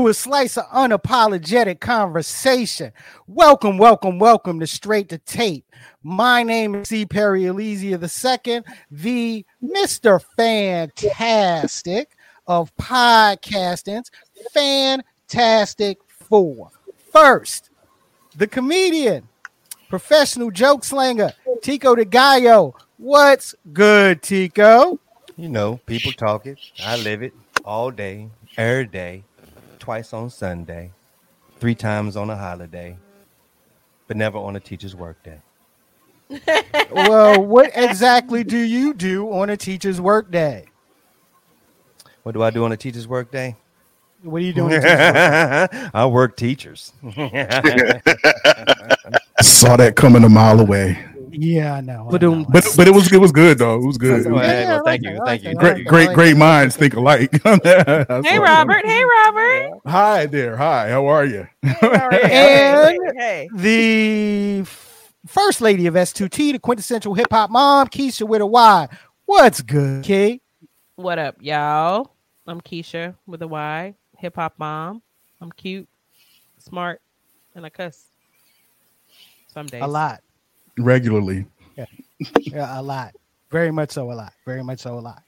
you a slice of unapologetic conversation. Welcome, welcome, welcome to Straight to Tape. My name is C. Perry Elysia II, the Mr. Fantastic of podcastings, Fantastic Four. First, the comedian, professional joke slinger, Tico de Gallo. What's good, Tico? You know, people talk it. I live it all day, every day, twice on Sunday, three times on a holiday, but never on a teacher's workday. well, what exactly do you do on a teacher's workday? What do I do on a teacher's workday? What are you doing? I work teachers. Saw that coming a mile away. Yeah, I know. But but, but it was it was good though. It was good. Well, well, thank you, thank you. Great, great, great minds think alike. hey, Robert. Hey, Robert. Hi there. Hi. How are you? and hey. the first lady of S2T, the quintessential hip hop mom, Keisha with a Y. What's good, Key? What up, y'all? I'm Keisha with a Y, hip hop mom. I'm cute, smart, and I cuss. Some days. A lot. Regularly. Yeah. yeah, a lot. Very much so, a lot. Very much so, a lot.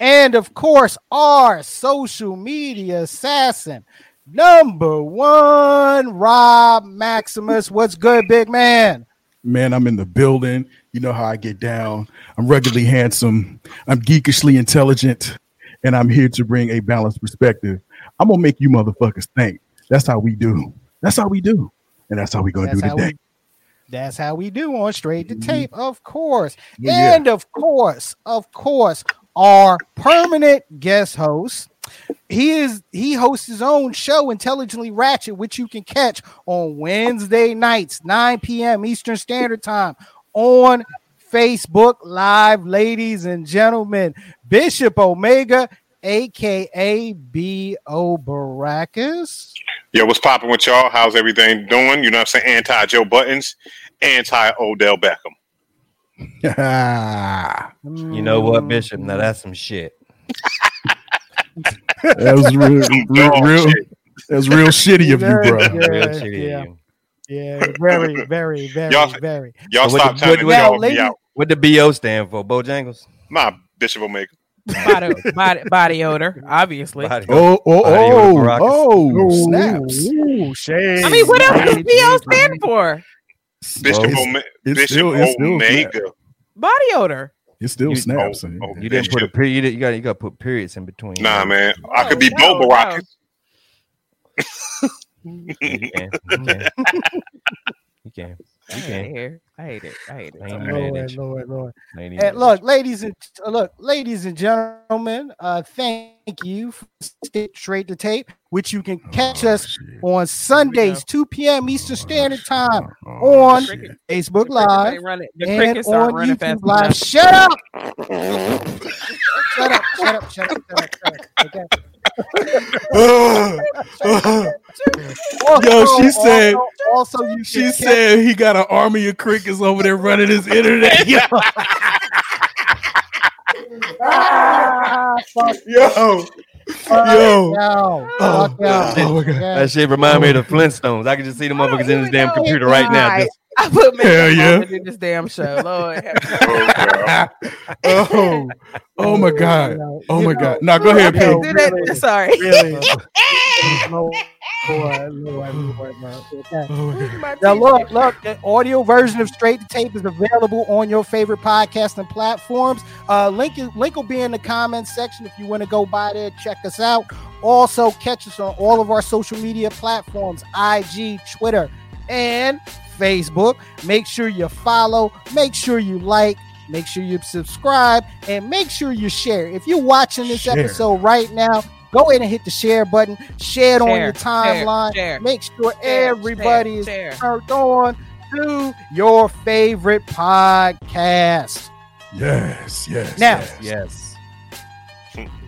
And of course, our social media assassin, number one, Rob Maximus. What's good, big man? Man, I'm in the building. You know how I get down. I'm ruggedly handsome. I'm geekishly intelligent. And I'm here to bring a balanced perspective. I'm gonna make you motherfuckers think. That's how we do. That's how we do. And that's how we gonna do today. That's how we do on straight to mm-hmm. tape, of course. Yeah, and of course, of course, our permanent guest host. He is he hosts his own show, Intelligently Ratchet, which you can catch on Wednesday nights, 9 p.m. Eastern Standard Time on Facebook Live, ladies and gentlemen. Bishop Omega, aka B.O. Baracus. Yo, what's popping with y'all? How's everything doing? You know what I'm saying? Anti Joe Budden, anti Odell Beckham. you know what, mm. Bishop? Now that's some shit. that was real, real, real that was real shitty of you, bro. Yeah, real shitty yeah. of you. Yeah, very, very, very, y'all, very. Y'all so stop trying to now, me out. What the BO stand for? Bojangles? My Bishop Omega. Body, body, body odor, obviously. Body oh, oh, oh, oh, oh, snaps. Ooh, shade. I mean, what else does BO stand for? Bishop, it's, Ome- it's Bishop still, it's still Omega. Body odor. It still you, snaps. Oh, oh, you didn't put a period. You got you got to put periods in between. Nah, man. I could oh, be no, Bo Baracus. No. you can. You can. You can. I hate it. I hate it. I hate it. I Lord, Lord, Lord. And look, ladies and look, ladies and gentlemen, uh, thank you for straight to tape, which you can catch oh, us shit. on Sundays, 2 p.m. Eastern Standard Time oh, on shit. Facebook Live and on YouTube Live. Shut up! shut up! Shut up! Shut up! Shut up! Shut up! Okay. Yo, she said. Also, also she said he got an army of crickets over there running his internet. Yo, ah, yo. Yo, yo. Oh, oh, oh, that shit remind me of the Flintstones. I can just see the motherfuckers in this damn computer right now. Just... I put Hell yeah. in this damn show. Lord, oh, oh my god, oh my god. Now go ahead, Pete. Do that. Sorry. Really. Lord, Lord, Lord, oh now look, look, the audio version of Straight to Tape is available on your favorite podcasting platforms. Uh, link link will be in the comments section if you want to go by there, check us out. Also, catch us on all of our social media platforms: IG, Twitter, and Facebook. Make sure you follow. Make sure you like. Make sure you subscribe and make sure you share. If you're watching this share. episode right now, go ahead and hit the share button, share it share, on your timeline. Share, Make sure everybody is turned on to your favorite podcast. Yes, yes. Now, yes. yes.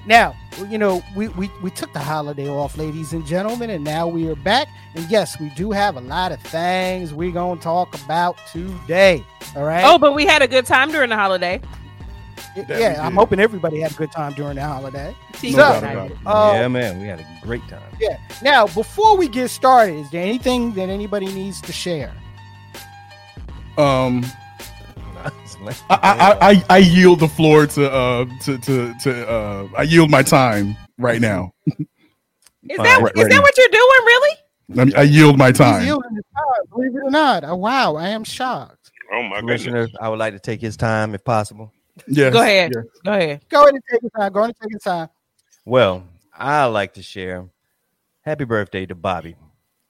Now, you know, we, we, we took the holiday off, ladies and gentlemen, and now we are back. And yes, we do have a lot of things we're going to talk about today. All right. Oh, but we had a good time during the holiday. yeah, I'm did. hoping everybody had a good time during the holiday. No So, doubt about it. Uh, yeah, man, we had a great time. Yeah. Now, before we get started, is there anything that anybody needs to share? Um, I, I, I, I yield the floor to uh to to to uh I yield my time right now. Is Fine. that Right- is right that now. what you're doing? Really? I, mean, I yield my time. time, believe it or not. Oh, wow, I am shocked. Oh my goodness. I would like to take his time if possible. Yes, Go ahead. yes. Go ahead. Go ahead and take your time. Go ahead and take your time. Well, I like to share happy birthday to Bobby,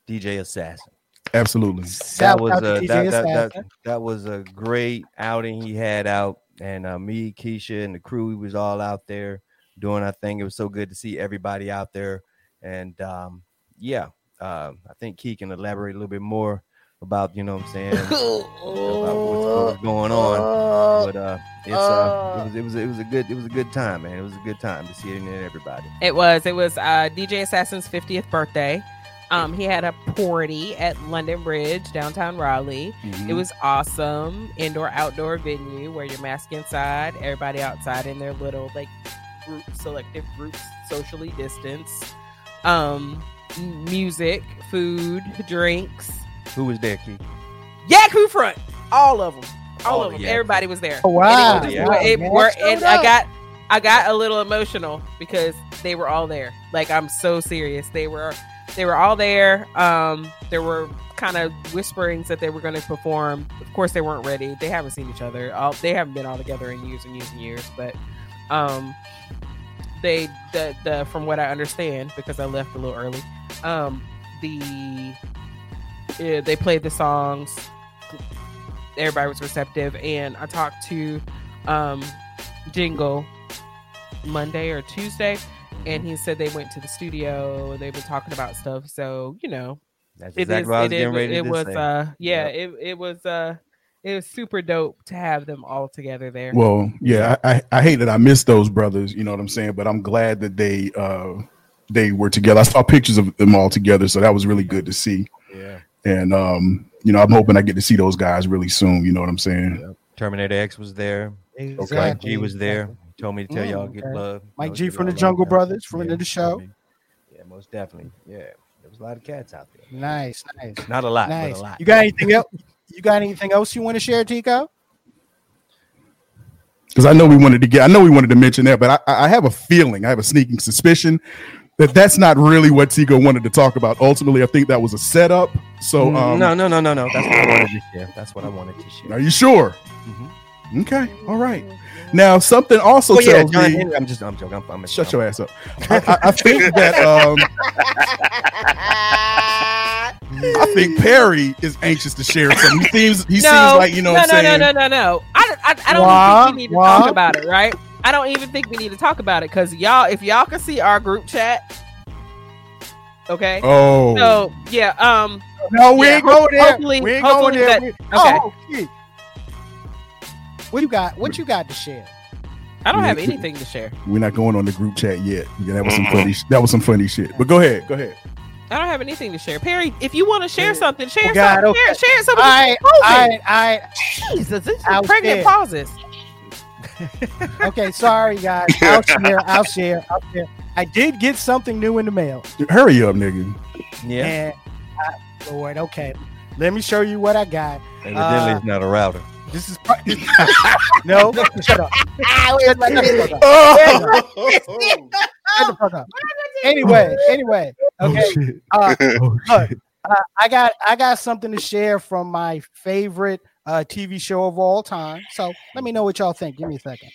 DJ Assassin. Absolutely. That Shout was a that, that, that, that was a great outing he had out, and uh, me, Keisha, and the crew, we was all out there doing our thing. It was so good to see everybody out there, and um, yeah, uh, I think Key can elaborate a little bit more about you know what I'm saying about what's, what's going on. But uh, it's uh, it was it was it was a good it was a good time, man. It was a good time to see it in everybody. It was. It was uh, DJ Assassin's 50th birthday. Um, he had a party at London Bridge, downtown Raleigh. Mhm. It was awesome. Indoor outdoor venue where you're mask inside, everybody outside in their little like group selective groups, socially distanced. Um, music, food, drinks. Who was there, Key? Yak Who Front, all of them, all All of them. Yak Everybody was there. Oh, wow. And it, Yeah. it Man, were- and I got, I got a little emotional because they were all there. Like I'm so serious. They were, they were all there. Um, there were kind of whisperings that they were going to perform. Of course, they weren't ready. They haven't seen each other. All they haven't been all together in years and years and years. But, um, they the the from what I understand because I left a little early. Um, the yeah, they played the songs. Everybody was receptive, and I talked to um, Jingle Monday or Tuesday, and he said they went to the studio and they've been talking about stuff. So you know, That's it exactly is. what I was It, getting is- ready it to was. say. Uh, yeah. Yep. It it was. Uh, it was super dope to have them all together there. Well, yeah, I, I I hate that I missed those brothers. You know what I'm saying? But I'm glad that they uh they were together. I saw pictures of them all together, so that was really good to see. yeah. And um, you know, I'm hoping I get to see those guys really soon. You know what I'm saying? Terminator X was there. Mike Exactly. G was there. He told me to tell Mm, y'all get love. Mike G from the Jungle y'all. Brothers, friend Yeah, of the show. Yeah, most definitely. Yeah, there was a lot of cats out there. Nice, nice, Not a lot, nice. but a lot. You got anything else? You got anything else you want to share, Tico? Because I know we wanted to get, I know we wanted to mention that, but I, I have a feeling, I have a sneaking suspicion that that's not really what Tico wanted to talk about. Ultimately, I think that was a setup. So, Mm, um, no, no, no, no, no. That's what I wanted to share. That's what I wanted to share. are you sure? Mhm. Okay, all right. Now, something also Oh yeah, tells John me. Henry. I'm just, I'm joking. I'm, I'm Shut your ass up. I, I, I think that um, I think Perry is anxious to share something. He seems he seems like you know no, what I'm no, saying. no, no, no, no. I, I, I don't Wah, even think we need to wah. talk about it, right? I don't even think we need to talk about it because y'all, if y'all can see our group chat, okay. Oh, So yeah, um, No, we Yeah, ain't going there. hopefully- we ain't hopefully going there. that- We- okay. Oh, shit. What you got? What you got to share? I don't have anything to share. we're not going on the group chat yet. Yeah, that was some funny. That was some funny shit. But go ahead, go ahead. I don't have anything to share. Perry, if you want to share something, share Oh, God, something. okay. Share, share something. I, COVID. I, I. Jesus, this is pregnant share. pauses. Okay, sorry guys. I'll share. I'll share. I'll share. I did get something new in the mail, Dude, hurry up, nigga. Yeah, and I, Lord, okay. Let me show you what I got. evidently Uh, it's not a router. This is part- no. Shut up. Shut the fuck up. Shut the fuck up. Anyway, anyway. Okay. Oh shit. Uh, Oh Look, shit. uh, I got I got something to share from my favorite uh, TV show of all time. So let me know what y'all think. Give me a second.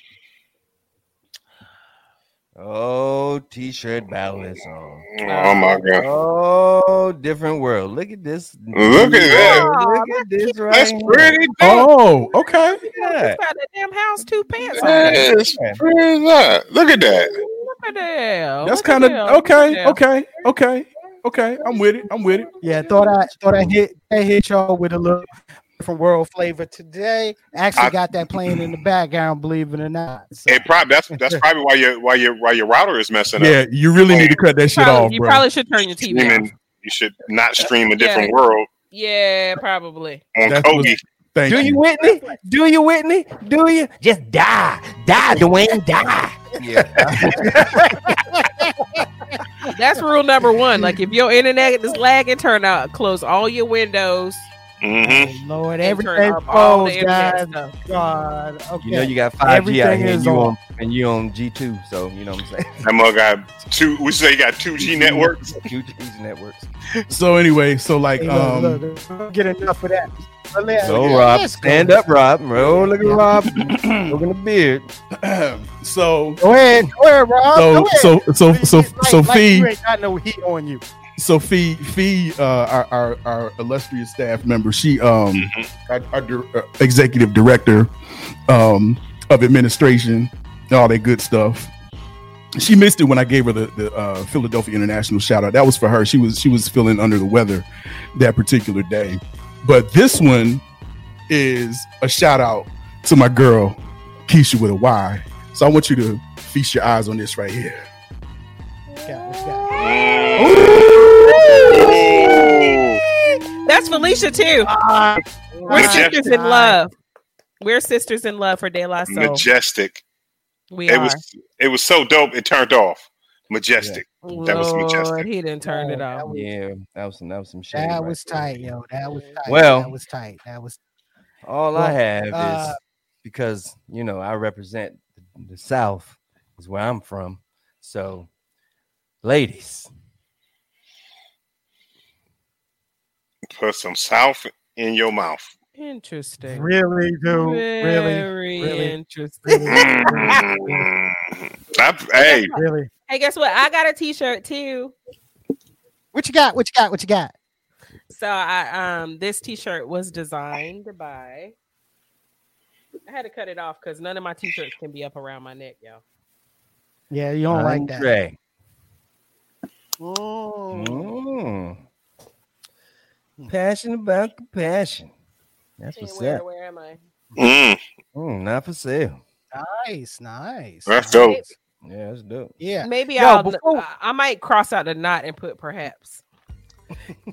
Oh, t-shirt battle is on. Oh my god. Oh, different world. Look at this. Look at that. Look at this right That's here. pretty dope. Oh, okay. Yeah. Got that damn house two pants That's pretty. Look at that. Look at that. That's kind of that. okay. Look at that. Okay. Okay. Okay. I'm with it. I'm with it. Yeah, thought I thought I hit I hit y'all with a little different world flavor today. Actually I- got that playing in the background, believe it or not. So, It probably that's that's probably why your why your why your router is messing up. Yeah, you really need to cut that shit Probably- off, you bro. probably should turn your TV off. You should not stream a Yeah. different world Yeah, probably. on That's Kobe. what- Thank Do you, Whitney? Do you, Whitney? Do you? Just die. Die, Dwayne, die. Yeah. That's rule number one. Like if your internet is lagging, turn out, close all your windows. Mm-hmm. Oh, Lord, And everything turn off all the closed, guys. God, okay. You know you got 5G out here and you on. on and you on G2, so you know what I'm saying? That mug got two. We say you got two G networks. Two G's networks. So anyway, so like Hey, um look, look, don't get enough of that. But let- So let- Rob, stand up, Rob. Oh, look at Rob. Look at the beard. so Go ahead, go ahead, Rob. so go ahead. so so so Like- like Sophie you ain't got no heat on you. So Fee Fee uh our, our our illustrious staff member she um our, our dir- uh, executive director um of administration and all that good stuff she missed it when I gave her the, the uh, Philadelphia International shout out. That was for her. She was she was feeling under the weather that particular day. But this one is a shout out to my girl Keisha with a Y. So I want you to feast your eyes on this right here. Yeah, what you got? Ooh. That's Felicia too. We're Majestic. sisters in love. We're sisters in love for De La Soul. Majestic. We It are. was it was so dope. It turned off. Majestic. that was majestic. he didn't turn it Oh, off. that was- Yeah, that was some that was some shit. That was tight, yo. That was tight. Well- that was tight. That was All Well, I have is uh, because you know I represent the South, is where I'm from. So, ladies, Put some south in your mouth. Interesting. really, dude. Really, Very really, interesting. Mm. I- hey, really. hey, guess what? I got a T-shirt too. What you got? What you got? What you got? So I um this T-shirt was designed by. I had to cut it off because none of my T-shirts can be up around my neck, y'all. Yeah, you don't like that. Andre. Mm. Passion about compassion. That's Hey, what's where, up. where am I? mm, Mm, not for sale. Nice, nice. that's nice. dope. Yeah, that's dope. Yeah, Maybe Yo, I'll. before- I- I might cross out the knot and put perhaps.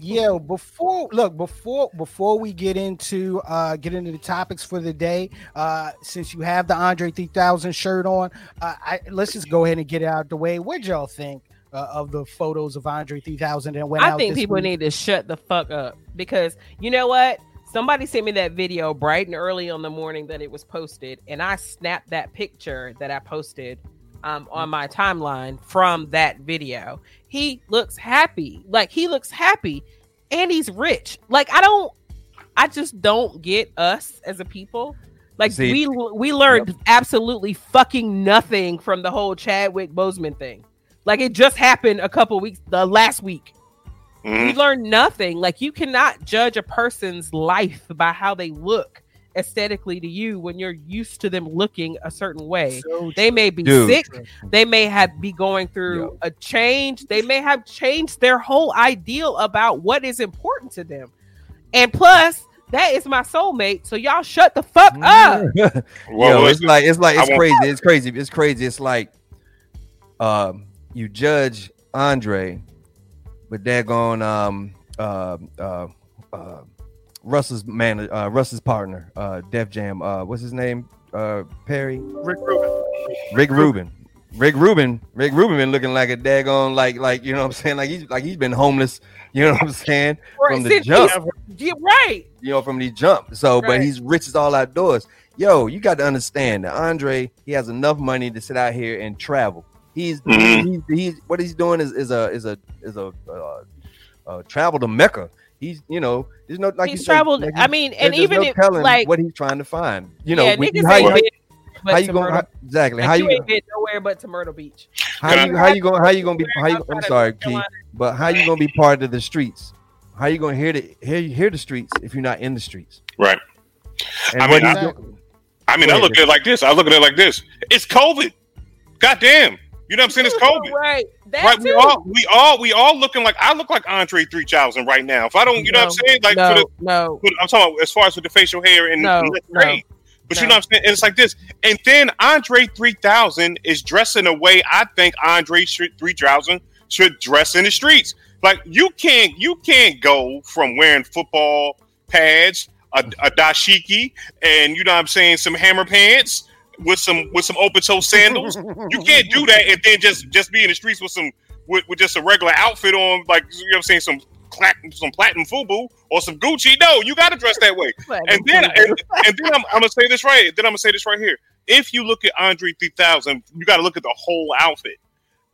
yeah. Before look, before before we get into uh get into the topics for the day, uh since you have the Andre 3000 shirt on, uh, I let's just go ahead and get it out the way. What y'all think uh, of the photos of Andre 3000 and went I out think this people week? need to shut the fuck up because you know what? Somebody sent me that video bright and early on the morning that it was posted, and I snapped that picture that I posted um, on my timeline from that video. He looks happy, like he looks happy, and he's rich. Like I don't, I just don't get us as a people. Like See- we we learned absolutely fucking nothing from the whole Chadwick Boseman thing. Like it just happened a couple weeks, the last week we Mhm. learn nothing. Like you cannot judge a person's life by how they look aesthetically to you when you're used to them looking a certain way. So They may be Dude. sick. They may have be going through Yo. a change. They may have changed their whole ideal about what is important to them. And plus, that is my soulmate. So y'all shut the fuck up. Well, Yo, it's like it's like I it's won't- crazy. It's crazy. It's crazy. It's like um you judge Andre, but they're um uh uh uh Russell's man uh Russell's partner, uh Def Jam, uh what's his name? Uh Perry? Rick Rubin. Rick Rubin. Rick Rubin, Rick Rubin been looking like a daggone like like you know what I'm saying like he's like he's been homeless, you know what I'm saying from the jump Yeah, right. you know, from the jump. So, but he's rich as all outdoors. Yo, you got to understand that Andre, he has enough money to sit out here and travel. He's Mhm. he's, he's what he's doing is is a is a is a uh, uh, travel to Mecca. He's you know there's no like he's you said, traveled. like, I mean, and even no if telling like what he's trying to find. You know, yeah, when niggas you- how you been but how you going Myrtle- exactly like, how you you ain't been nowhere but to Myrtle Beach. how you how you going how you gonna be how you, I'm sorry, Keith, but how you gonna be part of the streets? How you gonna hear the hear hear the streets if you're not in the streets? Right. And I mean, I- doing- I mean, I look at it like this. I look at it like this. It's COVID. God damn. You know what I'm saying? It's COVID. Right. That Right, we all we all we all looking like I look like Andre three thousand right now. If I don't, you know what I'm saying? Like no, for the, no, the- I'm talking about as far as with the facial hair and, No, and no. But you know what I'm saying? And it's like this. And then Andre three thousand is dressed in a way I think Andre three thousand should dress in the streets. Like you can't you can't go from wearing football pads a, a dashiki and you know what I'm saying some hammer pants with some with some open toe sandals. you can't do that and then just just be in the streets with some with, with just a regular outfit on, like you know what I'm saying, some some platinum FUBU or some Gucci. No, you got to dress that way. and then and, and, then I'm, I'm, gonna say this right. Then I'm gonna say this right here. If you look at Andre 3000, you got to look at the whole outfit.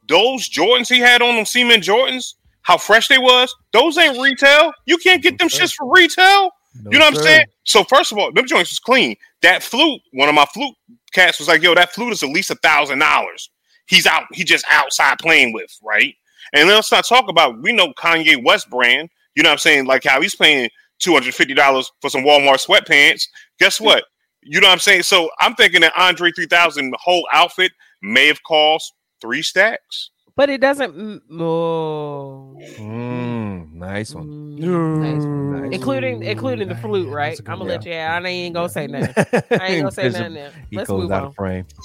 Those Jordans he had on them, Seaman Jordans, how fresh they was. Those ain't retail. You can't get them shits for retail. No, you know what. I'm saying? So first of all, them joints was clean. That flute, one of my flute cats was like, "Yo, that flute is at least a thousand dollars." He's out. He just outside playing with, right? And let's not talk about we know Kanye West brand. You know what I'm saying? Like how he's paying two hundred fifty dollars for some Walmart sweatpants. Guess what? You know what I'm saying? So I'm thinking that Andre 3000 whole outfit may have cost three stacks. But it doesn't. Oh. Mm, nice one. Mm, nice one. Including including the flute, right? I'm gonna let you. I ain't gonna say nothing. I ain't gonna say nothing. There. Let's move on. frame.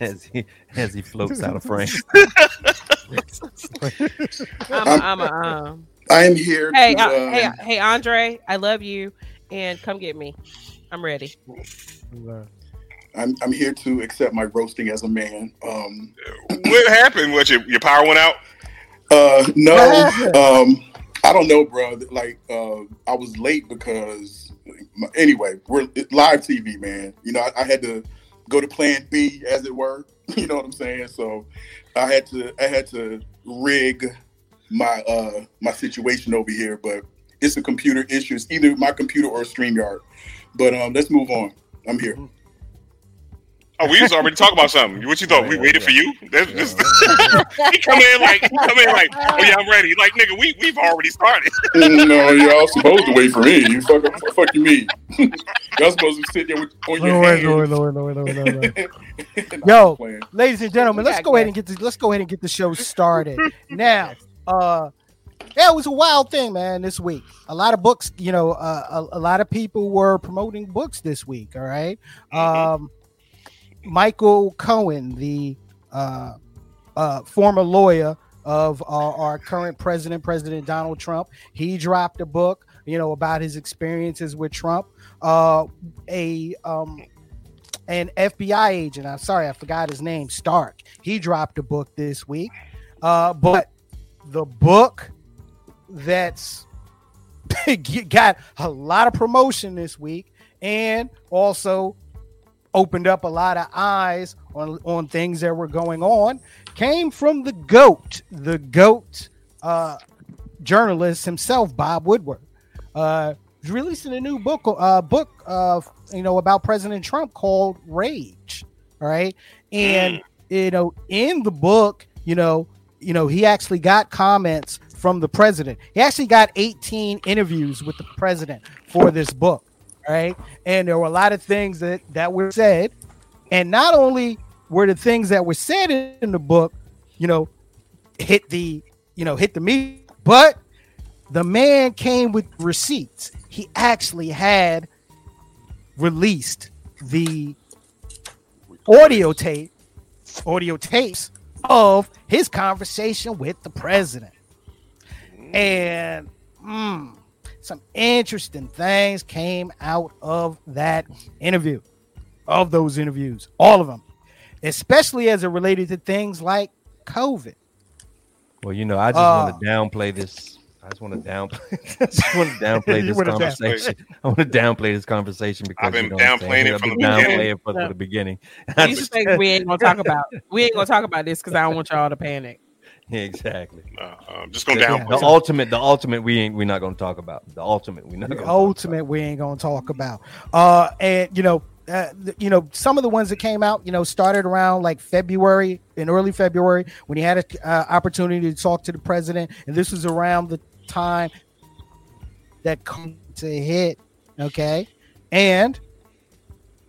as he as he floats out of frame. I'm, I'm a, um, I am here. Hey, to, uh, uh, hey, hey, Andre, I love you, and come get me. I'm ready. I'm I'm here to accept my roasting as a man. Um, what happened? What your your power went out? Uh, no. um, I don't know, bro. Like, uh, I was late because anyway, we're live TV, man. You know, I, I had to go to plan B as it were. You know what I'm saying? So I had to I had to rig my uh my situation over here, but it's a computer issue. It's either my computer or StreamYard. But um let's move on. I'm here. Oh, we was already talking about something. What you thought? we waited for you? That's just he come in like come in like, oh yeah, I'm ready. Like nigga, we we've already started. no, y'all supposed to wait for me. You fuck, fuck you me. y'all supposed to sit there with on your hands. No, no, no, no, no, no. Yo, ladies and gentlemen, let's go ahead and get this. Let's go ahead and get the show started now. Uh, yeah, it was a wild thing, man. This week, a lot of books. You know, uh, a, a, lot of people were promoting books this week. All right? mm-hmm. Michael Cohen, the uh, uh, former lawyer of our, our, current president, President Donald Trump, he dropped a book, you know, about his experiences with Trump. Uh, a um, an FBI agent, I'm sorry, I forgot his name, Strzok. He dropped a book this week. Uh, but the book that's got a lot of promotion this week and also opened up a lot of eyes on, on things that were going on came from the GOAT, the GOAT uh, journalist himself, Bob Woodward. Uh, releasing a new book, uh, book, uh, you know, about President Trump called Rage. All right, and you know, in the book, you know, you know, he actually got comments from the president. He actually got 18 interviews with the president for this book right? And there were a lot of things that that were said, and not only were the things that were said in the book, you know, hit the you know hit the meat, but the man came with receipts. He actually had released the audio tape, audio tapes of his conversation with the president. And mm, some interesting things came out of that interview, of those interviews, all of them, especially as it related to things like COVID. Well, you know, I just uh, want to downplay this. I just want to downplay. I just want to downplay this conversation. I want to downplay this conversation because I've been downplaying it from the beginning. It from the beginning. These things we ain't gonna talk about. We ain't gonna talk about this because I don't want y'all to panic. exactly. Uh, I'm just gonna down the ultimate. The ultimate we ain't we're not gonna talk about. The ultimate we not. The ultimate we ain't gonna talk about. Uh, and you know, uh, you know, some of the ones that came out, you know, started around like February, in early February, when he had an uh, opportunity to talk to the president, and this was around the time that come to hit. Okay, and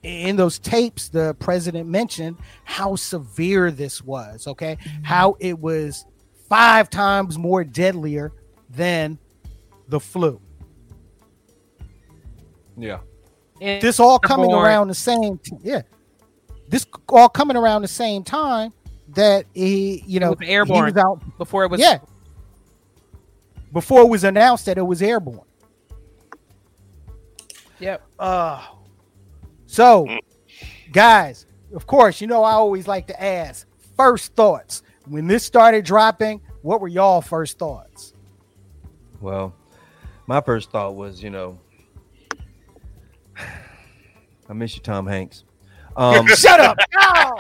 in those tapes, the president mentioned how severe this was. Okay, how it was five times more deadlier than the flu. Yeah. And this all coming around the same yeah. This all coming around the same time that he, you know, airborne he was out before it was yeah. before it was announced that it was airborne. Yep. Uh, so, guys, of course, you know I always like to ask first thoughts when this started dropping. What were y'all first thoughts? Well, my first thought was, you know, I miss you, Tom Hanks. Um, Shut up! No!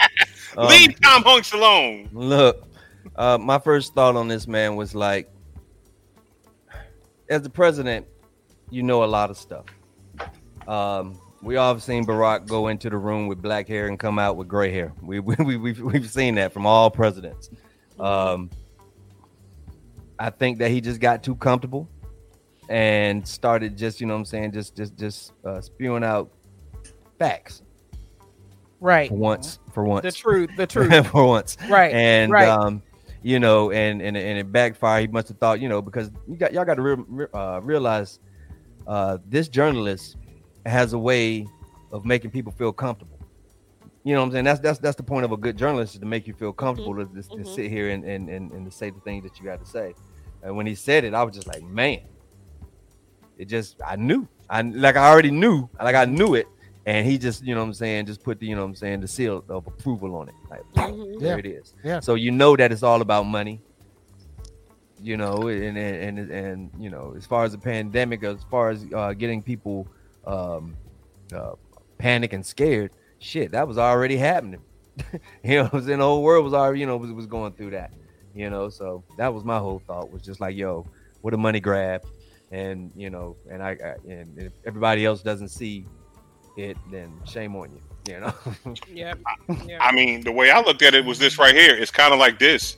um, Leave Tom Hanks alone. Look, uh, my first thought on this man was like, as the president, you know a lot of stuff. Um, we all have seen Barack go into the room with black hair and come out with gray hair. We, we, we, we've, we've seen that from all presidents. Um, I think that he just got too comfortable and started just, you know what I'm saying, just just just uh, spewing out facts Right. for once. For once. The truth. The truth. for once. right. and right. um, you know, and and and it backfired. He must have thought, you know, because you got y'all got to re- re- uh, realize uh, this journalist has a way of making people feel comfortable. You know what I'm saying? That's that's that's the point of a good journalist is to make you feel comfortable to, to, to Mhm. sit here and, and and and to say the things that you got to say. And when he said it, I was just like, man, it just I knew. I like I already knew, like I knew it. And he just, you know what I'm saying, just put the, you know what I'm saying, the seal of approval on it. Like, Mhm. there Yeah. it is. Yeah. So you know that it's all about money. You know, and and and, and you know, as far as the pandemic, as far as uh, getting people um, uh, panic and scared, shit, that was already happening. you know, what I'm the whole world was already, you know, was, was going through that. You know, so that was my whole thought was just like, yo, what a money grab, and you know, and I, I and if everybody else doesn't see it, then shame on you. You know. Yep. Yep. I mean, the way I looked at it was this right here. It's kind of like this.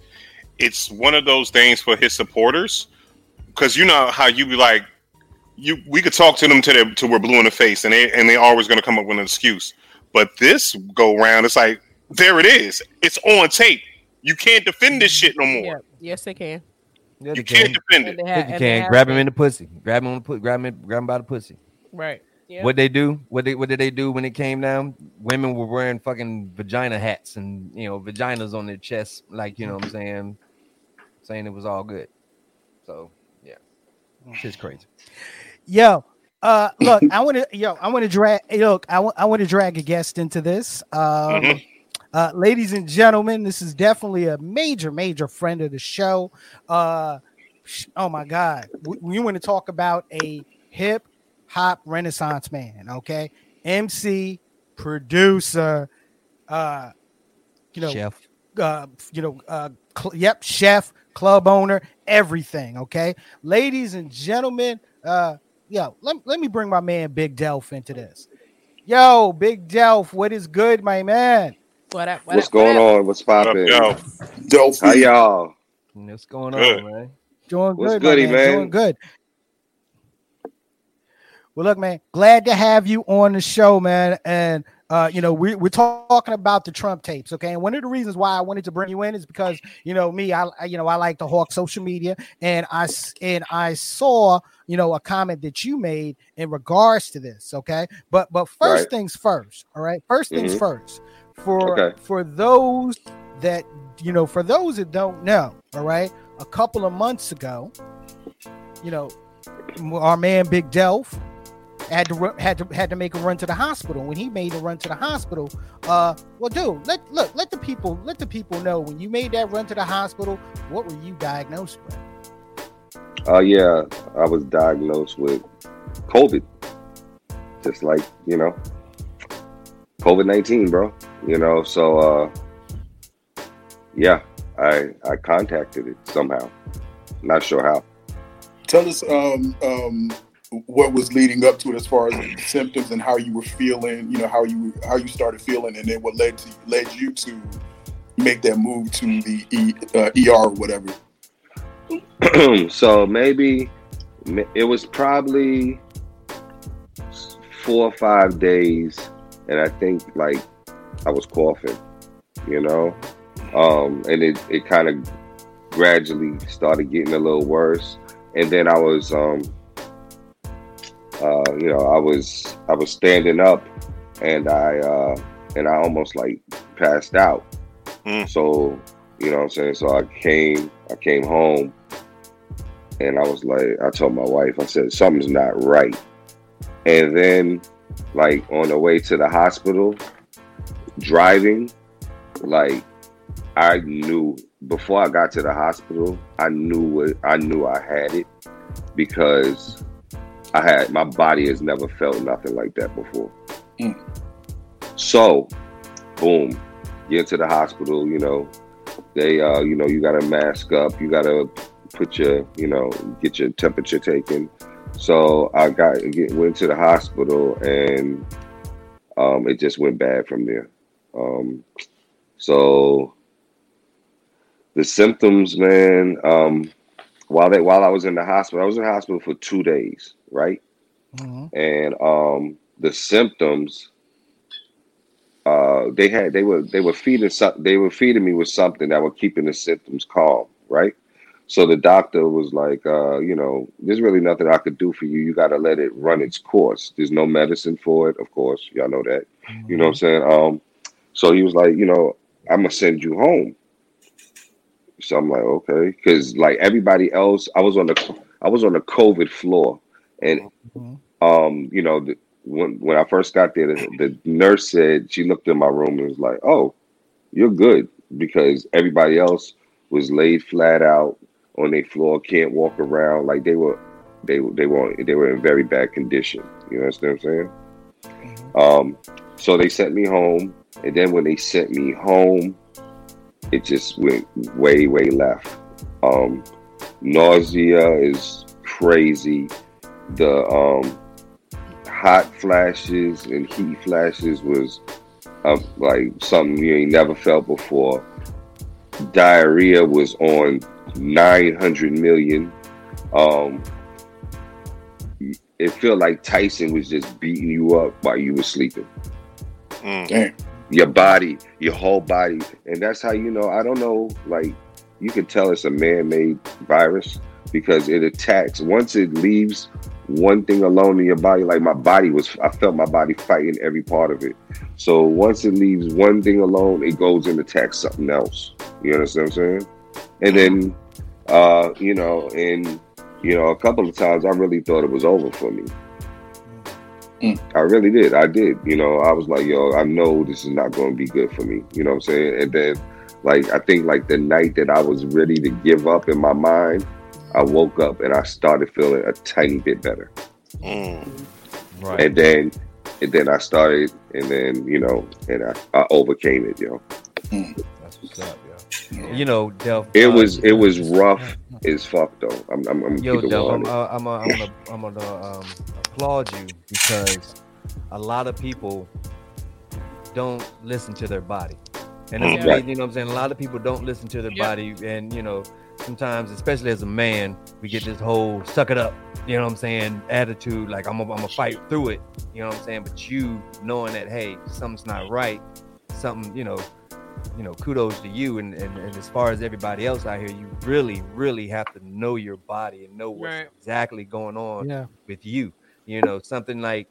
It's one of those things for his supporters, because you know how you be like, you we could talk to them to their to we're blue in the face, and they and they always going to come up with an excuse. But this go round, it's like there it is. It's on tape. You can't defend this shit no more. Yep. Yes, they can. Yeah, You they can't defend it. they ha- you can have grab him been. in the pussy. Grab him on the put. Grab him. Grab him by the pussy. Right. Yeah. What they do? What they what did they do when it came down? Women were wearing fucking vagina hats and you know vaginas on their chests, like you know what I'm saying, saying it was all good. So yeah, it's crazy. Yo, uh, look, I want to, yo, I want to drag, look, I want, I want to drag a guest into this. Um, Mhm. uh, ladies and gentlemen, this is definitely a major, major friend of the show. Uh, oh my God, we, we want to talk about a hip hop renaissance man, okay? MC, producer, uh, you know, Chef, uh, you know, uh, cl- yep, chef, club owner, everything. Okay, ladies and gentlemen, uh, yo, let, let me bring my man Big Delph into this. Yo, Big Delph, what is good, my man? What up? What What's up, what going up? on? What's What up, popping? yo? Delphi. How y'all? what's going Good. on, man? Doing What's good, goody, man. man? Doing good. Well, look, man, glad to have you on the show, man. And uh, you know, we, we're talking about the Trump tapes, okay? And one of the reasons why I wanted to bring you in is because you know me, I you know I like to hawk social media, and I and I saw you know a comment that you made in regards to this, okay? But but first Right. things first, all right. 1st things Mhm. first. For Okay. for those that you know, for those that don't know, all right, a couple of months ago, you know, our man Big Delph had to had to had to make a run to the hospital. When he made a run to the hospital, uh, well, dude, let look, let the people let the people know when you made that run to the hospital, what were you diagnosed with? Oh yeah, I was diagnosed with COVID, just like you know, COVID nineteen, bro. You know, so uh, yeah, I I contacted it somehow. Not sure how. Tell us um, um, what was leading up to it as far as symptoms and how you were feeling. You know how you how you started feeling, and then what led to led you to make that move to the e, uh, ER or whatever. so maybe it was probably four or five days, and I think like I was coughing, you know, um, and it it kind of gradually started getting a little worse, and then I was um, uh, you know, I was I was standing up, and I uh, and I almost like passed out. Mm. So you know what I'm saying. So I came I came home, and I was like, I told my wife, I said something's not right. And then, like on the way to the hospital, driving, like I knew before I got to the hospital, I knew what I knew I had it because I had my body has never felt nothing like that before. Mm. So, boom, get to the hospital. You know, they, uh, you know, you got to mask up. You got to put your, you know, get your temperature taken. So I got get, went to the hospital and um, it just went bad from there. Um, so the symptoms, man. Um, while they while I was in the hospital, I was in the hospital for two days, right? Mhm. And um, the symptoms, uh, they had they were they were feeding some, they were feeding me with something that were keeping the symptoms calm, right? So the doctor was like, uh, you know, there's really nothing I could do for you. You got to let it run its course. There's no medicine for it, of course. Y'all know that. You know what I'm saying? Um, so he was like, you know, I'm gonna send you home. So I'm like, okay, because like everybody else, I was on the I was on the COVID floor, and Mhm. um, you know, the, when when I first got there, the, the nurse said she looked in my room and was like, "Oh, you're good," because everybody else was laid flat out on their floor, can't walk around, like they were, they were- they were they were in very bad condition. You understand what I'm saying? Um, so they sent me home, and then when they sent me home, it just went way, way left. Um, nausea is crazy. The um, hot flashes and heat flashes was um, like something you ain't never felt before. Diarrhea was on 900 million. Um, it felt like Tyson was just beating you up while you were sleeping Mm. Damn. your body, your whole body. And that's how you know, I don't know, like you can tell it's a man-made virus because it attacks once it leaves one thing alone in your body, like my body was I felt my body fighting every part of it. So once it leaves one thing alone, it goes and attacks something else. You understand what I'm saying? And then uh, you know, and you know, a couple of times I really thought it was over for me. I really did. I did. You know, I was like, yo, I know this is not going to be good for me. You know what I'm saying? And then, like, I think like the night that I was ready to give up in my mind, I woke up and I started feeling a tiny bit better. Mm. Right. And then, and then I started, and then you know, and I, I overcame it. Yo, That's what's up, yo. You know, Delph. it uh, was it was rough as fuck though. I'm I'm, I'm Yo, keeping Delph, I'm, uh, I'm, uh, I'm gonna, I'm gonna um, applaud you because a lot of people don't listen to their body, and it's Mm. Right. you know what I'm saying. A lot of people don't listen to their Yeah. body, and you know, sometimes, especially as a man, we get this whole "suck it up," you know what I'm saying, attitude. Like I'm, gonna, I'm gonna fight through it, you know what I'm saying. But you knowing that, hey, something's not right, something, you know. You know, kudos to you, and, and, and as far as everybody else out here, you really, really have to know your body and know what's Right. exactly going on Yeah. with you. You know, something like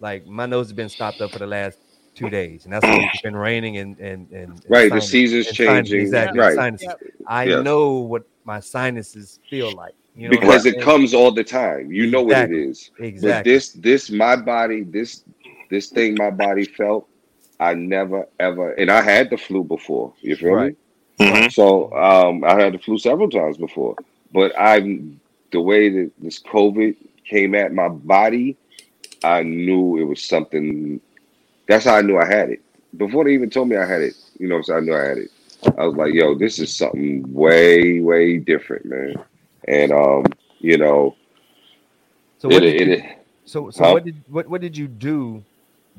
like my nose has been stopped up for the last two days, and that's because it's been raining and and and, and Right, the season's and sinus- changing. exactly, Right. sinuses. Yep. I Yes. know what my sinuses feel like. You know because it saying? comes all the time. You know what it is. Exactly. But exactly. this this my body, this this thing my body felt, I never ever and I had the flu before. You feel Right. me? Mhm. So um I had the flu several times before. But I the way that this COVID came at my body, I knew it was something that's how I knew I had it. Before they even told me I had it, you know what I'm? I knew I had it. I was like, yo, this is something way, way different, man. And um, you know, so what it, did you, it, so so Huh? what did what what did you do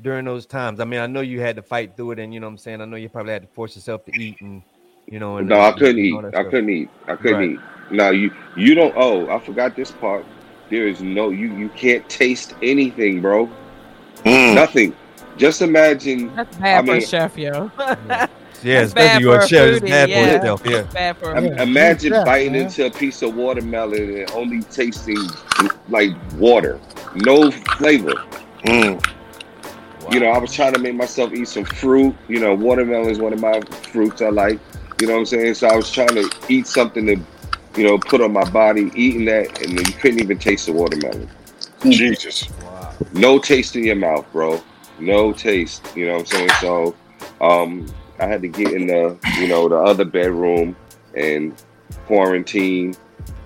during those times? I mean, I know you had to fight through it, and you know what I'm saying. I know you probably had to force yourself to eat, and you know, and No, I couldn't eat. I stuff. couldn't eat. I couldn't Right. eat. Now you you don't. Oh, I forgot this part. There is no you. You can't taste anything, bro. Mm. Nothing. Just imagine. That's bad I for mean- a chef, yo. Yeah, It's bad especially you for a a. It's foodie, bad for yeah. yourself. Yeah. bad for im- a Yeah. Imagine Yeah, biting man. into a piece of watermelon and only tasting like water, no flavor. Mm. You know, I was trying to make myself eat some fruit. You know, watermelon is one of my fruits I like. You know what I'm saying? So I was trying to eat something to you know, put on my body, eating that, and then you couldn't even taste the watermelon. Jesus. No taste in your mouth, bro. No taste. You know what I'm saying? So, um, I had to get in the, you know, the other bedroom and quarantine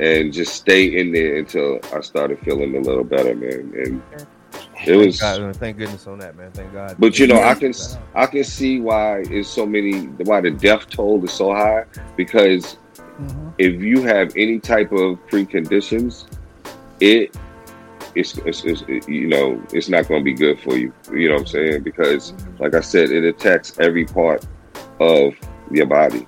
and just stay in there until I started feeling a little better, man. And it was Thank, God, thank goodness on that, man. Thank God. but you know, I can I can see why it's so many why the death toll is so high because Mhm. if you have any type of preconditions, it it's, it's, it's you know it's not going to be good for you. You know what I'm saying? Because like I said, it attacks every part of your body.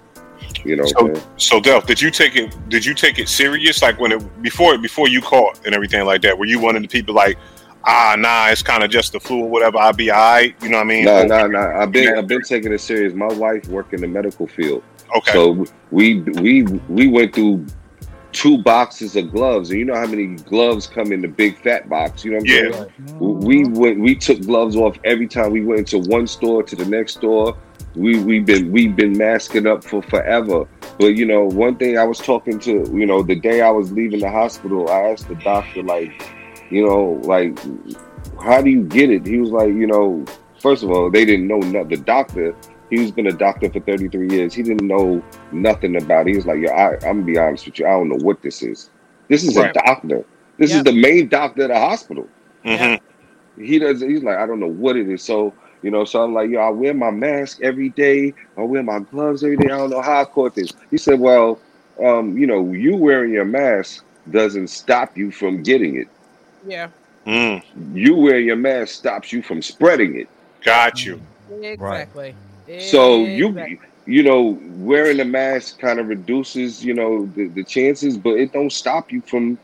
You know So, saying? so Delph, did you take it? Did you take it serious? Like when it before before you caught and everything like that? Were you one of the people like, ah, nah, it's kind of just the flu or whatever. I'll be alright. You know what I mean? No, no, no. I've been I've been taking it serious. My wife worked in the medical field. Okay. So we we we went through two boxes of gloves, and you know how many gloves come in the big fat box. You know what I'm Yeah. saying? We went. We took gloves off every time we went into one store to the next store. We we've been we've been masking up for forever. But you know, one thing I was talking to you know the day I was leaving the hospital, I asked the doctor like, you know, like how do you get it? He was like, you know, first of all, they didn't know nothing. The doctor, he was been a doctor for 33 years. He didn't know nothing about it. He was like, yo, I, I'm gonna be honest with you. I don't know what this is. This is Right. a doctor. This Yep. is the main doctor of the hospital. Mhm. He does. He's like, I don't know what it is. So you know, so I'm like, yo, I wear my mask every day. I wear my gloves every day. I don't know how I caught this. He said, well, um, you know, you wearing your mask doesn't stop you from getting it. Yeah, Mm, You wear your mask stops you from spreading it. got you. exactly. So you Exactly. you know wearing a mask kind of reduces you know the, the chances, but it don't stop you from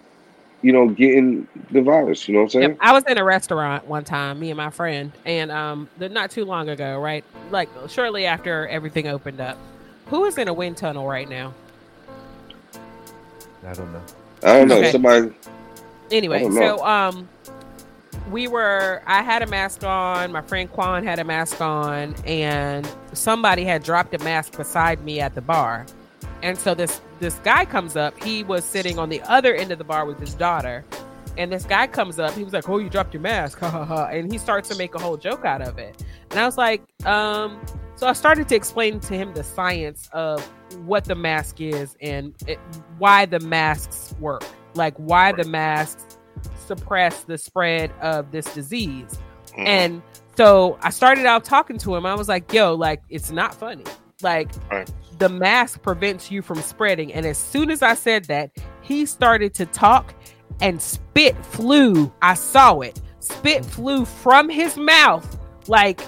you know getting the virus. You know what I'm saying? Yep. I was in a restaurant one time, me and my friend, and um, the, not too long ago, right? Like shortly after everything opened up. Who is in a wind tunnel right now? I don't know. I don't know. Okay. Somebody Anyway, know. so um, we were. I had a mask on. My friend Quan had a mask on, and somebody had dropped a mask beside me at the bar. And so this this guy comes up. He was sitting on the other end of the bar with his daughter. And this guy comes up. He was like, "Oh, you dropped your mask!" Ha ha ha! And he starts to make a whole joke out of it. And I was like, um. So I started to explain to him the science of what the mask is and it, why the masks work, like why the masks suppress the spread of this disease. Mhm. And so I started out talking to him. I was like, yo, like, it's not funny. Like, Right. the mask prevents you from spreading. And as soon as I said that, he started to talk and spit flew. I saw it. Spit flew from his mouth, like,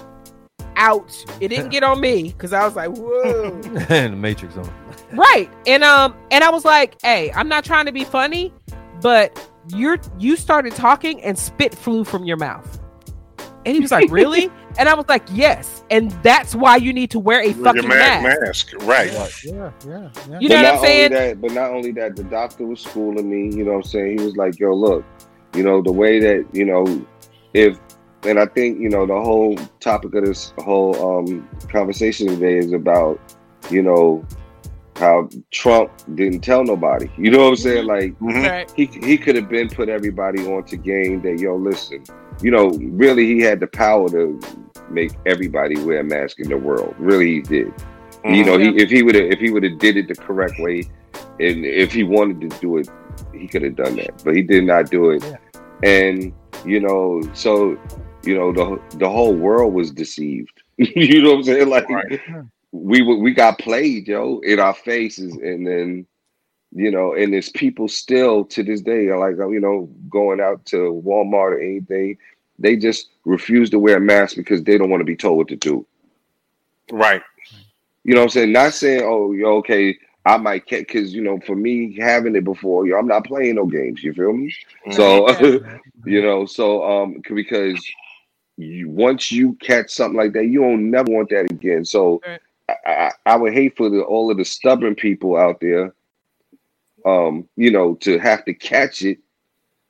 out. It didn't get on me because I was like, whoa. and the Matrix on. Right. And um and I was like, "Hey, I'm not trying to be funny, but you're you started talking and spit flew from your mouth." And he was like, "Really?" and I was like, "Yes." And that's why you need to wear a With fucking your mask. mask, right? Yeah, yeah, yeah. You but know what I'm saying? That, but not only that, the doctor was schooling me. You know what I'm saying? He was like, "Yo, look, you know the way that you know if." And I think you know the whole topic of this whole um, conversation today is about you know how Trump didn't tell nobody. You know what I'm saying? Like Mhm. Right. he he could have been put everybody onto game that yo listen. You know, really he had the power to make everybody wear a mask in the world. Really, he did. You Mhm. know, he if he would have if he would have did it the correct way, and if he wanted to do it, he could have done that. But he did not do it. And you know, so you know the the whole world was deceived. you know what I'm saying? Like Right. we we got played, yo, in our faces, and then you know, and there's people still to this day, like you know, going out to Walmart or anything, they just refuse to wear a mask because they don't want to be told what to do. Right. You know what I'm saying? Not saying, oh, yo, okay, I might catch, because, you know, for me, having it before, yo, I'm not playing no games, you feel me? So, you know, so, um, because you, once you catch something like that, you don't never want that again. So, Right. I, I, I would hate for the, all of the stubborn people out there, um, you know, to have to catch it,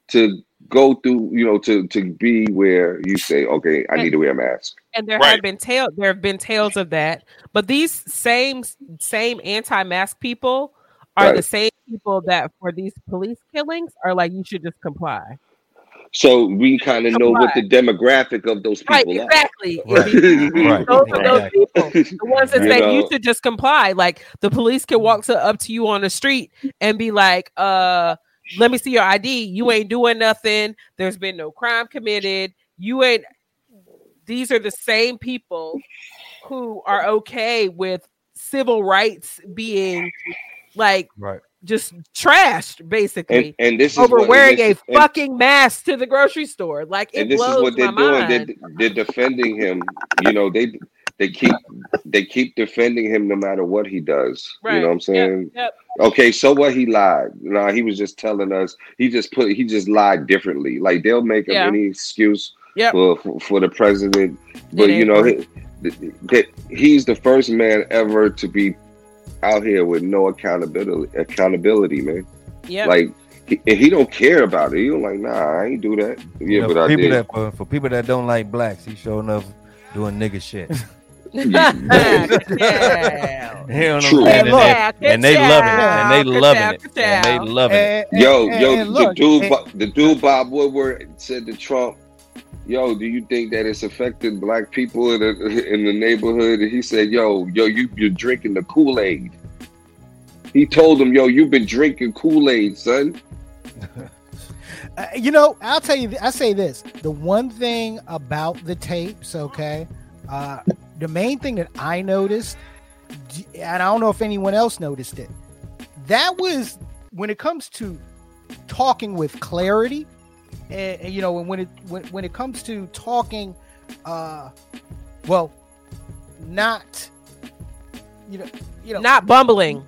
to go through, you know, to to be where you say, okay, I need to wear a mask. and there Right. have been tales. there have been tales of that but these same same anti-mask people are the same people that for these police killings are like you should just comply. So we kind of know what the demographic of those people Right, are. exactly. Right. Right. Those are those people, the ones that You say know. you should just comply. Like the police can walk to up to you on the street and be like, "Uh, let me see your ID. You ain't doing nothing. There's been no crime committed. You ain't." These are the same people who are okay with civil rights being like Right. Just trashed, basically. And, and this is over what, wearing a this, and- fucking mask to the grocery store, like it and this is what they're doing. They're, they're defending him. You know, they they keep they keep defending him no matter what he does. You know what I'm saying? Yep. Okay, so what? He lied. No, he was just telling us. He just put. He just lied differently. Like they'll make up Yeah. any excuse Yep. for, for for the president, but It you know, he, that he's the first man ever to be out here with no accountability. Accountability, man. Yeah. Like. He, he don't care about it. He don't like, nah, I ain't do that. Yeah, You know, but for I people did. that for, for people that don't like blacks, he's showing up doing nigga shit. yeah. He True. understand, Hey, and, they, and they loving it, and they loving it, and they loving it. And- and- Yo, yo, the dude, the dude Bob Woodward said to Trump, "Yo, do you think that it's affected black people in the in the neighborhood?" And he said, "Yo, yo, you you're drinking the Kool Aid." He told him, "Yo, you've been drinking Kool Aid, son." Uh, you know, I'll tell you. I say this: the one thing about the tapes, okay, uh, the main thing that I noticed, and I don't know if anyone else noticed it, that was when it comes to talking with clarity, and, and, you know, when it when, when it comes to talking, uh, well, not, you know, you know, Not bumbling.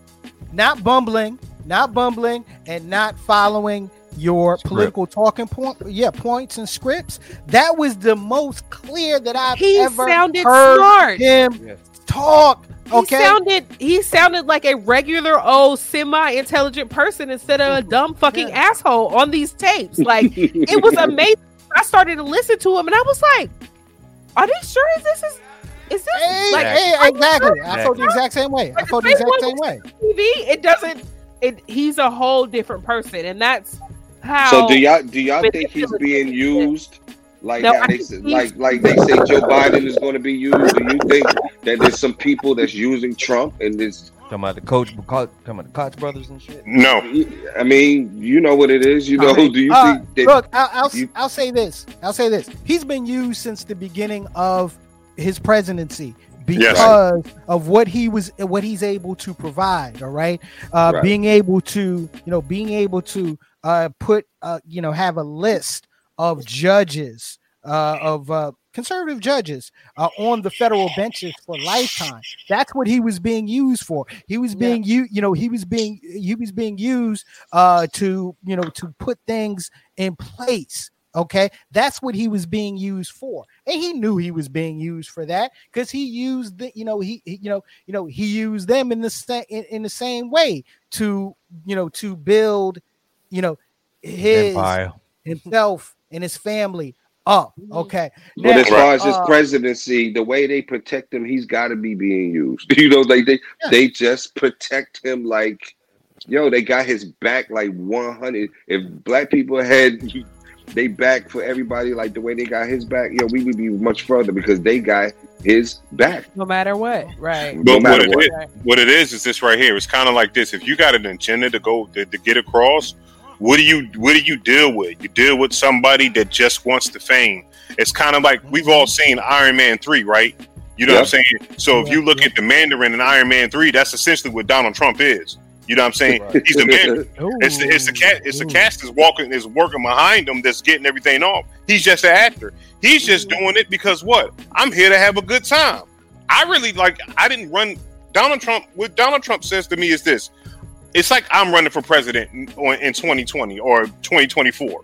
not bumbling, not bumbling, and not following your Script. political talking point, yeah, points and scripts. That was the most clear that I've He ever sounded heard smart. him Yes. Talk. Okay, He sounded he sounded like a regular old semi-intelligent person instead of a dumb fucking Yeah. asshole on these tapes. Like it was amazing. I started to listen to him and I was like, "Are they sure this is is this hey, like hey, exactly. I felt the exact same way. I Like, felt the the exact same same way. TV? It doesn't. It he's a whole different person, and that's how. So do y'all do y'all think he's being used? Like No, how they think say, he's- like like they say Joe Biden is going to be used. Do you think that there's some people that's using Trump and this? Talking about the coach, talking about the Koch brothers and shit. No, I mean, you know what it is. You know, Alright. do you Uh, think that? Look, I'll, I'll, you- I'll say this. I'll say this. He's been used since the beginning of his presidency because of what he was, what he's able to provide. All right, uh, Right. being able to, you know, being able to uh, put, uh, you know, have a list of judges, uh, of uh, conservative judges uh, on the federal benches for lifetime. That's what he was being used for. He was Yeah. being you, you know, he was being he was being used uh, to, you know, to put things in place. Okay, that's what he was being used for, and he knew he was being used for that because he used the, you know, he, he- you know, you know, he used them in the same in, in the same way to, you know, to build, you know, his Empire. himself and his family up. Okay, But as far as his uh, presidency, the way they protect him, he's got to be being used. You know, like they Yeah. they just protect him like, yo, they got his back like one hundred. If black people had they back for everybody like the way they got his back, yo, we would be much further because they got his back. no matter what, right? No but what matter it, what. is, what it is is this right here. It's kind of like this. If you got an agenda to go to, to get across, what do you what do you deal with? You deal with somebody that just wants the fame. It's kind of like we've all seen Iron Man three, right? You know what I'm saying? So if you look at the Mandarin in Iron Man three, that's essentially what Donald Trump is. You know what I'm saying? He's the Mandarin. It's the it's the cat it's the cast is walking is working behind him that's getting everything off. He's just an actor. He's just doing it because what? I'm here to have a good time. I really like I didn't run Donald Trump what Donald Trump says to me is this. It's like I'm running for president in, 2020 or 2024.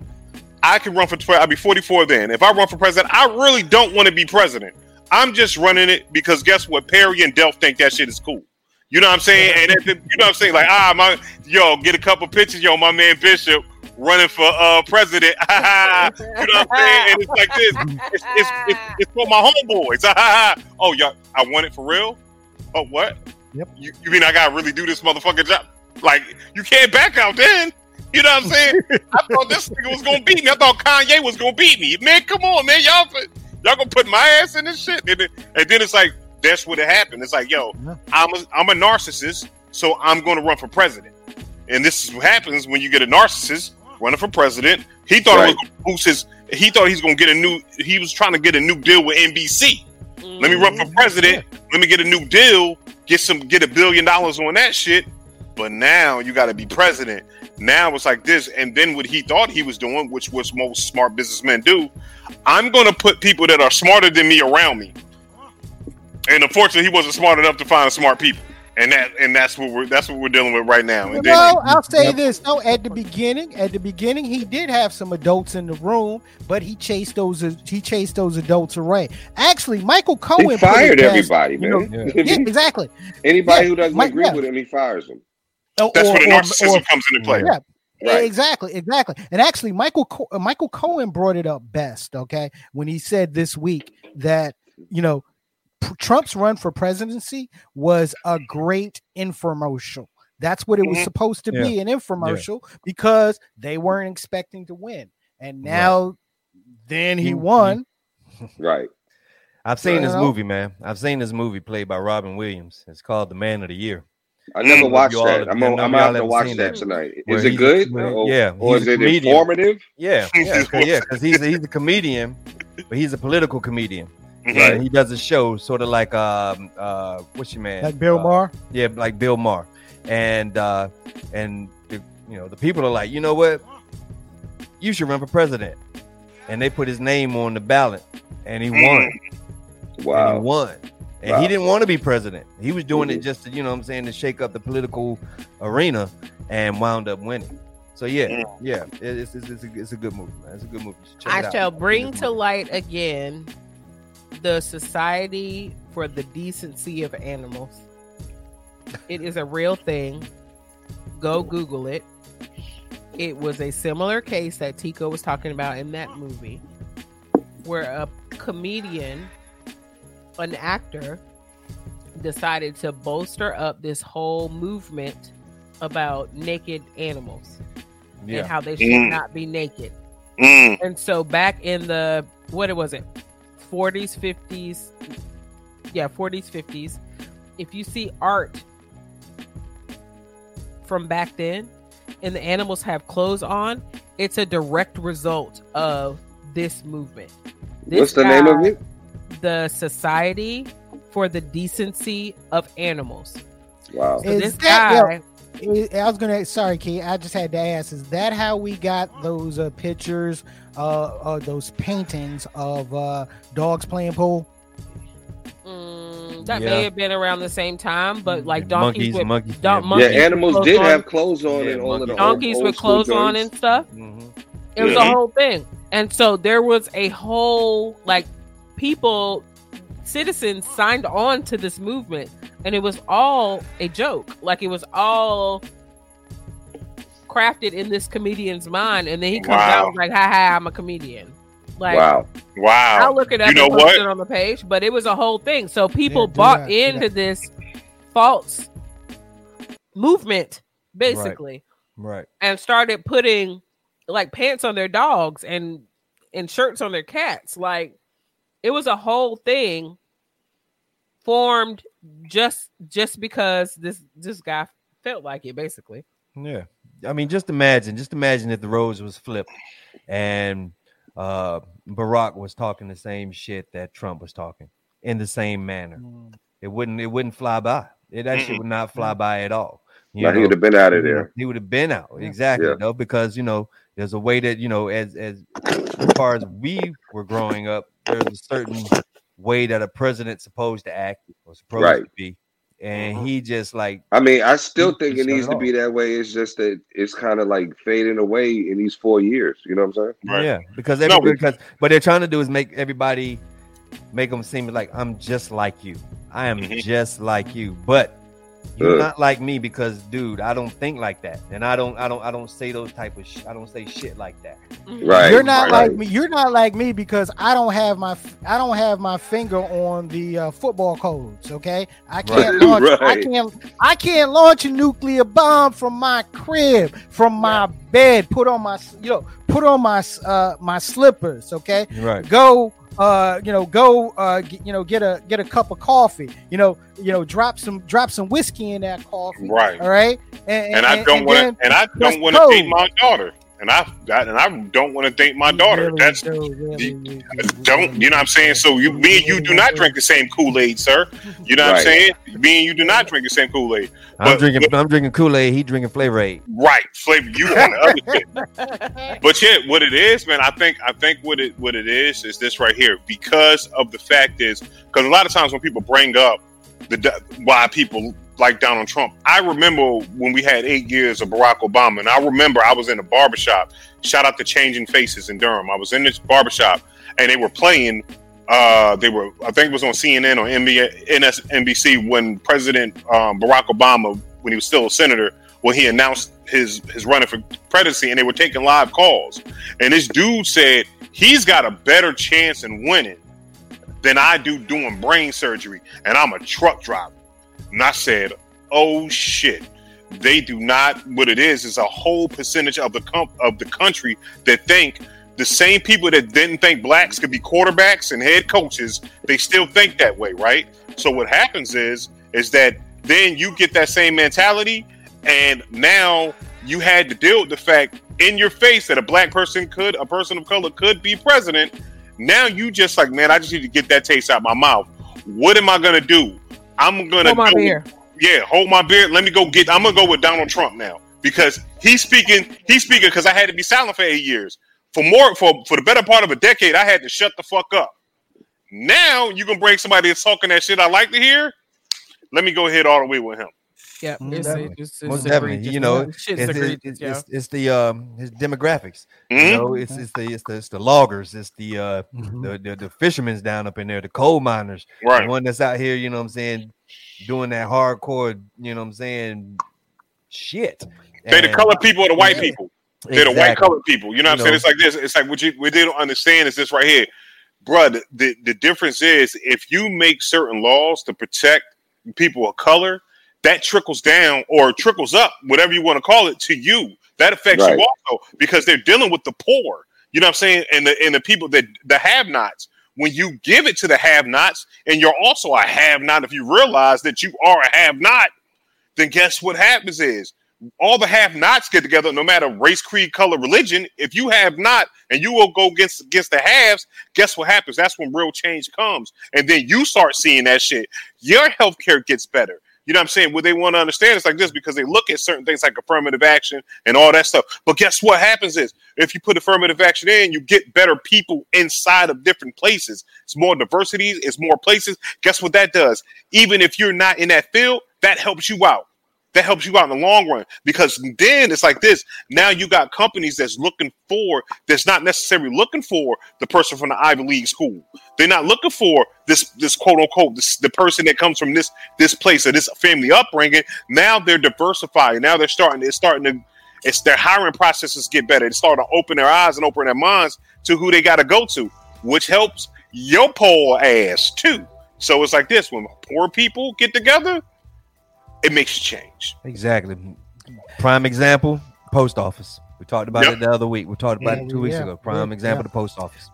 I can run for I'll be 44 then. If I run for president, I really don't want to be president. I'm just running it because guess what? Perry and Delph think that shit is cool. You know what I'm saying? And the- you know what I'm saying? Like, ah, my yo, get a couple pictures, yo, my man Bishop running for uh president. you know what I'm saying? And it's like this. It's it's, it's, it's for my homeboys. oh, y'all, I want it for real. Oh, what? Yep. You, you mean I gotta really do this motherfucking job? Like you can't back out then. You know what I'm saying? I thought this nigga was gonna beat me. I thought Kanye was gonna beat me. Man, come on, man. Y'all y'all gonna put my ass in this shit. And then, and then it's like that's what it happened. It's like, yo, I'm a I'm a narcissist, so I'm gonna run for president. And this is what happens when you get a narcissist running for president. He thought Right. it was gonna boost his he thought he's gonna get a new he was trying to get a new deal with NBC. Let me run for mm-hmm. president. Let me get a new deal. Get some. Get a billion dollars on that shit. But now you got to be president. Now it's like this. And then what he thought he was doing, which was most smart businessmen do, I'm going to put people that are smarter than me around me. And unfortunately, he wasn't smart enough to find smart people. And that and that's what we're that's what we're dealing with right now. And No, I'll say this. No, at the beginning, at the beginning, he did have some adults in the room, but he chased those. He chased those adults away. Actually, Michael Cohen He fired best, everybody, you know- man. yeah, exactly. Anybody Yeah, who doesn't Mike- agree yeah. with him, he fires them. Or- that's where the or- or- narcissism or- comes into play. Yeah, Right. exactly, exactly. And actually, Michael Co- uh, Michael Cohen brought it up best. Okay, when he said this week that you know P- Trump's run for presidency was a great infomercial. That's what it was Mhm. supposed to Yeah. be an infomercial because they weren't expecting to win, and now then he He- won. Right. I've seen this movie, man. I've seen this movie played by Robin Williams. It's called The Man of the Year. I never Mm. watched that. I'm, none gonna- I'm y'all gonna have to watch that that. tonight. Where Is it good? where- or, yeah, Or is it comedian. informative? Yeah, yeah, 'cause- yeah, because he's a, he's a comedian, but he's a political comedian. Mhm. Right. He does a show sort of like um uh what's your man Like Bill Uh, Maher. Yeah, like Bill Maher, and uh and the, you know the people are like, you know what, you should run for president, and they put his name on the ballot, and he Mm. won, and he won. And Wow. he didn't want to be president. He was doing it just to, you know what I'm saying, to shake up the political arena and wound up winning. So yeah, Mm. yeah, it's, it's, it's, a, it's a good movie, man. It's a good movie. Check I out. shall It's a bring to movie. light again the Society for the Decency of Animals. It is a real thing. Go Google it. It was a similar case that Tico was talking about in that movie, where a comedian, an actor, decided to bolster up this whole movement about naked animals Yeah. and how they should Mm. not be naked. Mm. And so back in the what was it? 40s, 50s. Yeah, 40s, 50s. If you see art from back then and the animals have clothes on, it's a direct result of this movement. This What's the name of it? The Society for the Decency of Animals. Wow. So Is this that- guy I I was gonna. Sorry, Key. I just had to ask. Is that how we got those uh, pictures, uh, uh, those paintings of uh, dogs playing pool? mm, that Yeah. may have been around the same time, but like donkeys monkeys, with monkeys, don- yeah, monkeys Yeah, animals clothes did on. have clothes on Yeah, and all of the monkeys. old- donkeys old with school clothes on and stuff. Mhm. It was a whole thing. And so there was a whole like people citizens signed on to this movement and it was all a joke. Like it was all crafted in this comedian's mind and then he comes Wow. out like ha ha I'm a comedian. Like Wow. Wow. I'll look it up You know and post what? it on the page, but it was a whole thing. So people Yeah, bought that, into that. this false movement basically Right. and started putting like pants on their dogs and and shirts on their cats like it was a whole thing formed just just because this this guy felt like it basically Yeah. I mean, just imagine, just imagine if the roles was flipped and uh Barack was talking the same shit that Trump was talking in the same manner. It wouldn't it wouldn't fly by. It actually would not fly by at all. You Now he would have been out of there. He would have been out exactly Yeah. though, because you know there's a way that you know as as as far as we were growing up, there's a certain way that a president's supposed to act or supposed Right. to be, and he just like I mean, I still think it needs to be that way. It's just that it's kind of like fading away in these four years. You know what I'm saying? Right. yeah, because No, because what they're trying to do is make everybody make them seem like I'm just like you. I am Mhm. just like you, but You're Ugh. not like me because, dude, I don't think like that, and I don't, I don't, I don't say those type of, sh- I don't say shit like that. Right. You're not right. like me. You're not like me because I don't have my I don't have my finger on the uh, football codes. Okay, I can't Right. launch. I can't. I can't launch a nuclear bomb from my crib, from my bed. Put on my you know put on my uh my slippers. Okay, Right. go uh you know go uh g- you know get a get a cup of coffee. You know you know drop some drop some whiskey in that coffee. Right. All right. and I don't want to, and I don't want to date my daughter, and I, I and I don't want to date my daughter. Really That's do, really, uh, really, don't you know what I'm saying? So you, me and you do not drink the same Kool Aid, sir. You know what I'm saying? Me and you do not drink the same Kool Aid. I'm drinking, but- I'm drinking Kool Aid. He drinking Flavor Aid. Right, flavor you on the other shit. But yeah, what it is, man, I think I think what it what it is is this right here because of the fact is because a lot of times when people bring up the why people like Donald Trump, I remember when we had eight years of Barack Obama, and I remember I was in a barbershop. Shout out to Changing Faces in Durham. I was in this barbershop and they were playing. Uh, they were, I think it was on CNN or NBA, NBC when President um, Barack Obama, when he was still a senator, when he announced his his running for presidency, and they were taking live calls. And this dude said he's got a better chance in winning than I do doing brain surgery, and I'm a truck driver. And I said, "Oh shit." They do not. What it is is a whole percentage of the of the country that think the same people that didn't think blacks could be quarterbacks and head coaches. They still think that way, right? So what happens is is that then you get that same mentality, and now you had to deal with the fact in your face that a black person could, a person of color could be president. Now you just like, man, I just need to get that taste out my mouth. What am I gonna do? I'm gonna Hold my go- beer. yeah, hold my beer. Let me go get. I'm gonna go with Donald Trump now because he's speaking. He's speaking because I had to be silent for eight years. For more, for for the better part of a decade, I had to shut the fuck up. Now you can bring somebody that's talking that shit I like to hear. Let me go ahead all the way with him. Yeah, it's, definitely. it's, it's Most definitely. egregious, You know, man. It's, it's, it's, it's the um his demographics. You Mhm. know, it's it's the it's the it's the loggers, it's the uh Mhm. the, the the fishermen's down up in there, the coal miners, Right. the one that's out here, you know what I'm saying, doing that hardcore, you know what I'm saying, shit. They the And- colored people or the white Yeah. people. They're the white Exactly. colored people. You know what You I'm saying? know. It's like this. It's like what you what they don't understand is this right here, bruh. The, the the difference is if you make certain laws to protect people of color, that trickles down or trickles up, whatever you want to call it, to you. That affects Right. you also because they're dealing with the poor. You know what I'm saying? And the and the people that the have-nots. When you give it to the have-nots, and you're also a have-not, if you realize that you are a have-not, then guess what happens is all the have-nots get together, no matter race, creed, color, religion. If you have not, and you will go against against the haves, guess what happens? That's when real change comes, and then you start seeing that shit. Your healthcare gets better. You know what I'm saying? What they want to understand is like this because they look at certain things like affirmative action and all that stuff. But guess what happens is if you put affirmative action in, you get better people inside of different places. It's more diversity, it's more places. Guess what that does? Even if you're not in that field, that helps you out. That helps you out in the long run because then it's like this. Now you got companies that's looking for that's not necessarily looking for the person from the Ivy League school. They're not looking for this this quote unquote this, the person that comes from this this place or this family upbringing. Now they're diversifying. Now they're starting. It's starting to. It's their hiring processes get better. It's starting to open their eyes and open their minds to who they got to go to, which helps your poor ass too. So it's like this: when poor people get together, it makes you change. Exactly. Prime example, post office. We talked about Yep. it the other week. We talked about Yeah, it two weeks yeah, ago. Prime yeah, example, yeah. the post office.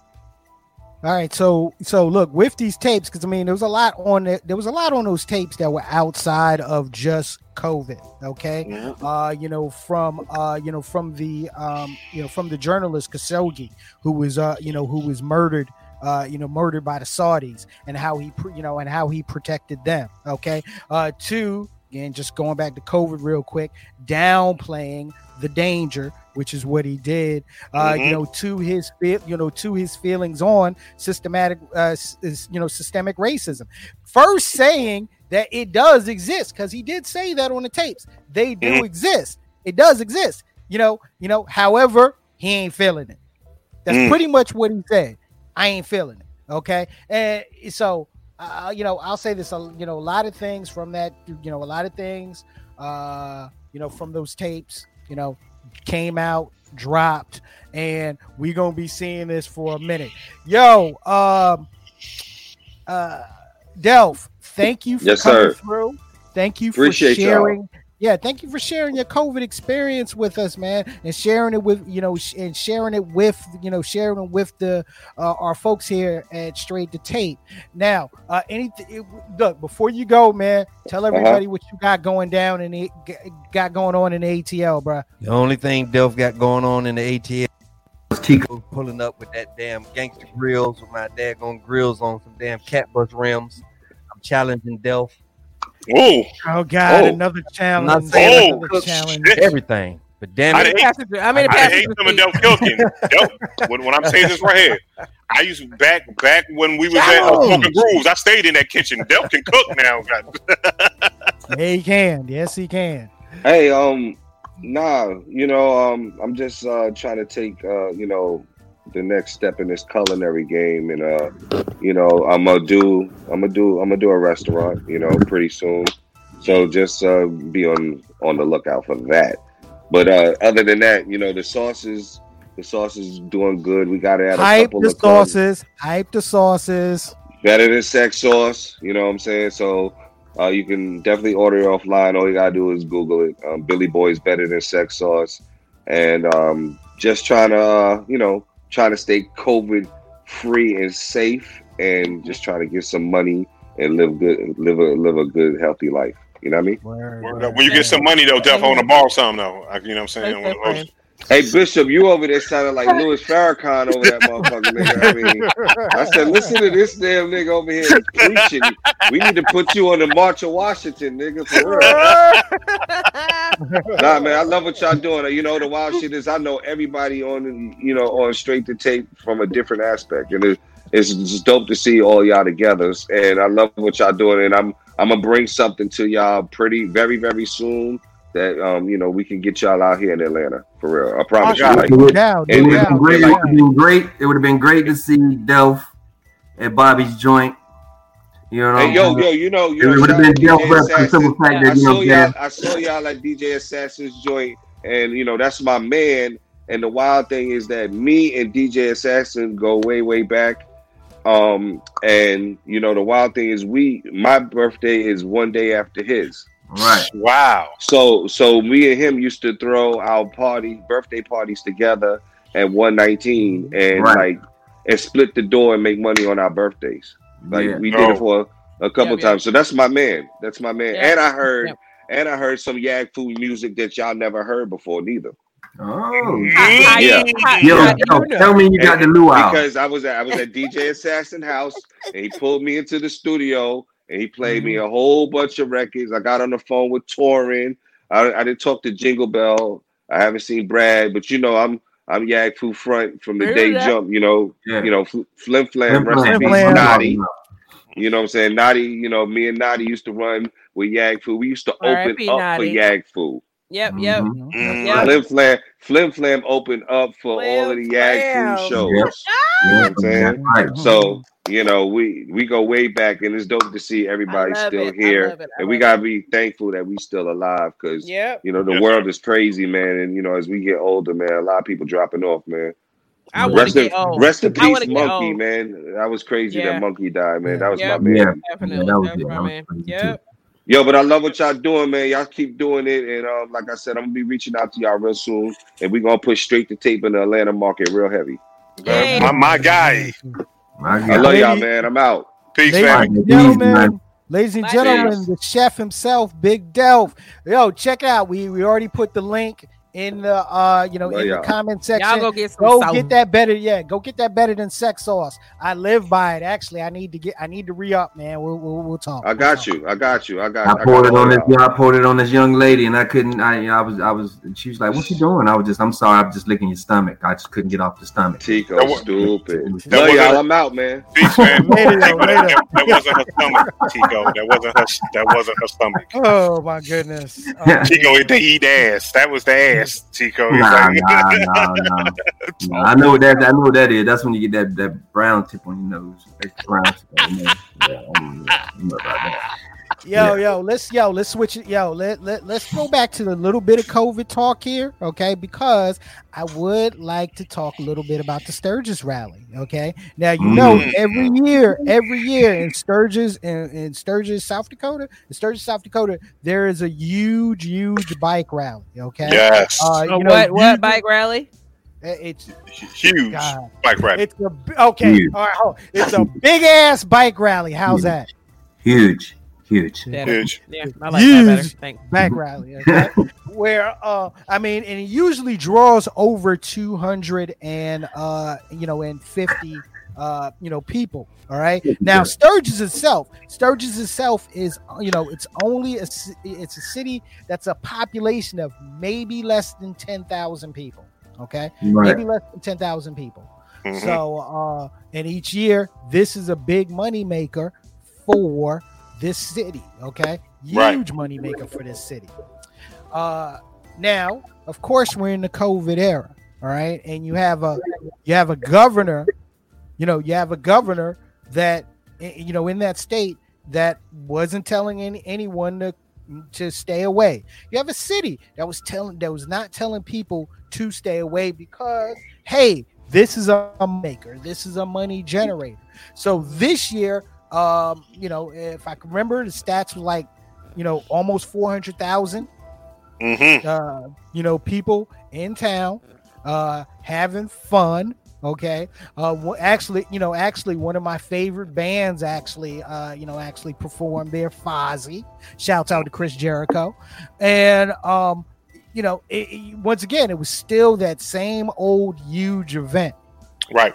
All right, so so look with these tapes because I mean there was a lot on it. There was a lot on those tapes that were outside of just COVID. Okay, uh, you know from uh, you know from the um, you know from the journalist Khashoggi who was uh, you know who was murdered. Uh, you know, murdered by the Saudis, and how he, pr- you know, and how he protected them. Okay, uh, two, again, just going back to COVID real quick, downplaying the danger, which is what he did. Uh, Mhm. You know, to his, you know, to his feelings on systematic, uh, is, you know, systemic racism. First, saying that it does exist because he did say that on the tapes. They do Mhm. exist. It does exist. You know, you know. However, he ain't feeling it. That's Mm. pretty much what he said. I ain't feeling it. Okay, and so uh, you know, I'll say this, uh, you know, a lot of things from that, you know, a lot of things, uh, you know, from those tapes, you know, came out, dropped, and we're gonna be seeing this for a minute. Yo, um, uh, Delph, thank you for Yes, coming sir. through. Thank you for sharing. Yeah, thank you for sharing your COVID experience with us, man, and sharing it with you know, sh- and sharing it with you know, sharing it with the uh, our folks here at Straight to Tape. Now, uh, anything? Look, before you go, man, tell Uh-huh. everybody what you got going down and it got going on in the ATL, bro. The only thing Delph got going on in the ATL was Tico pulling up with that damn gangster grills with my daggone grills on some damn cat bus rims. I'm challenging Delph. Oh, Oh God, Oh. another challenge. I'm not saying Oh, another challenge. shit. Everything. But damn I it, didn't- Passenger- I mean, the I hate passenger some of seat. Delph cooking. Delph, when, when I'm saying this right here, I used to back back when we was at uh, Challenge. Smoking Grooves. I stayed in that kitchen. Delph can cook now. God. Yeah, he can. Yes, he can. Hey, um, nah, you know, um, I'm just uh trying to take uh, you know, the next step in this culinary game, and uh, you know, I'm gonna do, I'm gonna do, I'm gonna do a restaurant, you know, pretty soon. So just uh, be on on the lookout for that. But uh, other than that, you know, the sauces, the sauces doing good. We got to add a Hype couple the sauces. Hype the sauces. better than sex sauce. You know what I'm saying? So uh, you can definitely order it offline. All you gotta do is Google it. Um, Billy Boy's better than sex sauce, and um, just trying to uh, you know trying to stay COVID free and safe, and just trying to get some money and live good, live a live a good healthy life. You know what I mean? Word, Word word. When you get some money though, Delph, I want to borrow some though. You know what I'm saying? That's One of those- Hey Bishop, you over there sounded like Louis Farrakhan over that motherfucker nigga. I mean, I said, listen to this damn nigga over here preaching. We need to put you on the March of Washington, nigga, for real. Nah, man, I love what y'all doing. You know, the wild shit is I know everybody on, you know, on straight to tape from a different aspect, and it, it's just dope to see all y'all together. And I love what y'all doing, and I'm I'm gonna bring something to y'all pretty very very soon that um you know we can get y'all out here in Atlanta for real. I promise you. God. Like, No doubt, And no we doubt, can no Great, it would have been great. It would have been great to see Delph at Bobby's joint. You know, Hey, yo, yo, you know, it would have been out Delph for Assassin. simple fact I that you saw know, y'all. yeah, I saw y'all at DJ Assassin's joint, and you know that's my man. And the wild thing is that me and DJ Assassin go way, way back. Um, and you know the wild thing is we, my birthday is one day after his. Right. Wow. So, so me and him used to throw our party, birthday parties together at 119, and Right. like and split the door and make money on our birthdays. Like yeah. we did Oh. it for a couple Yep, yep. times. So that's my man. That's my man. Yep, And I heard yep. and I heard some Yaggfu music that y'all never heard before neither. Oh, How- how Yeah. yo, yo, tell me you got the new luau. Because I was at I was at DJ Assassin house and he pulled me into the studio and he played me a whole bunch of records. I got on the phone with Torin. I, I didn't talk to Jingle Bell. I haven't seen Brad, but you know I'm I'm Yaggfu front from the Hear day that? jump. You know, Yeah. you know, Fl- Flim Flam, Flim rest in Flam. peace, Flim Flam. Naughty. You know what I'm saying? Naughty, you know, me and Naughty used to run with Yaggfu. We used to open R.I.P. up Naughty. for Yag Food. Yep, yep. Mhm. Mm. Yeah. Flim Flam, Flim Flam opened up for all of the Flim Yag Flam. Food shows. Yep. You know what I'm saying? Right. So, you know, we we go way back and it's dope to see everybody still it. Here. love it. I And we gotta be thankful that we still alive because Yep. you know the Yes, world is crazy, man. And you know, as we get older, man, a lot of people dropping off, man. I want Rest to in, old. rest in peace, Monkey, old. man. That was crazy Yeah. that Monkey died, man. That was Yep. my man. Yeah. Definitely. That was my man. crazy, Yep. Yo, but I love what y'all doing, man. Y'all keep doing it, and um, like I said, I'm gonna be reaching out to y'all real soon, and we're gonna push straight to tape in the Atlanta market real heavy. Yay. My, my guy. My I God. love y'all, man. I'm out. Peace, Ladies man. and gentlemen, man. ladies and Bye, gentlemen, guys. the chef himself, Big Delph. Yo, check out. We we already put the link in the uh you know Love in y'all. the comment section. Y'all go get some Go sauce. get that better, yeah. Go get that better than sex sauce. I live by it. Actually, I need to get. I need to re up, man. We'll we'll, we'll talk. I We'll got talk. you. I got you. I got. I I poured got it on this. y'all. Yeah, I poured it on this young lady, and I couldn't. I, I was, I was. She was like, "What you doing?" I was just, "I'm sorry, I'm just licking your stomach. I just couldn't get off the stomach." Tico, That wa- stupid. That Love wasn't- y'all. I'm out, man. Peace, man. Later, yo, Tico, that, later. that wasn't her stomach, Tico. That wasn't her. That wasn't her stomach. Oh my goodness. Yeah. Tico, they eat ass. That was the ass, Tico. He's Nah, like, nah, nah, nah. Nah, I know what that. I know what that is. That's when you get that that brown tip on your nose. Brown tip on your nose. Yeah, I worry about that. Yo, yo, let's yo, let's switch it. Yo, let, let let's go back to the little bit of COVID talk here, okay? Because I would like to talk a little bit about the Sturgis rally. Okay. Now you know Mm. every year, every year in Sturgis in, in Sturgis, South Dakota, in Sturgis, South Dakota, there is a huge, huge bike rally. Okay. Yes. Uh, A you know, what what huge- bike rally? It's Huge God. bike rally. it's a b- okay. Huge. All right, hold on. It's a big ass bike rally. How's Huge. that? Huge, huge. Better. Huge. Yeah, I like that better. Huge. Thanks. bike rally okay? where uh i mean and it usually draws over 200 and uh you know and 50 uh you know people all right now sturgis itself sturgis itself is you know it's only a it's a city that's a population of maybe less than 10,000 people okay Right. maybe less than 10,000 people Mhm. so, uh, and each year, this is a big money maker for this city. Okay, Right. huge money maker for this city. Uh, now, of course, we're in the COVID era. All right, and you have a you have a governor. You know, you have a governor that you know in that state that wasn't telling any, anyone to to stay away. You have a city that was telling that was not telling people to stay away because hey, this is a maker, this is a money generator. So this year, um, you know, if I can remember, the stats were like, you know, almost four hundred thousand Mhm. uh, you know, people in town uh, having fun. Okay, uh, wh- actually, you know, actually, one of my favorite bands actually, uh, you know, actually performed there. Fozzy, shouts out to Chris Jericho, and um, you know, it, it- once again, it was still that same old huge event. Right.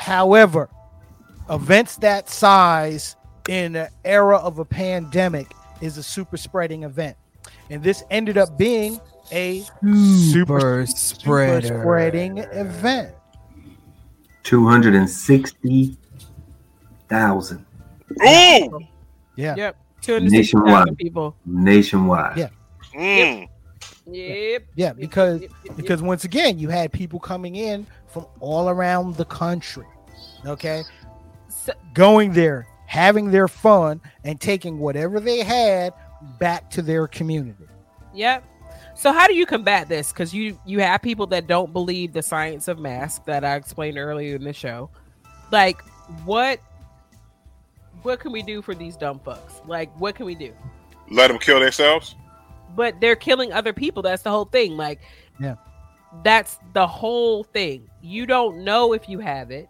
However, events that size in the era of a pandemic is a super spreading event. And this ended up being a super, Super super spreading event. 260,000 Ooh. Yeah. Yep. Two hundred sixty thousand Nationwide. people. nationwide. Yeah. Mm. Yep. Yeah, because Yep, yep, yep. because once again, you had people coming in from all around the country. Okay. So- Going there, having their fun, and taking whatever they had back to their community. Yep. So how do you combat this? Because you you have people that don't believe the science of masks that I explained earlier in the show. Like, what what can we do for these dumb fucks? Like, what can we do? Let them kill themselves. But they're killing other people. That's the whole thing. Like, Yeah. that's the whole thing. You don't know if you have it.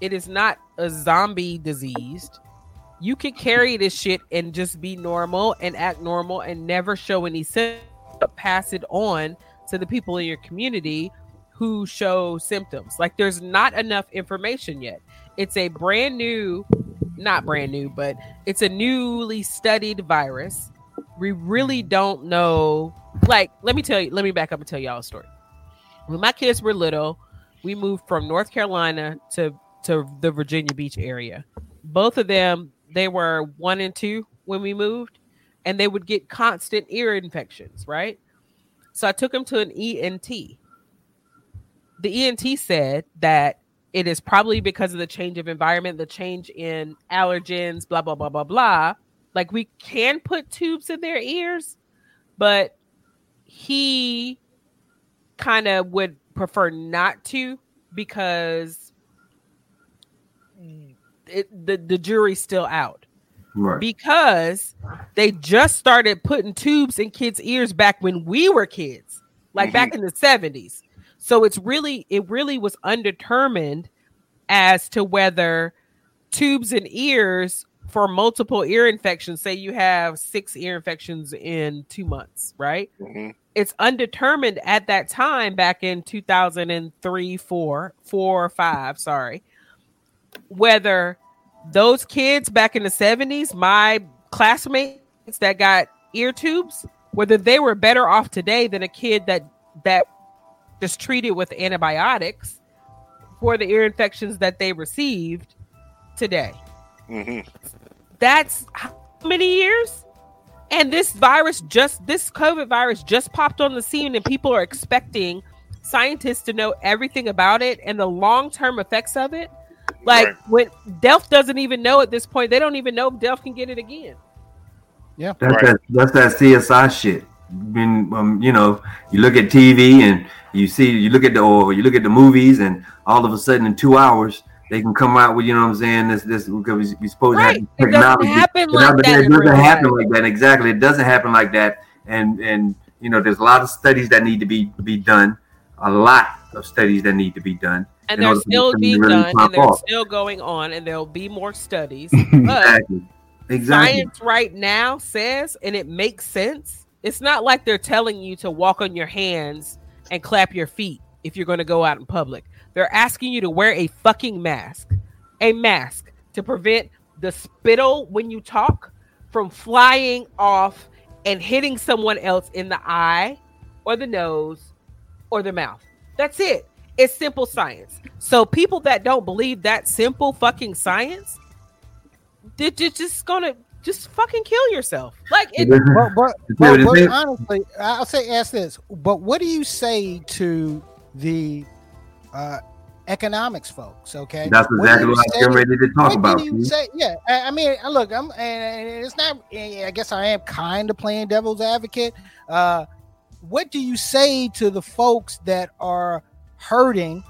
It is not a zombie diseased. You can carry this shit and just be normal and act normal and never show any symptoms, but pass it on to the people in your community who show symptoms. Like there's not enough information yet. It's a brand new, not brand new, but it's a newly studied virus. We really don't know. Like, let me tell you, let me back up and tell y'all a story. When my kids were little, we moved from North Carolina to to the Virginia Beach area. Both of them, they were one and two when we moved, and they would get constant ear infections, right? So I took them to an ENT. The ENT said that it is probably because of the change of environment, the change in allergens, blah, blah, blah, blah, blah. Like we can put tubes in their ears, but he kind of would prefer not to because it, the, the jury's still out Right. because they just started putting tubes in kids' ears back when we were kids, like back in the 70s. So it's really, it really was undetermined as to whether tubes and ears for multiple ear infections, say you have six ear infections in two months, right? Mhm. It's undetermined at that time back in 2003, four, four or five, sorry, whether those kids back in the 70s, my classmates that got ear tubes, whether they were better off today than a kid that that just treated with antibiotics for the ear infections that they received today. Mhm. That's how many years? And this virus just this COVID virus just popped on the scene and people are expecting scientists to know everything about it and the long-term effects of it. Like Right. when Delph doesn't even know at this point. They don't even know if Delph can get it again. Yeah. That's Right. that that's that CSI shit. Been um, you know, you look at TV and you see you look at the or you look at the movies and all of a sudden in two hours they can come out with you know what I'm saying this this because we supposed Right. to It have doesn't technology. happen But like but that It doesn't happen like that exactly. It doesn't happen like that. And and you know there's a lot of studies that need to be be done. A lot of studies that need to be done. And they're order for this still being really done, and they're off. still going on, and there'll be more studies. But Exactly. Exactly. science right now says, and it makes sense. It's not like they're telling you to walk on your hands and clap your feet if you're going to go out in public. They're asking you to wear a fucking mask, a mask to prevent the spittle when you talk from flying off and hitting someone else in the eye or the nose or the mouth. That's it. It's simple science. So people that don't believe that simple fucking science, they're ju- just gonna just fucking kill yourself. Like it, But, but, but, but but honestly, I'll say ask this. But what do you say to the uh, economics folks? Okay, That's exactly you what I'm say- getting ready to talk what about. you say? Yeah, I, I mean, look, I'm, and it's not. I guess I am kind of playing devil's advocate. Uh, what do you say to the folks that are hurting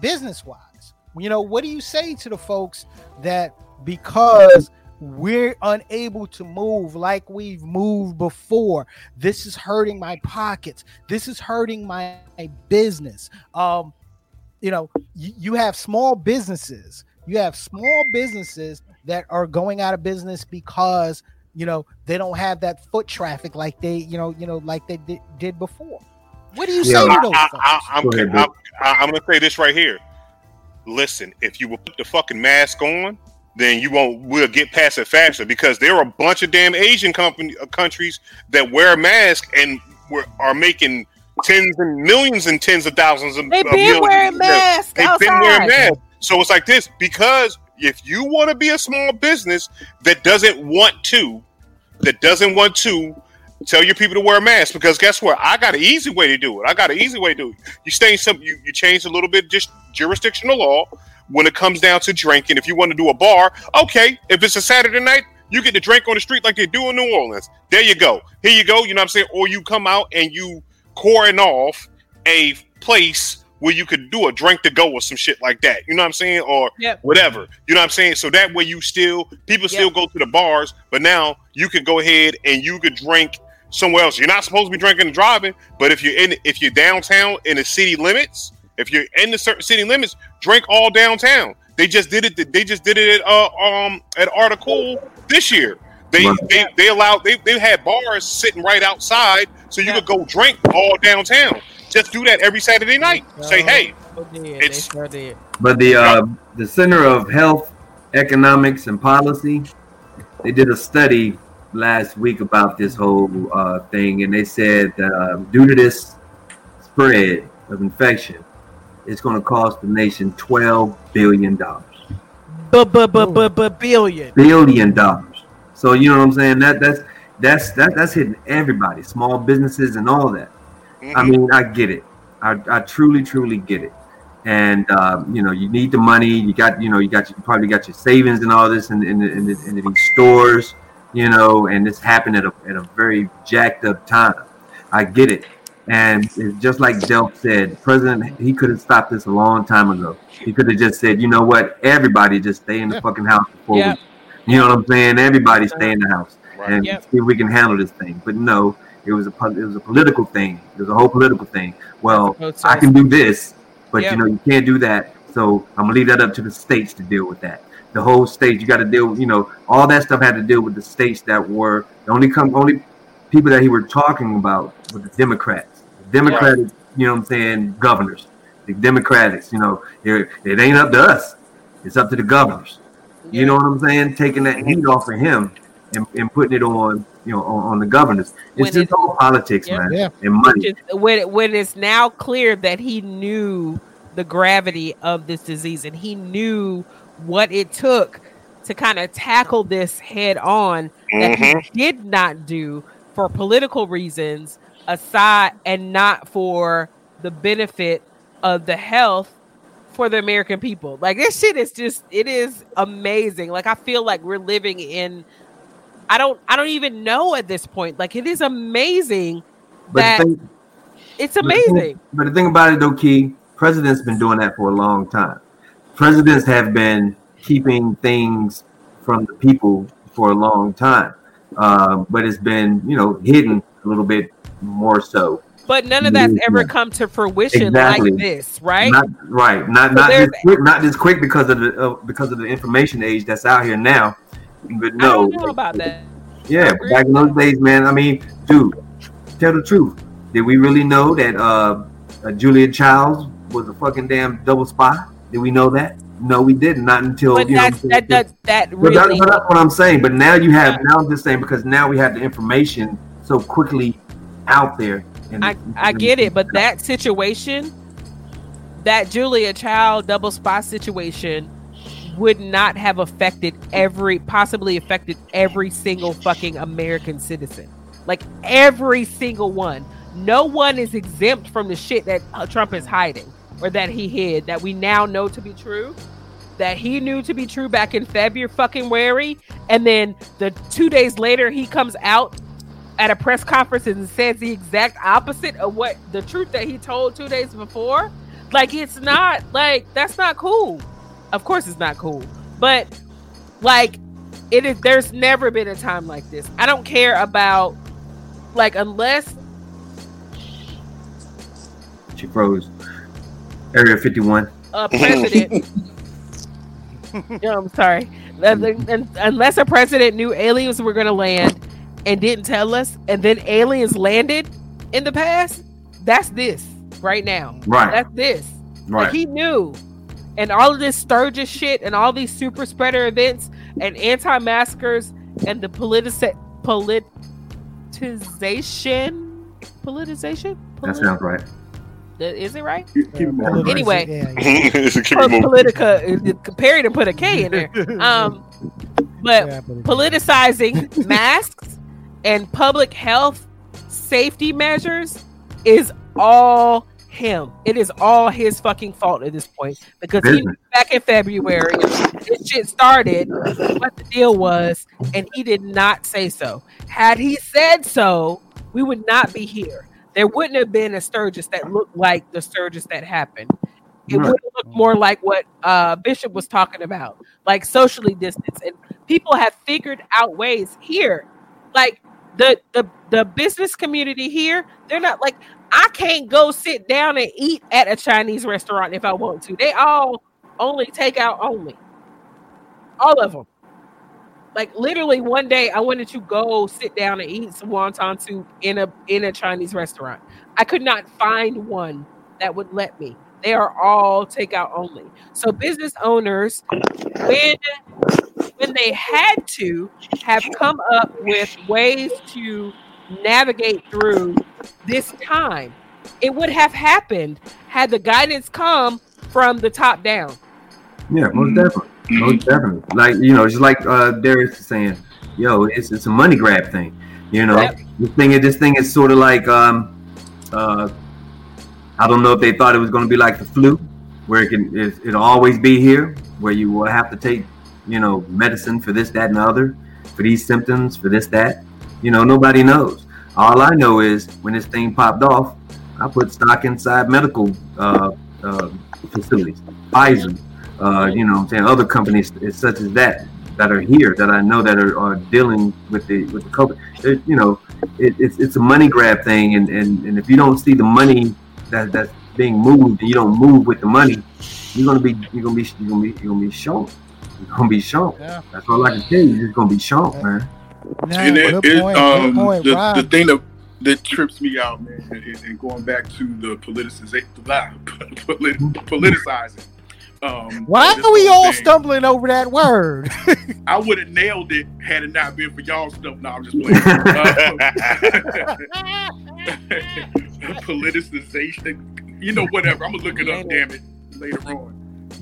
business wise? You know, what do you say to the folks that because we're unable to move like we've moved before, this is hurting my pockets. This is hurting my business. Um, you know, you, you have small businesses. You have small businesses that are going out of business because you know they don't have that foot traffic like they you know you know like they did, did before. What do you say Yeah. to I, those I, folks? I, I'm, Go ahead, I'm, I'm going to say this right here. Listen, if you will put the fucking mask on, then you won't. We'll get past it faster because there are a bunch of damn Asian company uh, countries that wear masks and were, are making tens and millions and tens of thousands of. they've been millions. wearing masks They've outside. been wearing masks. So it's like this because if you want to be a small business that doesn't want to, that doesn't want to tell your people to wear a mask because guess what? I got an easy way to do it. I got an easy way to do it. You stay in some, you, you change a little bit just jurisdictional law when it comes down to drinking. If you want to do a bar, okay. If it's a Saturday night, you get to drink on the street like they do in New Orleans. There you go. Here you go. You know what I'm saying? Or you come out and you coring off a place where you could do a drink to go or some shit like that. You know what I'm saying? Or Yep. whatever. You know what I'm saying? So that way you still people Yep. still go to the bars, but now you can go ahead and you could drink somewhere else. You're not supposed to be drinking and driving, but if you're in if you're downtown in the city limits, if you're in the certain city limits, drink all downtown. They just did it. They just did it at uh, um at Article this year. They Right. they, they allowed they, they had bars sitting right outside, so you Yeah. could go drink all downtown. Just do that every Saturday night. Say, hey, They did. It's- But the uh, the Center of Health, Economics, and Policy, they did a study last week about this whole uh, thing, and they said uh, due to this spread of infection, it's going to cost the nation twelve billion dollars. Billion. Billion dollars. So you know what I'm saying? That that's that's that, that's hitting everybody, small businesses and all that. I mhm, mean, I get it. I, I truly, truly get it. And um, you know, you need the money. You got, you know, you got, you probably got your savings and all this in in, in, in these stores. You know, and this happened at a at a very jacked up time. I get it. And just like Delph said, president he could have stopped this a long time ago. He could have just said, you know what, everybody just stay in the fucking house before Yeah. we, you know what I'm saying? Everybody stay in the house right. and Yep. see if we can handle this thing. But no, it was a it was a political thing. It was a whole political thing. Well, I can do this, but Yep. you know you can't do that. So I'm gonna leave that up to the states to deal with that. The whole state. You got to deal. with, You know, all that stuff had to deal with the states that were the only come only people that he were talking about were the Democrats, Democratic. You know what I'm saying? Governors, the Democrats. You know, it, it ain't up to us. It's up to the governors. You know what I'm saying? Taking that heat off of him and, and putting it on, you know, on, on the governors. When It's just it- all politics, Yeah. man, Yeah. and money. is when when it's now clear that he knew the gravity of this disease and he knew what it took to kind of tackle this head on that he mm-hmm. did not do for political reasons aside and not for the benefit of the health for the American people. Like this shit is just it is amazing. Like I feel like we're living in I don't I don't even know at this point. Like it is amazing But that thing, it's but the thing- amazing. But the thing about it, though, Key, president's been doing that for a long time. Presidents have been keeping things from the people for a long time, um, but it's been, you know, hidden a little bit more so. But none of that's Yeah. ever come to fruition Exactly. like this, right? Not right. Not So not this quick. Not this quick because of the uh, because of the information age that's out here now. But I no, don't know about that. Yeah, back in those days, man. I mean, dude, tell the truth. Did we really know that uh, uh, Julia Childs was a fucking damn double spy? Did we know that? No, we didn't. Not until But you know. that's that that that But that- really but that's what I'm saying. But now you have. Now I'm just saying because now we have the information so quickly out there. And I, I get it, but that situation, that Julia Child double spy situation, would not have affected every, possibly affected every single fucking American citizen. Like every single one. No one is exempt from the shit that uh, Trump is hiding or that he hid that we now know to be true. That he knew to be true back in February fucking wary, and then the two days later he comes out at a press conference and says the exact opposite of what the truth that he told two days before. Like it's not like that's not cool. Of course it's not cool. But like it is there's never been a time like this. I don't care about like unless she froze. Area 51. a president no, I'm sorry. Unless a president knew aliens were going to land and didn't tell us, and then aliens landed in the past, that's this right now. Right. That's this. Right. Like he knew. And all of this Sturgis shit and all these super spreader events and anti-maskers and the politici- politicization politicization That sounds right. Is it right Keep. Anyway. Yeah, yeah. Keep Po- it moving. politica uh, Perry to put a K in there um but Yeah, politicizing masks and public health safety measures is all him. It is all his fucking fault at this point because he back in February this shit started what the deal was and he did not say so. Had he said so, we would not be here. There wouldn't have been a Sturgis that looked like the Sturgis that happened. It Right. would look more like what uh, Bishop was talking about, like socially distanced. And people have figured out ways here, like the the the business community here. They're not like I can't go sit down and eat at a Chinese restaurant if I want to. They all only take out only, all of them. Like literally, one day I wanted to go sit down and eat some wonton soup in a in a Chinese restaurant. I could not find one that would let me. They are all takeout only. So business owners, when when they had to, have come up with ways to navigate through this time. It would have happened had the guidance come from the top down. Yeah, most mm-hmm. definitely. Most definitely. Like, you know, just like uh Darius is saying, yo, it's it's a money grab thing. You know, Yep. this thing is this thing is sort of like um uh I don't know if they thought it was gonna be like the flu, where it can it, it'll always be here, where you will have to take, you know, medicine for this, that, and the other, for these symptoms, for this, that. You know, nobody knows. All I know is when this thing popped off, I put stock inside medical uh, uh, facilities, Pfizer, uh, you know, I'm saying other companies such as that that are here that I know that are, are dealing with the with the COVID. It, you know, it, it's it's a money grab thing, and, and and if you don't see the money that that's being moved, and you don't move with the money, you're gonna be you're gonna be you're gonna be you're gonna be shown. You're gonna be shown. Yeah. That's all I can tell you. You're just gonna be shown, man. Nah, and it, it, point, um, point, the, Rob. the thing that that trips me out, man, and, and going back to the politicization, blah, polit- politicizing. Um, Why are we all thing. stumbling over that word? I would have nailed it had it not been for y'all stuff. No, I'm just playing. Uh, politicization, you know, whatever. I'm gonna look it up, damn it, later on.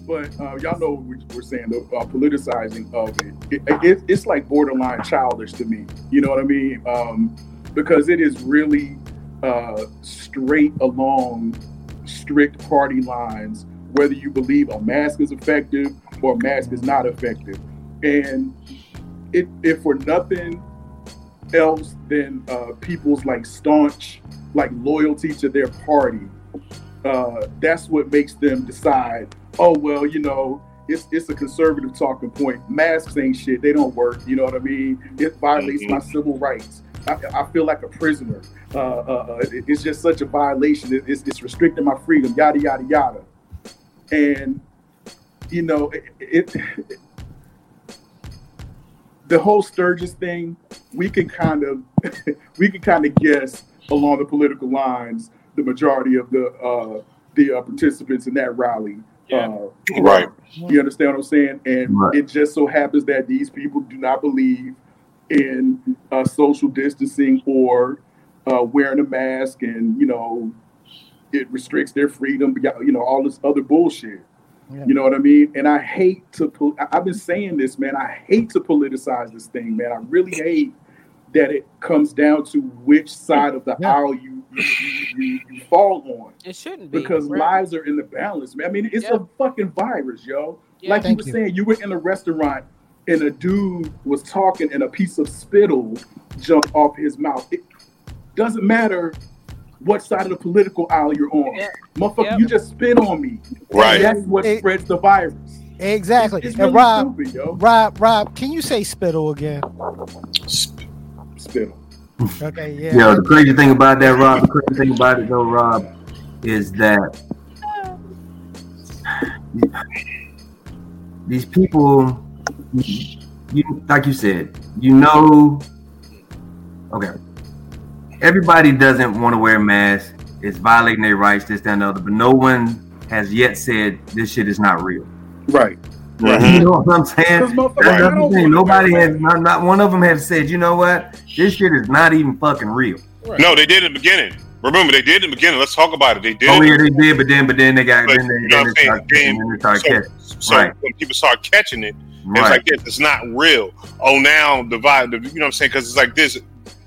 But uh, y'all know what we're saying, the uh, politicizing of it. It, it. It's like borderline childish to me. You know what I mean? Um, because it is really uh, straight along strict party lines whether you believe a mask is effective or a mask is not effective. And it, if for nothing else than uh, people's like staunch like loyalty to their party, uh, that's what makes them decide. Oh well, you know, it's it's a conservative talking point. Masks ain't shit. They don't work. You know what I mean? It violates my civil rights. I, I feel like a prisoner. Uh, uh, uh, it- it's just such a violation. It- it's, it's restricting my freedom. Yada yada yada. And you know, it, it the whole Sturgis thing. We can kind of we can kind of guess along the political lines the majority of the uh, the uh, participants in that rally. Uh, Right. you understand what I'm saying? And Right. it just so happens that these people do not believe in uh, social distancing or uh, wearing a mask, and you know, it restricts their freedom. You know, all this other bullshit. You know what I mean? And I hate to. I- I've been saying this, man. I hate to politicize this thing, man. I really hate that it comes down to which side of the Yeah. aisle you you, you, you fall on It shouldn't be because right? lives are in the balance, man. I mean, it's Yeah. a fucking virus, yo. Yeah. Like you were you. saying, you were in a restaurant and a dude was talking and a piece of spittle jumped off his mouth. It doesn't matter what side of the political aisle you're on. Yeah. Motherfucker, Yep. you just spit on me. Right. That's what It- spreads the virus. Exactly. It's, it's and really Rob, stupid, yo. Rob, Rob, can you say spittle again? Spittle. Okay, yeah. Yo, the crazy thing about that, Rob, the crazy thing about it though, Rob, is that these people, you, like you said, you know, okay, everybody doesn't want to wear a mask. It's violating their rights, this, that, and the other, but no one has yet said this shit is not real. Right. You know what I'm saying? Because motherfucker, what I'm saying. Nobody has, not, not one of them have said, you know what, this shit is not even fucking real. No, they did in the beginning. Remember, they did in the beginning. Let's talk about it. They did. Oh yeah, they did, but then, but then they got, But then they, you know then what I'm started, saying? then they started So, catching. so Right. when people start catching it, it's like this. It's not real. Oh, now the vibe. The, you know what I'm saying? Because it's like this.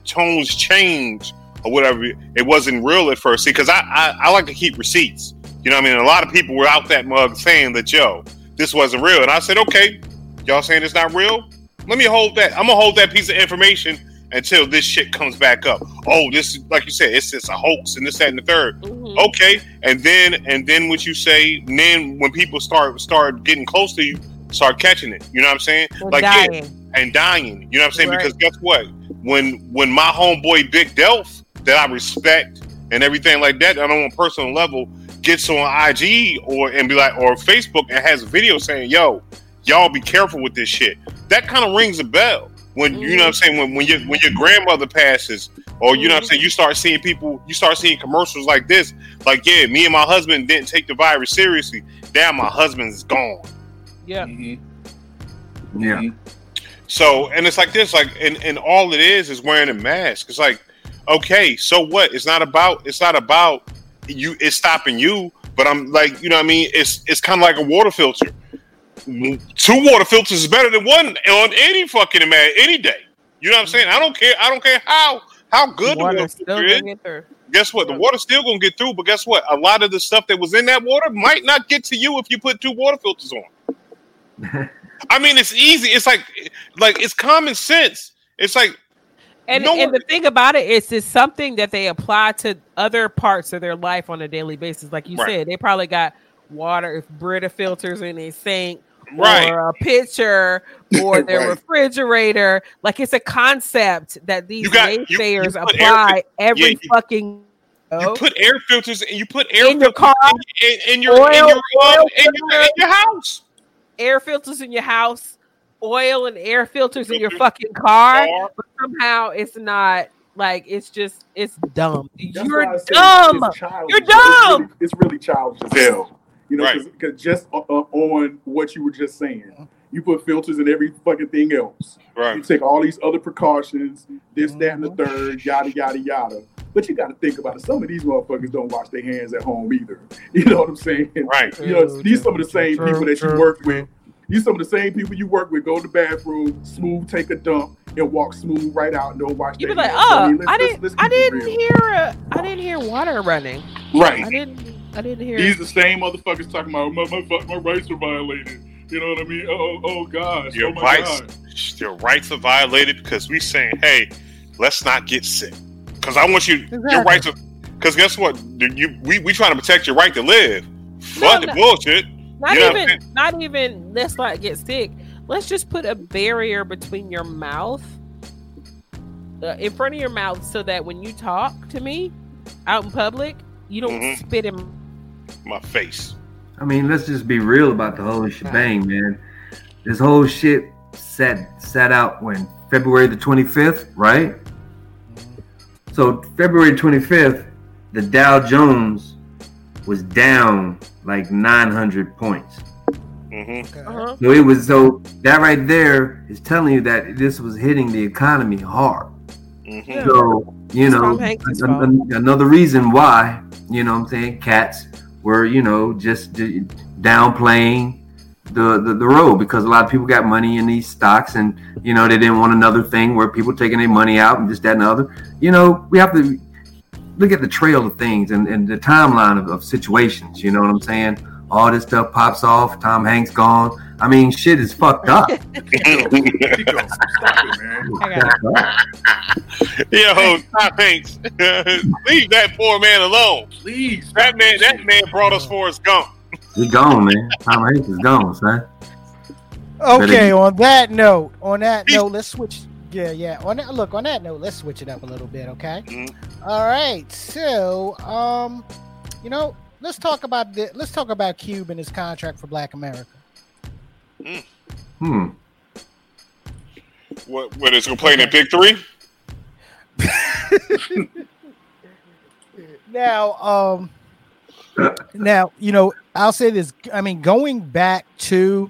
Tones change or whatever. It wasn't real at first. See, because I, I I like to keep receipts. You know what I mean? A lot of people were out that mug saying that yo, this wasn't real, and I said, okay, y'all saying it's not real. Let me hold that. I'm gonna hold that piece of information until this shit comes back up. Oh, this is like you said, it's just a hoax and this, that, and the third Mhm. okay and then and then what you say and then when people start start getting close to you start catching it you know what i'm saying Or like yeah, and dying you know what i'm saying Right. because guess what when when my homeboy big delph that i respect and everything like that on a personal level gets on ig or and be like or facebook and has a video saying yo y'all be careful with this shit that kind of rings a bell when you know what i'm mm-hmm. saying when, when your when your grandmother passes or you know what I'm mm-hmm. saying? You start seeing people, you start seeing commercials like this. Like, yeah, me and my husband didn't take the virus seriously. Damn, my husband's gone. Yeah. Mm-hmm. Yeah. Mm-hmm. So, and it's like this, like, and, and all it is is wearing a mask. It's like, okay, so what? It's not about, it's not about you, it's stopping you, but I'm like, you know what I mean? It's, it's kind of like a water filter. Two water filters is better than one on any fucking man, any day. You know what I'm saying? I don't care. I don't care how, how good the Water water filter is. guess what? The water's still gonna get through, but guess what? A lot of the stuff that was in that water might not get to you if you put two water filters on. I mean, it's easy. It's like, like it's common sense. It's like, And, No and one- the thing about it is, it's something that they apply to other parts of their life on a daily basis. Like you Right. said, they probably got water, if Brita filters in their sink, Right. or a pitcher, or their Right. refrigerator. Like it's a concept that these You got- you- you naysayers put air apply every yeah, you- fucking. you put air filters and you put air In your car, in, in, in your in oil- your, um, oil in, your, in your house. Air filters in your house, oil and air filters in your fucking car, Car. but somehow it's not like it's just it's dumb. That's You're why I say dumb. it's childish. You're It's really- dumb. It's really, childish as hell. You know, Right. because just uh, uh, on what you were just saying, you put filters in every fucking thing else. Right. You take all these other precautions, this, that, and the third, yada, yada, yada. But you got to think about it. Some of these motherfuckers don't wash their hands at home either. You know what I'm saying? Right. You know, True, these some of the same true, people that true, you work with. These some of the same people you work with. Go to the bathroom, smooth, take a dump, and walk smooth right out and don't wash their hands. You their be like, hands. So, oh, mean, let's- I didn't, let's I keep it didn't real. hear, a, I didn't hear water running. Right. I didn't. I didn't hear. These the same motherfuckers talking about my, my, my rights are violated. You know what I mean? Oh, oh, oh gosh. Your oh my rights, God. your rights are violated because we saying, hey, let's not get sick. Because I want you, your right to. Because guess what? You we we trying to protect your right to live. No, Fuck the no. bullshit. Not You know even, not even. Let's not get sick. Let's just put a barrier between your mouth, uh, in front of your mouth, so that when you talk to me out in public, you don't Mhm. spit in. My face. I mean, let's just be real about the whole shebang, man. This whole shit set sat out when February the 25th, right? So February 25th, the Dow Jones was down like 900 points. hmm Uh-huh. So it was so that right there is telling you that this was hitting the economy hard. hmm So you know Tom Hanks' an- an- another reason why you know what I'm saying cats were you know just downplaying the, the the road because a lot of people got money in these stocks and you know they didn't want another thing where people taking their money out and just that and the other. You know we have to look at the trail of things and, and the timeline of, of situations. You know what I'm saying? All this stuff pops off. Tom Hanks gone. I mean, shit is fucked up. Stop it, man. I got it. Yo, Tom Hanks, leave that poor man alone. Please. That man, that man brought us Forrest Gump. He gone, man. Tom Hanks is gone, son. Okay, on that note, on that note, let's switch. Yeah, yeah. On that, look, on that note, let's switch it up a little bit, okay? Mhm. All right. So, um, you know, let's talk about the, let's talk about Cube and his contract for Black America. Hmm. What? What is going to play in that big three? Now, um, now you know, I'll say this. I mean, going back to,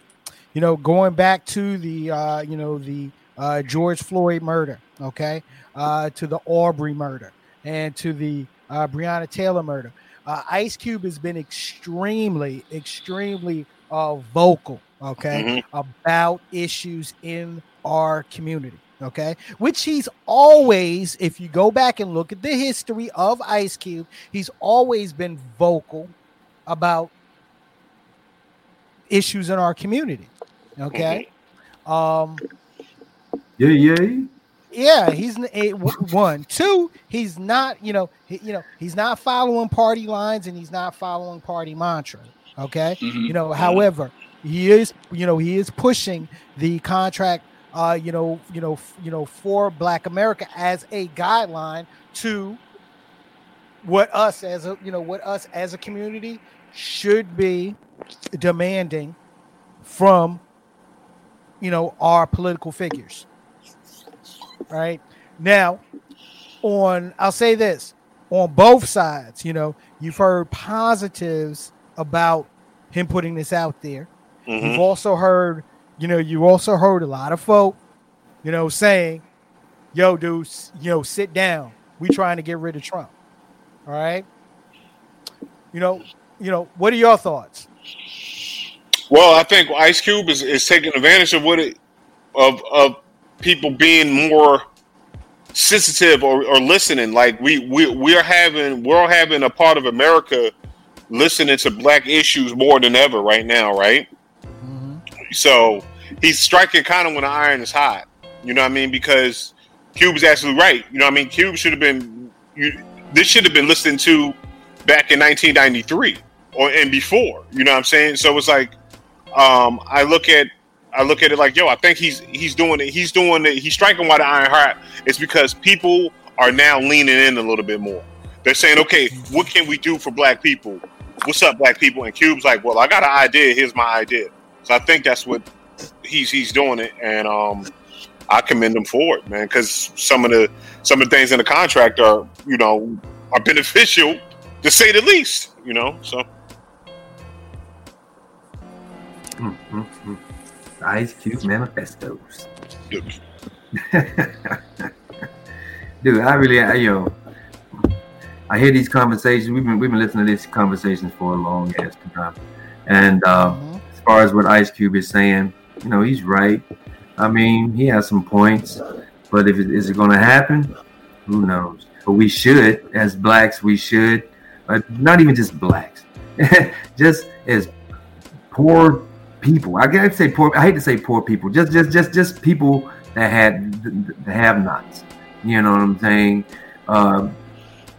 you know, going back to the, uh, you know, the uh, George Floyd murder, okay, uh, to the Arbery murder, and to the uh, Breonna Taylor murder. Uh, Ice Cube has been extremely, extremely uh, vocal, okay, about issues in our community, okay, which he's always, if you go back and look at the history of Ice Cube, he's always been vocal about issues in our community, okay. Um, Yeah, yeah. yeah, he's n- a, w- one, two. He's not, you know, he, you know, he's not following party lines and he's not following party mantra. Okay, Mhm. you know, however, he is, you know, he is pushing the contract, uh, you know, you know, you know, for Black America as a guideline to what us as a, you know, what us as a community should be demanding from, you know, our political figures right? Now on i'll say this on both sides you know you've heard positives about him putting this out there. Mhm. you've also heard you know you also heard a lot of folk you know saying yo dude you know sit down. We trying to get rid of trump. All right? You know you know what are your thoughts Well, I think Ice Cube is, is taking advantage of what it of of people being more sensitive or, or listening. Like we we we are having we're having a part of America listening to black issues more than ever right now, right? Mm-hmm. So he's striking kind of when the iron is hot. You know what I mean? Because Cube is absolutely right. You know what I mean? Cube should have been you, this should have been listened to back in 1993 or and before. You know what I'm saying? So it's like um, I look at I look at it like, yo, I think he's he's doing it. He's doing it. He's striking while the iron hot. It's because people are now leaning in a little bit more. They're saying, okay, what can we do for black people? What's up, black people? And Cube's like, well, I got an idea. Here's my idea. So I think that's what he's he's doing it, and um, I commend him for it, man. Because some of the some of the things in the contract are, you know, are beneficial to say the least. You know, so. Mm, mm, mm. Ice Cube manifestos. Dude, I really, I, yo, I hear these conversations. We've been we've been listening to these conversations for a long ass time, and uh, Mhm. as far as what Ice Cube is saying, you know, he's right. I mean, he has some points, but if it, is it going to happen, who knows? But we should, as blacks, we should, uh, not even just blacks, just as poor people. I gotta say poor. I hate to say poor people. Just just just just people that had the have-nots. You know what I'm saying? Um,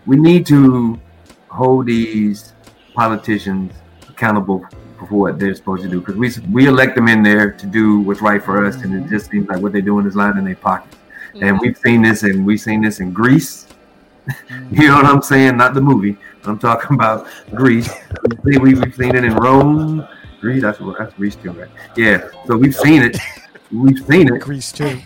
we need to hold these politicians accountable for what they're supposed to do because we we elect them in there to do what's right for us, and it mm-hmm. just seems like what they're doing is lying in their pockets. And mm-hmm. we've seen this, and we've seen this in Greece. you mm-hmm. know what I'm saying? Not the movie. I'm talking about Greece. We've seen it in Rome. Greece. That's what that's Greece too, right? Yeah. So we've seen it. We've seen it. Greece too.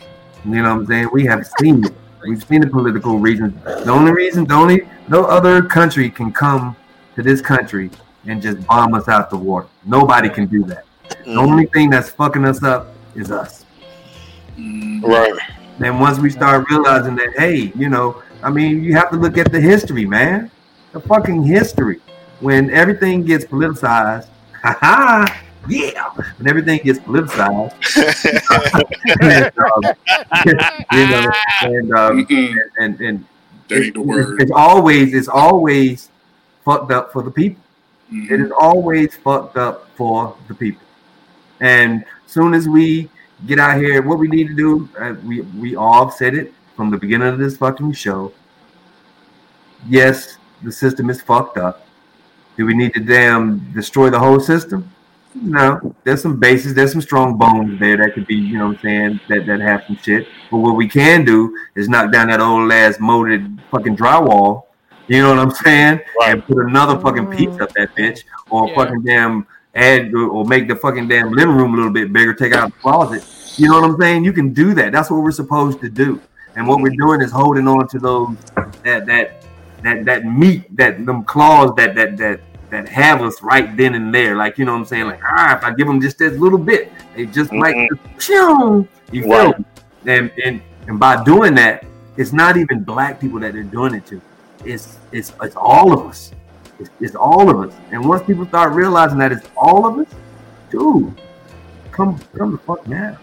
You know what I'm saying? We have seen it. We've seen the political reasons. The only reason, the only no other country can come to this country and just bomb us out the water. Nobody can do that. The mm-hmm. only thing that's fucking us up is us. Right. Then once we start realizing that, hey, you know, I mean, you have to look at the history, man. The fucking history. When everything gets politicized, haha, yeah. When everything gets politicized, and, um, you know, and, um, and and ain't the word. it's always it's always fucked up for the people. Mhm. It is always fucked up for the people. And soon as we get out here, what we need to do, uh, we we all said it from the beginning of this fucking show. Yes, the system is fucked up. Do we need to damn destroy the whole system? No, there's some bases, there's some strong bones there that could be, you know what I'm saying, that, that have some shit. But what we can do is knock down that old ass molded fucking drywall, you know what I'm saying? Right. And put another fucking piece up that bitch, or Yeah. fucking damn add or make the fucking damn living room a little bit bigger, take out the closet. You know what I'm saying? You can do that. That's what we're supposed to do. And what we're doing is holding on to those that that that that meat, that them claws that that that that have us right then and there. Like you know what I'm saying? Like ah, if I give them just this little bit, they just might Mhm. Phew! you feel me? And and and by doing that, it's not even black people that they're doing it to. It's it's it's all of us. It's, it's all of us. And once people start realizing that it's all of us, dude, come come the fuck now.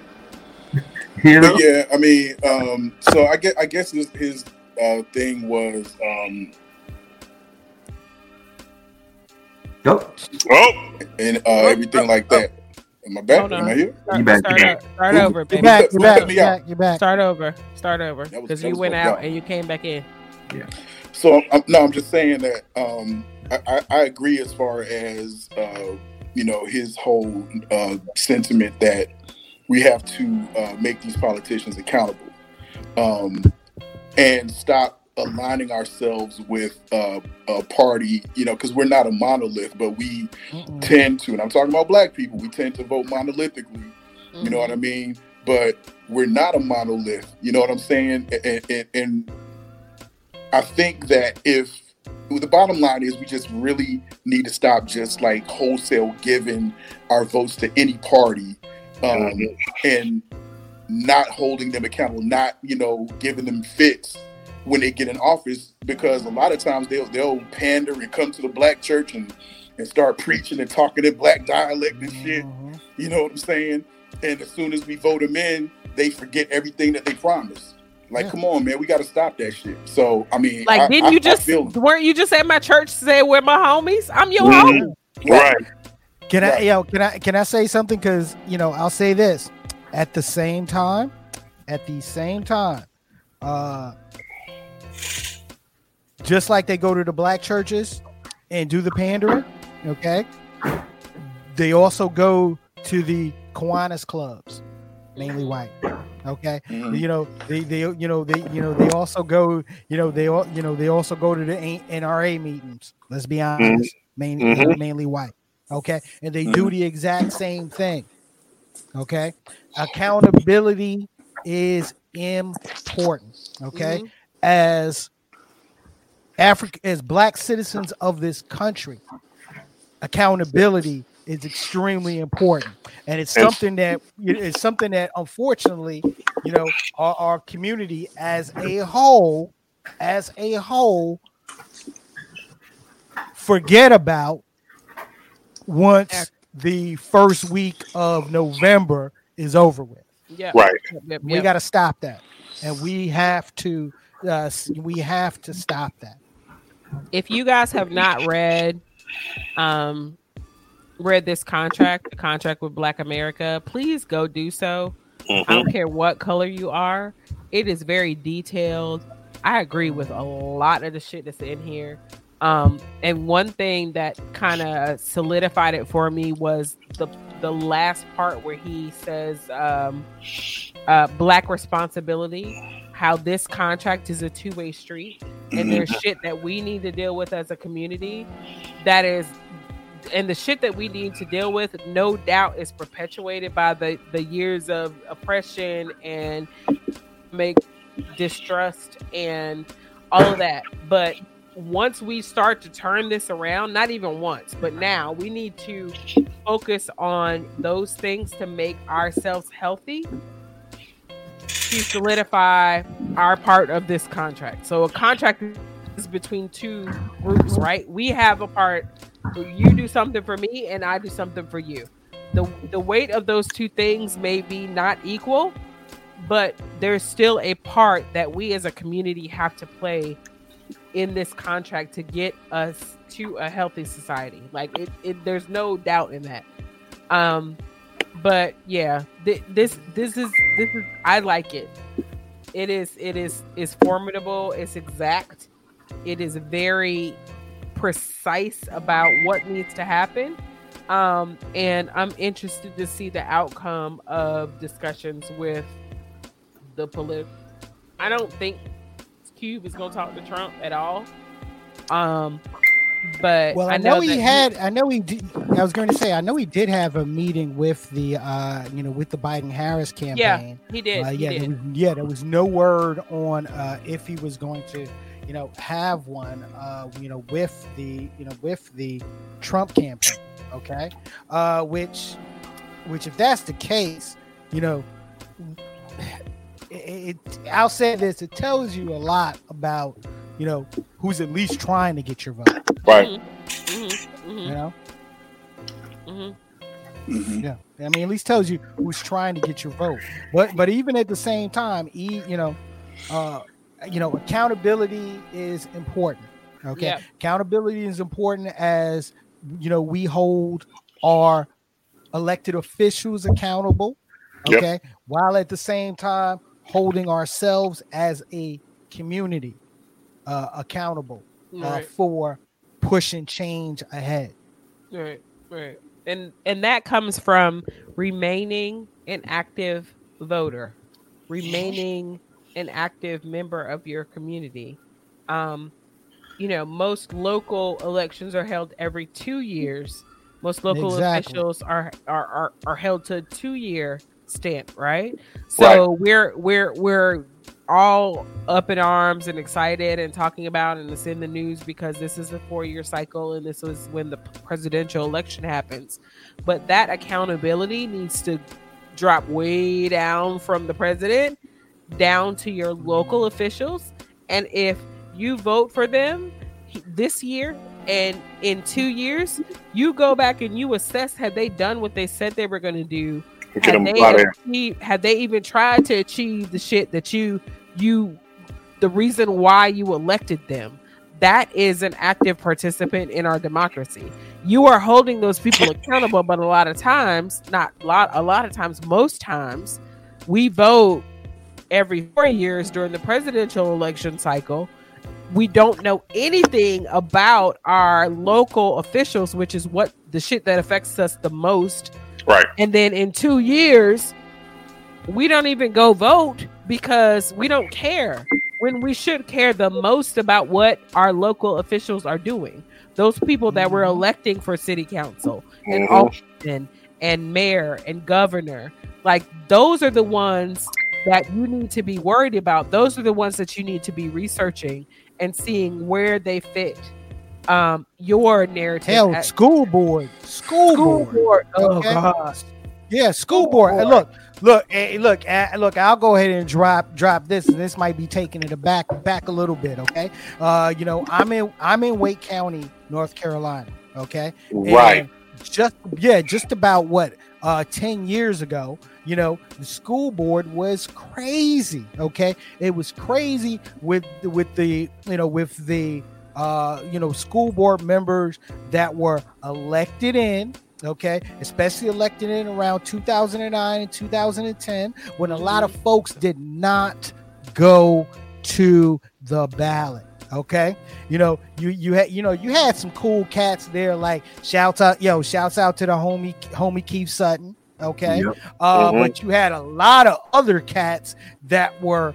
you know? But yeah, I mean, um, so I guess I guess his, his uh, thing was um, Go. Oh, and uh, everything like that. Am I back? Hold Am. I here? Start, You back, start, you o- start Who- over, who baby. You're back. You're back. You're back. You're back. Start over. Start over. Because you went fucked out up. and you came back in. Yeah. So I'm, no, I'm just saying that um, I, I, I agree as far as uh, you know his whole uh, sentiment that we have to uh, make these politicians accountable um, and stop aligning ourselves with uh, a party. You know, because we're not a monolith, but we Mm-mm. tend to, and I'm talking about black people, we tend to vote monolithically. You know what I mean? But we're not a monolith. You know what I'm saying? And, and, and I think that if the bottom line is, we just really need to stop just like wholesale giving our votes to any party, um, and not holding them accountable, not you know giving them fits when they get in office, because a lot of times they'll they'll pander and come to the black church and and start preaching and talking in black dialect and shit. Mhm. You know what I'm saying? And as soon as we vote them in, they forget everything that they promised. Like, Yeah. come on, man, we got to stop that shit. So, I mean, Like, I- didn't I- you I just feel- weren't you just at my church say we're my homies? I'm your Mhm. homie. right. Can I, Right. yo, can I, can I say something? Because you know, I'll say this. At the same time, at the same time, uh, just like they go to the black churches and do the pandering, okay? They also go to the Kiwanis clubs, mainly white. Okay, Mhm. you know they they you know they you know they also go you know they all you know they also go to the NRA meetings. Let's be honest, mainly Mhm. mainly white. Okay, and they do the exact same thing. Okay, accountability is important. Okay, mm-hmm. as Africa as black citizens of this country, accountability is extremely important, and it's something that it's something that unfortunately, you know, our, our community as a whole, as a whole, forget about once the first week of November is over with. Yeah. Right. Yep, yep, We yep. got to stop that, and we have to. Uh, we have to stop that. if you guys have not read um, read this contract, the contract with Black America, please go do so. I don't care what color you are. It is very detailed. I agree with a lot of the shit that's in here. Um, and one thing that kind of solidified it for me was the the last part where he says um, uh, black responsibility, how this contract is a two way street, and there's shit that we need to deal with as a community that is and the shit that we need to deal with no doubt is perpetuated by the the years of oppression and make distrust and all of that. But once we start to turn this around not even once but now we need to focus on those things to make ourselves healthy to solidify our part of this contract so a contract is between two groups right we have a part you do something for me and I do something for you. The the weight of those two things may be not equal, but there's still a part that we as a community have to play in this contract to get us to a healthy society. Like it, it there's no doubt in that. Um but yeah, th- this this is this is I like it. It is it is is formidable, it's exact. It is very precise about what needs to happen. Um, and I'm interested to see the outcome of discussions with the political. I don't think Cube is going to talk to Trump at all. Um, but well, I, I know, know he had. I know he. Did, I was going to say. I know he did have a meeting with the, uh, you know, with the Biden Harris campaign. Yeah, he did. Uh, he yeah, did. There was, yeah. There was no word on uh, if he was going to, you know, have one, uh, you know, with the, you know, with the Trump campaign. Okay, uh, which, which, if that's the case, you know, it, it, I'll say this: it tells you a lot about, you know, who's at least trying to get your vote. Right. Mhm, mhm, You know. mhm. Mhm. Yeah, I mean, at least tells you who's trying to get your vote. But but even at the same time, e you know, uh, you know, accountability is important. Okay, Yeah. accountability is important as you know we hold our elected officials accountable. Yep. Okay, while at the same time holding ourselves as a community uh, accountable uh, Right. for pushing change ahead. Right, right. And and that comes from remaining an active voter, remaining an active member of your community. Um, you know, most local elections are held every two years. Most local Exactly. officials are are, are are held to a two year stint, right? So we're we're we're all up in arms and excited and talking about and it's in the news because this is a four year cycle and this was when the presidential election happens. But that accountability needs to drop way down from the president down to your local officials. And if you vote for them this year and in two years, you go back and you assess had they done what they said they were going to do Get had them they out of here. achieved, had they even tried to achieve the shit that you you the reason why you elected them that is an active participant in our democracy you are holding those people accountable but a lot of times not a lot a lot of times most times we vote every four years during the presidential election cycle we don't know anything about our local officials which is what the shit that affects us the most Right. and then in two years, we don't even go vote because we don't care when we should care the most about what our local officials are doing. Those people that we're electing for city council and Mhm. alderman and mayor and governor, like those are the ones that you need to be worried about. Those are the ones that you need to be researching and seeing where they fit um your narrative Hell, at- school board, school, school board. board. Oh Okay. god. Yeah, school board. And look, look, eh, look, eh, look. I'll go ahead and drop drop this, and this might be taking it back back a little bit. Okay, uh, you know, I'm in I'm in Wake County, North Carolina. Okay, Right. And just yeah, just about what uh 10 years ago, you know, the school board was crazy. Okay, it was crazy with with the you know with the uh, you know, school board members that were elected in, okay, especially elected in around 2009 and 2010, when a lot of folks did not go to the ballot. Okay, you know, you you had you know you had some cool cats there. Like shouts out, yo, shouts out to the homie homie Keith Sutton. Okay, Yep. uh, Mhm. but you had a lot of other cats that were,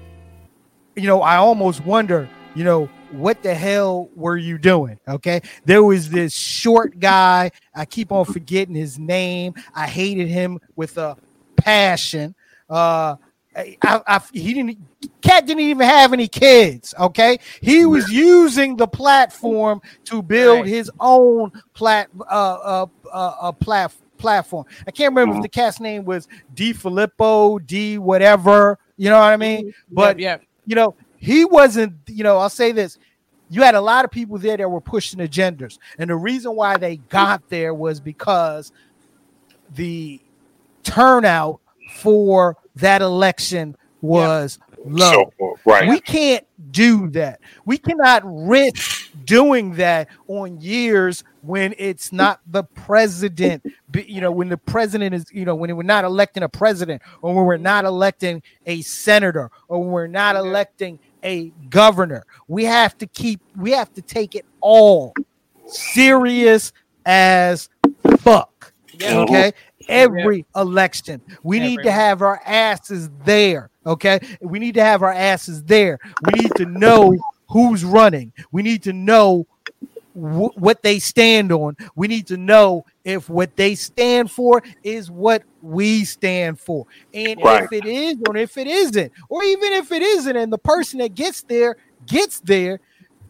you know, I almost wonder, you know, what the hell were you doing? Okay, there was this short guy. I keep on forgetting his name. I hated him with a passion. Uh, I, I, he didn't. Cat didn't even have any kids. Okay, he was using the platform to build Right. his own plat uh uh uh, uh plat platform. I can't remember if the cat's name was D Filippo, D whatever. You know what I mean? But yeah, you know, he wasn't, you know, I'll say this. You had a lot of people there that were pushing agendas. And the reason why they got there was because the turnout for that election was low. So forth. right. We can't do that. We cannot risk doing that on years when it's not the president. You know, when the president is, you know, when we're not electing a president, or when we're not electing a senator, or when we're not mm-hmm. electing a governor. We have to keep. We have to take it all serious as fuck. Yeah. Okay. Every election, we need to have our asses there. Okay. We need to have our asses there. We need to know who's running. We need to know wh- what they stand on. We need to know if what they stand for is what we stand for. And Right. if it is or if it isn't, or even if it isn't, and the person that gets there gets there,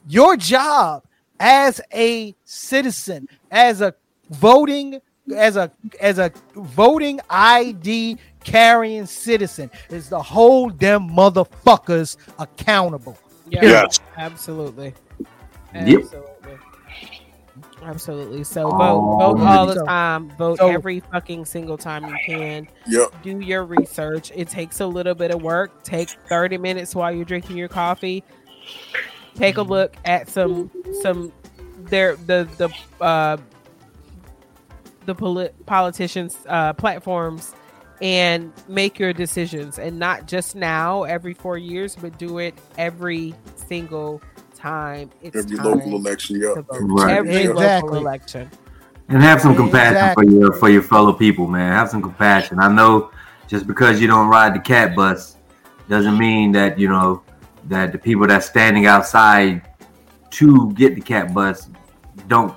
your job as a citizen, as a voting, as a as a voting ID carrying citizen, is to hold them motherfuckers accountable. yeah, Yes. absolutely, Yep. Absolutely, absolutely. So vote, Oh, vote all the time. Vote so- every fucking single time you can. Yep. do your research. It takes a little bit of work. Take 30 minutes while you're drinking your coffee. Take a look at some some their the the uh the polit- politicians uh platforms and make your decisions and not just now every 4 years but do it every single time it's Every time local election. to Yep. vote. Right. every Exactly. local election and have some compassion Exactly. for your for your fellow people, man. Have some compassion. I know just because you don't ride the cat bus doesn't mean that you know that the people that's standing outside to get the cat bus don't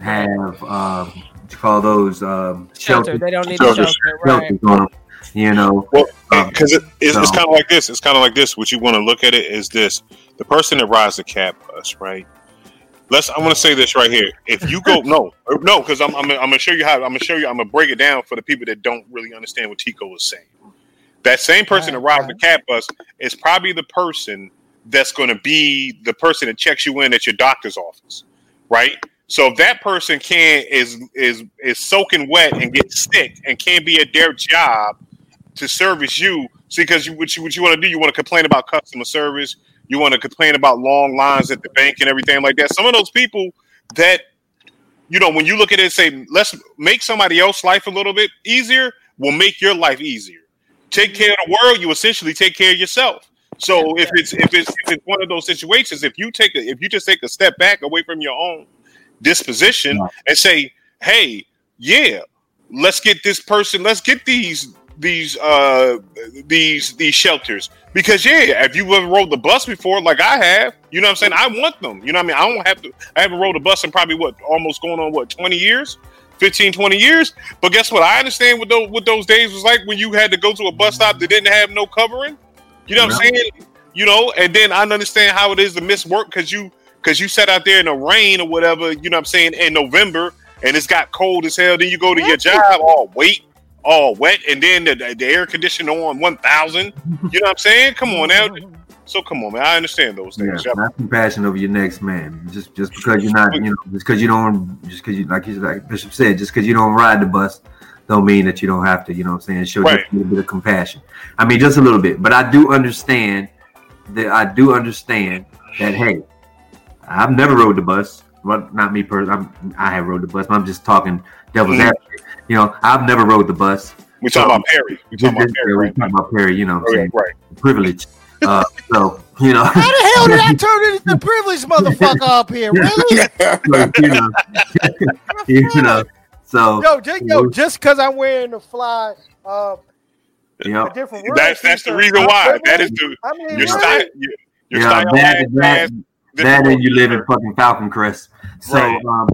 have um, what you call those um, shelter shelter, they don't need a Shelters. shelter right shelters on them. You know, Well, Um, because it, it's, it's kind of like this. It's kind of like this. What you want to look at it is this: the person that rides the cat bus, right? Let's. I'm going to say this right here. If you go, no, no, because I'm, I'm, I'm going to show you how. I'm going to show you. I'm going to break it down for the people that don't really understand what Tico is saying. That same person that Right, rides the cat bus is probably the person that's going to be the person that checks you in at your doctor's office, right? So if that person can is is is soaking wet and get sick and can't be at their job to service you. See, because you, what you what you want to do, you want to complain about customer service. You want to complain about long lines at the bank and everything like that. Some of those people that you know, when you look at it and say, let's make somebody else's life a little bit easier, will make your life easier. Take care of the world, you essentially take care of yourself. So if it's if it's if it's one of those situations, if you take a, if you just take a step back away from your own disposition and say, hey, yeah, let's get this person, let's get these these uh these these shelters. Because yeah if you ever rode the bus before? Like i have. You know what i'm saying? I want them. You know what i mean? I don't have to i haven't rode a bus in probably what almost going on what 20 years? 15 20 years? But guess what? I understand what those what those days was like when you had to go to a bus stop that didn't have no covering. You know what i'm saying? You know and then i understand how it is to miss work because you because you sat out there in the rain or whatever you know what i'm saying in november and it's got cold as hell. Then you go to your job all wait all wet and then the, the air conditioner on 1000 you know what i'm saying come on now so come on man i understand those Yeah, things Yep. have compassion over your next man. Just just because you're not, you know, just because you don't, just because you like you like Bishop said, just because you don't ride the bus, don't mean that you don't have to. You know what I'm saying? Show Right. just a little bit of compassion. I mean, just a little bit. But I do understand that I do understand that. Hey, I've never rode the bus. Well, not me personally. I have rode the bus. But I'm just talking devil's Mhm. advocate. You know, I've never rode the bus. We talking about Perry. We talking about Perry, We're talking about Perry. You know, what I'm saying right. privilege. Uh, so you know, How the hell did I turn into the privileged motherfucker up here? Really? so, you know, you know. So Yo, just, yo, just because I'm wearing the fly, uh, you know, different That's that's the reason why. That is the I mean, your really? style. Your, your yeah, style that, has- that, that, and you live in fucking Falcon Crest. So, Right. um,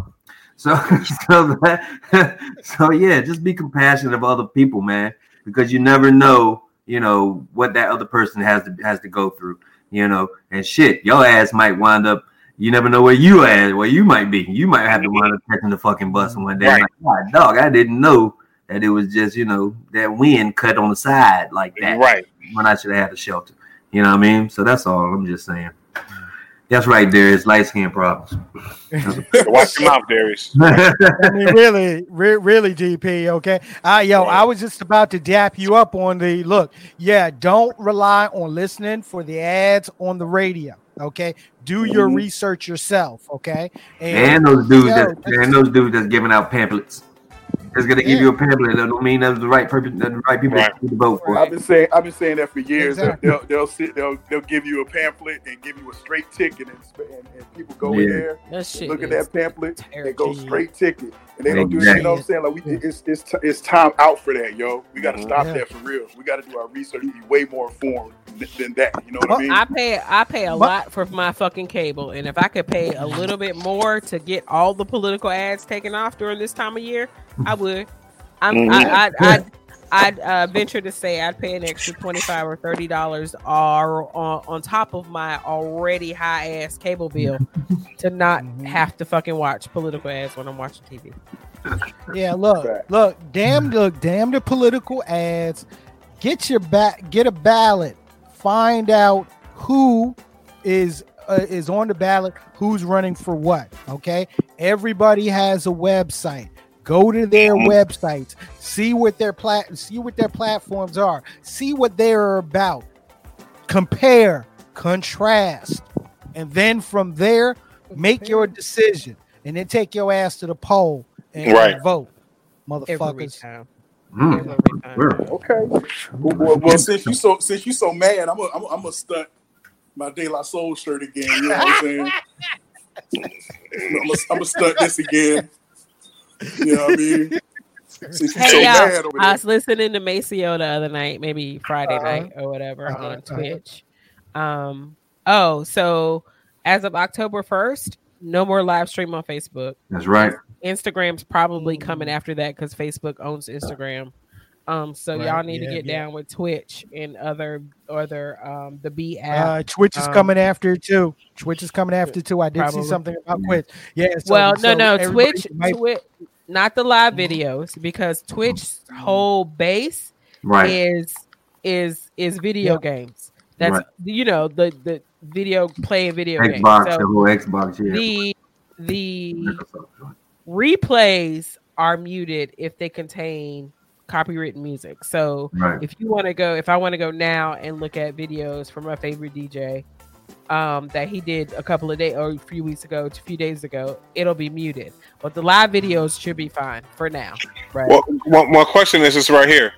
so, so, that, so yeah, just be compassionate of other people, man, because you never know, you know, what that other person has to has to go through, you know, and shit, your ass might wind up. You never know where you at, where you might be. You might have to wind up catching the fucking bus one day. Right. Like, "God, dog, I didn't know that it was just, you know, that wind cut on the side like that Right. when I should have had a shelter. You know what I mean? So that's all. I'm just saying. That's right, is light skin problems. Watch your mouth, Darius. I mean, really, re- really, GP. Okay, uh, yo, I was just about to dap you up on the look. Yeah, don't rely on listening for the ads on the radio. Okay, do your Mhm. research yourself. Okay, and those dudes yo, that and those dudes that's giving out pamphlets. That's gonna give Yeah. you a pamphlet. That don't mean that's the right purpose, that's the right people Right. to vote for. I've been saying I've been saying that for years. Exactly. They'll they'll sit they'll they'll give you a pamphlet and give you a straight ticket and and, and people go in there That shit look at that pamphlet and go straight ticket and they don't do Exactly. you know what I'm saying like we it's it's t- it's time out for that yo we got to stop Yeah. that for real we got to do our research and be way more informed than that you know what I mean I pay I pay a But- lot for my fucking cable, and if I could pay a little bit more to get all the political ads taken off during this time of year, I would. I'm Mhm. I, I, I'd I'd uh, venture to say I'd pay an extra twenty five or thirty dollars or on, on top of my already high ass cable bill to not Mhm. have to fucking watch political ads when I'm watching TV. Yeah, look, look, damn, look, damn the political ads. Get your back, get a ballot. Find out who is uh, is on the ballot, who's running for what. Okay, everybody has a website. Go to their websites, see what their plat, see what their platforms are, see what they're about. Compare, contrast, and then from there, make your decision, and then take your ass to the poll and, Right. vote, Every motherfuckers. time. Mm. Every time. Sure. okay well, well, well, since you so since you so mad I'm gonna I'm, I'm gonna stunt my De La Soul shirt again you know what I'm saying I'm gonna I'm stunt this again you know what I mean since Hey, so y'all, I was listening to Maceo the other night, maybe Friday Uh-huh. night or whatever Uh-huh, on uh-huh. Twitch. Um, oh, so as of October 1st, no more live stream on Facebook. That's right. Instagram's probably coming after that because Facebook owns Instagram. Um, so Right, y'all need yeah, to get yeah. down with Twitch and other other um the B app. Uh, Twitch is Um, coming after too. Twitch is coming after too. I did Probably. see something about Twitch. Yeah. so- well, so no, no, Twitch, might- Twitch, not the live Mhm. videos because Twitch's whole base Right. is is is video Yeah. games. That's Right. you know the the video playing video games. Xbox, the whole Xbox, yeah. the the Microsoft. replays are muted if they contain copywritten music. So Right. if you want to go, if I want to go now and look at videos from my favorite DJ um, that he did a couple of days or a few weeks ago, a few days ago, it'll be muted. But the live videos should be fine for now. Right. Well, one, one question is this right here: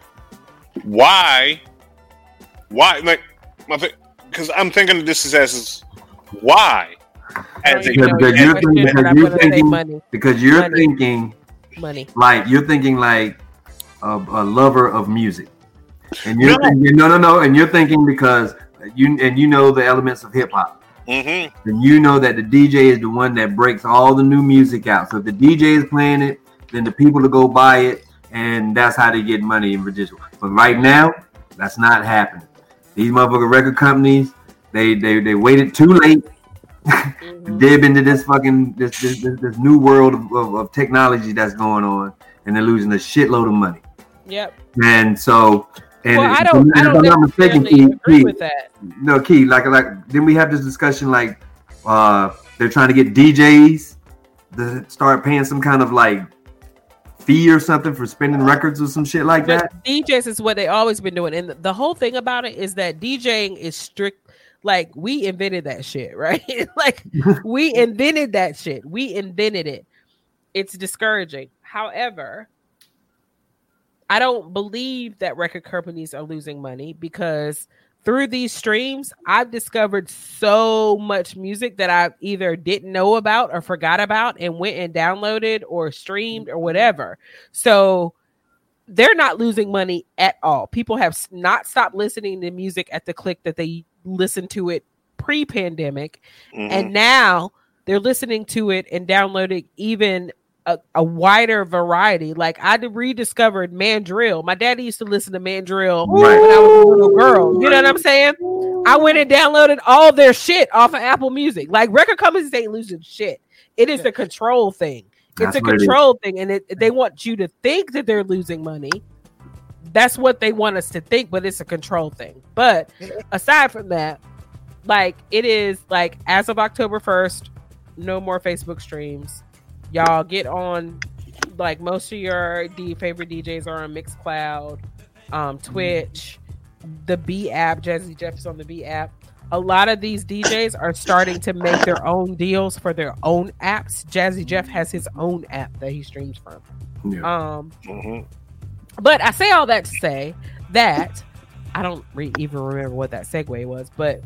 Why? Why? Like, because I'm thinking of this as, as why? As a, even Because you're thinking- but you're thinking- money, Because you're Money. thinking money. like you're thinking like a, a lover of music, and you're No. thinking no, no, no, and you're thinking because you and you know the elements of hip hop. Mhm. then you know that the DJ is the one that breaks all the new music out. So if the DJ is playing it, then the people to go buy it, and that's how they get money in residual. But right now, that's not happening. These motherfucking record companies, they they they waited too late to Mhm. dib into this fucking this this, this, this new world of, of, of technology that's going on, and they're losing a shitload of money. Yep. And so, and well, I don't. I don't I'm not mistaken, Keith, agree Keith, with that. no key like like then we have this discussion like uh they're trying to get DJs to start paying some kind of like fee or something for spinning records or some shit like that. DJs is what they always been doing, and the whole thing about it is that DJing is strict. Like we invented that shit, right? like we invented that shit. We invented it. It's discouraging. However, I don't believe that record companies are losing money because through these streams, I've discovered so much music that I either didn't know about or forgot about and went and downloaded or streamed or whatever. So they're not losing money at all. People have not stopped listening to music at the click that they listened to it pre pandemic. Mhm. And now they're listening to it and downloading even a, a wider variety. Like I rediscovered Mandrill. My daddy used to listen to Mandrill Right. when I was a little girl. You know what I'm saying? I went and downloaded all their shit off of Apple Music. Like record companies ain't losing shit. It is a control thing. That's it's a what it control thing, and it, they want you to think that they're losing money. That's what they want us to think, but it's a control thing. But aside from that, like it is like as of October 1st, no more Facebook streams. Y'all get on like most of your D favorite DJs are on Mixcloud, um, Twitch, the B app. Jazzy Jeff is on the B app. A lot of these DJs are starting to make their own deals for their own apps. Jazzy Jeff has his own app that he streams from. Yeah. Um, Mhm. but I say all that to say that I don't re- even remember what that segue was, but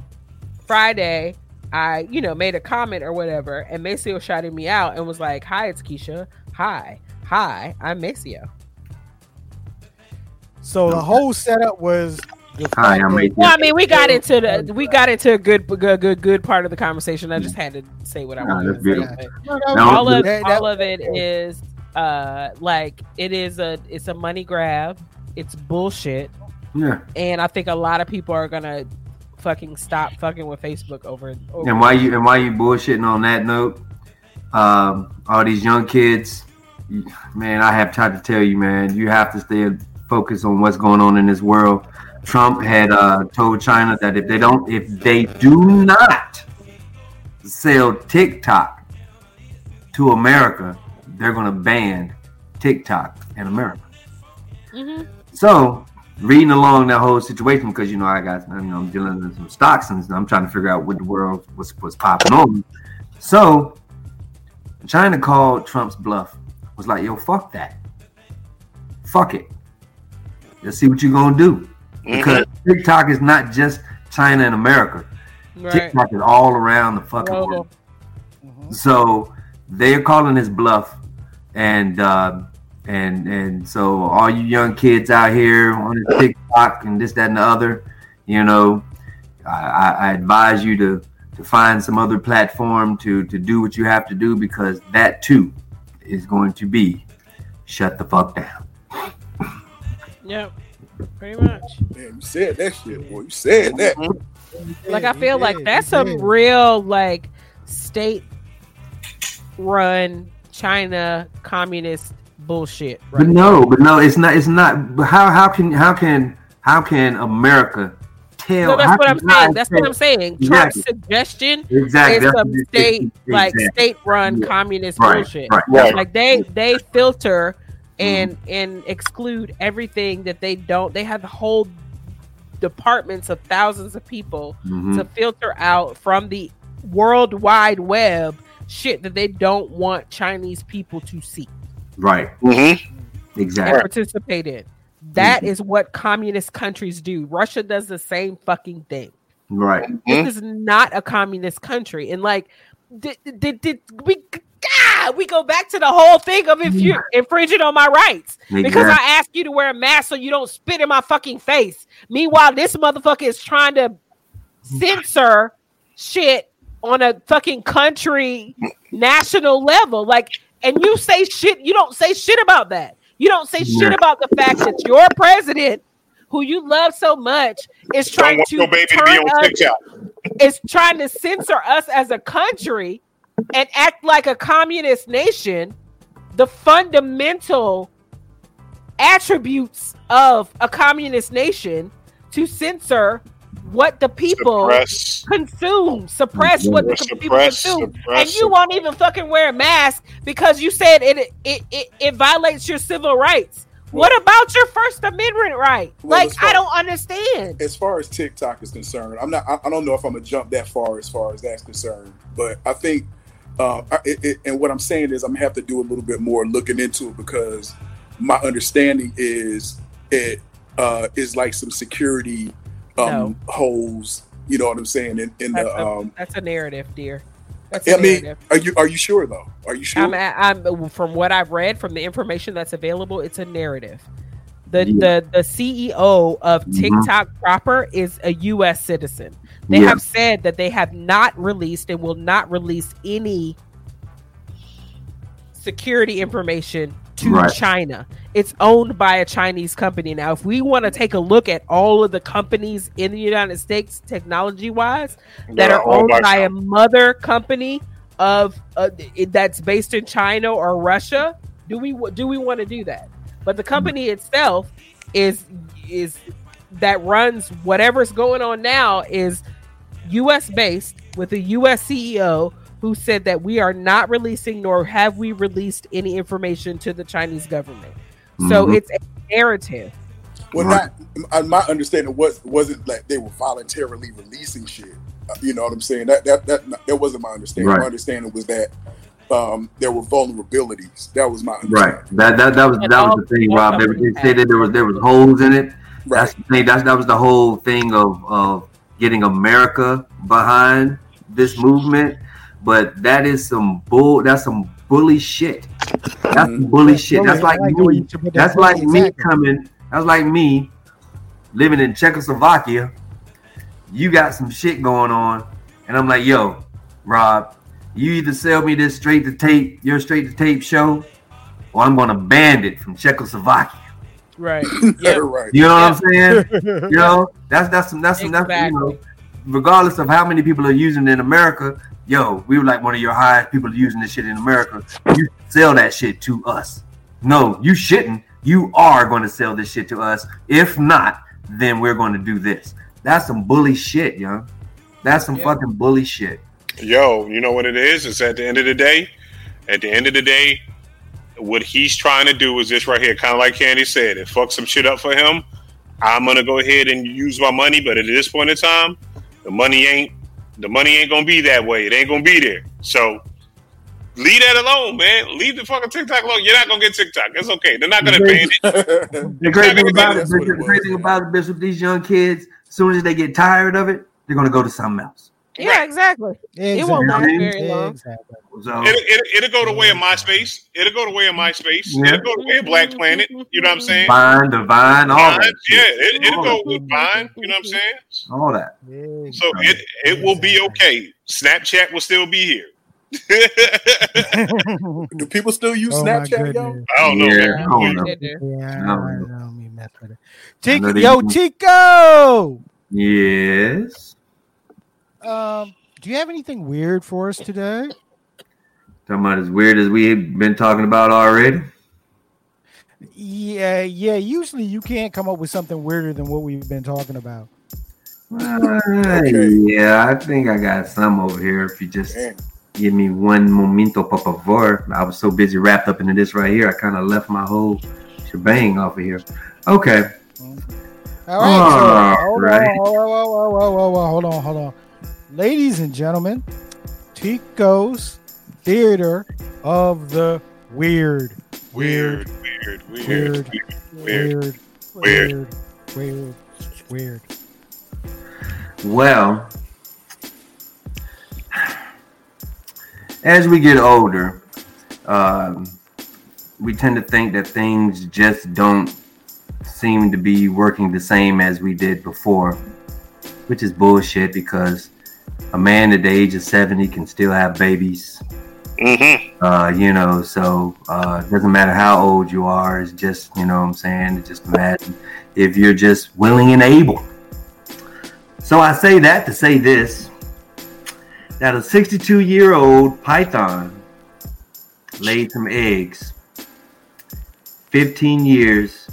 Friday, I, you know, made a comment or whatever, and Maceo shouted me out and was like, Hi, it's Keisha. Hi. Hi, I'm Maceo. So the whole setup was. Hi, I'm that- Maceo. Well, I mean, we got into the we got into a good good good good part of the conversation. I just had to say what I Nah, wanted that's to say. beautiful. but- No, no, all of that- all that- of it is uh like it is a it's a money grab. It's bullshit. Yeah. And I think a lot of people are gonna fucking stop fucking with Facebook over, over And why you and why you bullshitting on that note? Um, all these young kids, man, I have tried to tell you, man, you have to stay focused on what's going on in this world. Trump had uh, told China that if they don't, if they do not sell TikTok to America, they're going to ban TikTok in America. Mhm. So reading along that whole situation because you know I got you know I'm dealing with some stocks and I'm trying to figure out what the world was was popping on. So China called Trump's bluff. Was like, yo, fuck that. Fuck it. Let's see what you're gonna do. Because TikTok is not just China and America. right. TikTok is all around the fucking Global. world. So they're calling his bluff, and uh, and and so all you young kids out here on the TikTok and this, that, and the other, you know, I, I, I advise you to to find some other platform to to do what you have to do because that too is going to be shut the fuck down. Yep. Pretty much. Man, you said that shit, boy. You said that. Mm-hmm. Like I feel like that's a real like state run China communist bullshit. But Right no, but no, it's not. It's not. But how how can how can how can America tell? No, that's what I'm saying. That's what I'm saying. Exactly. Trump's suggestion Exactly. is some state it- like state run Yeah. communist right, bullshit. right, Right. Like they they filter and and exclude everything that they don't. They have whole departments of thousands of people Mhm. to filter out from the world wide web shit that they don't want Chinese people to see right, Mhm. exactly. participate in. That mm-hmm. is what communist countries do. Russia does the same fucking thing. Right. Mm-hmm. This is not a communist country. And like, did, did, did we? God, we go back to the whole thing of if you're mm-hmm. infringing on my rights because I ask you to wear a mask so you don't spit in my fucking face. Meanwhile, this motherfucker is trying to censor shit on a fucking country national level. Like, and you say shit, you don't say shit about that. You don't say shit about the fact that your president, who you love so much, is trying to your baby to be turn on us is trying to censor us as a country and act like a communist nation, the fundamental attributes of a communist nation to censor what the people Suppress. consume, suppress what the Suppress, people consume, suppress, and you won't even fucking wear a mask because you said it it, it it violates your civil rights. what about your First Amendment right? Well, like far- I don't understand. as far as TikTok is concerned, I'm not. I, I don't know if I'm gonna jump that far as far as that's concerned, but I think, uh, it, it, and what I'm saying is I'm gonna have to do a little bit more looking into it because my understanding is it uh, is like some security um, No. holes. You know what I'm saying? In, in That's the, a, um, that's a narrative, dear. That's a I mean, narrative. are you are you sure though? Are you sure? I'm, I'm from what I've read from the information that's available. It's a narrative. The Yeah. the the CEO of Mhm. TikTok proper is a U.S. citizen. They Yeah. have said that they have not released and will not release any security information to Right. China. It's owned by a Chinese company. Now, if we want to take a look at all of the companies in the United States, technology wise, that are owned by by a mother company of uh, that's based in China or Russia, do we do we want to do that? But the company itself is is that runs whatever's going on now is U.S. based with a U.S. CEO who said that we are not releasing nor have we released any information to the Chinese government. So Mhm. it's a narrative. Well, Right. not uh, my understanding was wasn't like they were voluntarily releasing shit. Uh, You know what I'm saying? That that that that wasn't my understanding. Right. My understanding was that um, there were vulnerabilities. That was my Right. That that that was And that was the thing, Rob. They, companies they said that there was there was holes in it. Right. That's the thing. That's that was the whole thing of of getting America behind this movement. But that is some bull. That's some bully shit. That's some bully shit. That's like me. you should put that That's like me coming. That's like me living in Czechoslovakia. You got some shit going on, and I'm like, yo, Rob, you either sell me this straight to tape, your straight to tape show, or I'm gonna ban it from Czechoslovakia. Right. Yeah, right. You know what I'm saying? You know, that's that's some that's some that's you know, regardless of how many people are using it in America, yo, we were like one of your highest people using this shit in America. You sell that shit to us. No, you shouldn't. You are going to sell this shit to us. If not, then we're going to do this. That's some bully shit, young. That's some Yeah. fucking bully shit. Yo, you know what it is? It's at the end of the day. At the end of the day, what he's trying to do is this right here, kind of like Candy said. It fucks some shit up for him. I'm gonna go ahead and use my money, but at this point in time, the money ain't the money ain't gonna be that way. It ain't gonna be there. So leave that alone, man. Leave the fucking TikTok alone. You're not gonna get TikTok. It's okay. They're not gonna ban it. The great thing about it, the great thing about it, Bishop, these young kids, as soon as they get tired of it, they're to go to something else. Yeah, exactly. It won't last Exactly. very long. Exactly. So, It'll, it'll, it'll go the way of MySpace. It'll go the way of mm-hmm. MySpace. Yeah. It'll go the way of Black Planet. You know what I'm mm-hmm. saying? Vine, Divine, all Vine, that. yeah, it, it'll go that. with Vine. You know what I'm saying? All that. So it it will be okay. Snapchat will still be here. Do people still use Oh, Snapchat, yo? I don't know. Yeah, man. I don't know. Yeah, I don't mean mess with it. Know Tico, yo. Tico. Yes. Um, do you have anything weird for us today? Talking about as weird as we've been talking about already. Yeah, yeah. Usually, you can't come up with something weirder than what we've been talking about. Uh, Okay. Yeah, I think I got some over here. If you just Damn. give me one momento, por favor. I was so busy wrapped up into this right here, I kind of left my whole shebang off of here. Okay. All right. so, hold on, whoa, whoa, whoa, whoa, whoa, whoa, hold on, hold on. Ladies and gentlemen, Tico's Theater of the Weird. Weird, weird, weird, Weird. weird. Weird. Weird. Weird. Weird. Well, as we get older, um, we tend to think that things just don't seem to be working the same as we did before, which is bullshit because a man at the age of 70 can still have babies. Mm-hmm. Uh, you know, so uh, it doesn't matter how old you are. It's just, you know what I'm saying? It's just imagine if you're just willing and able. So I say that to say this that a 62 year old python laid some eggs 15 years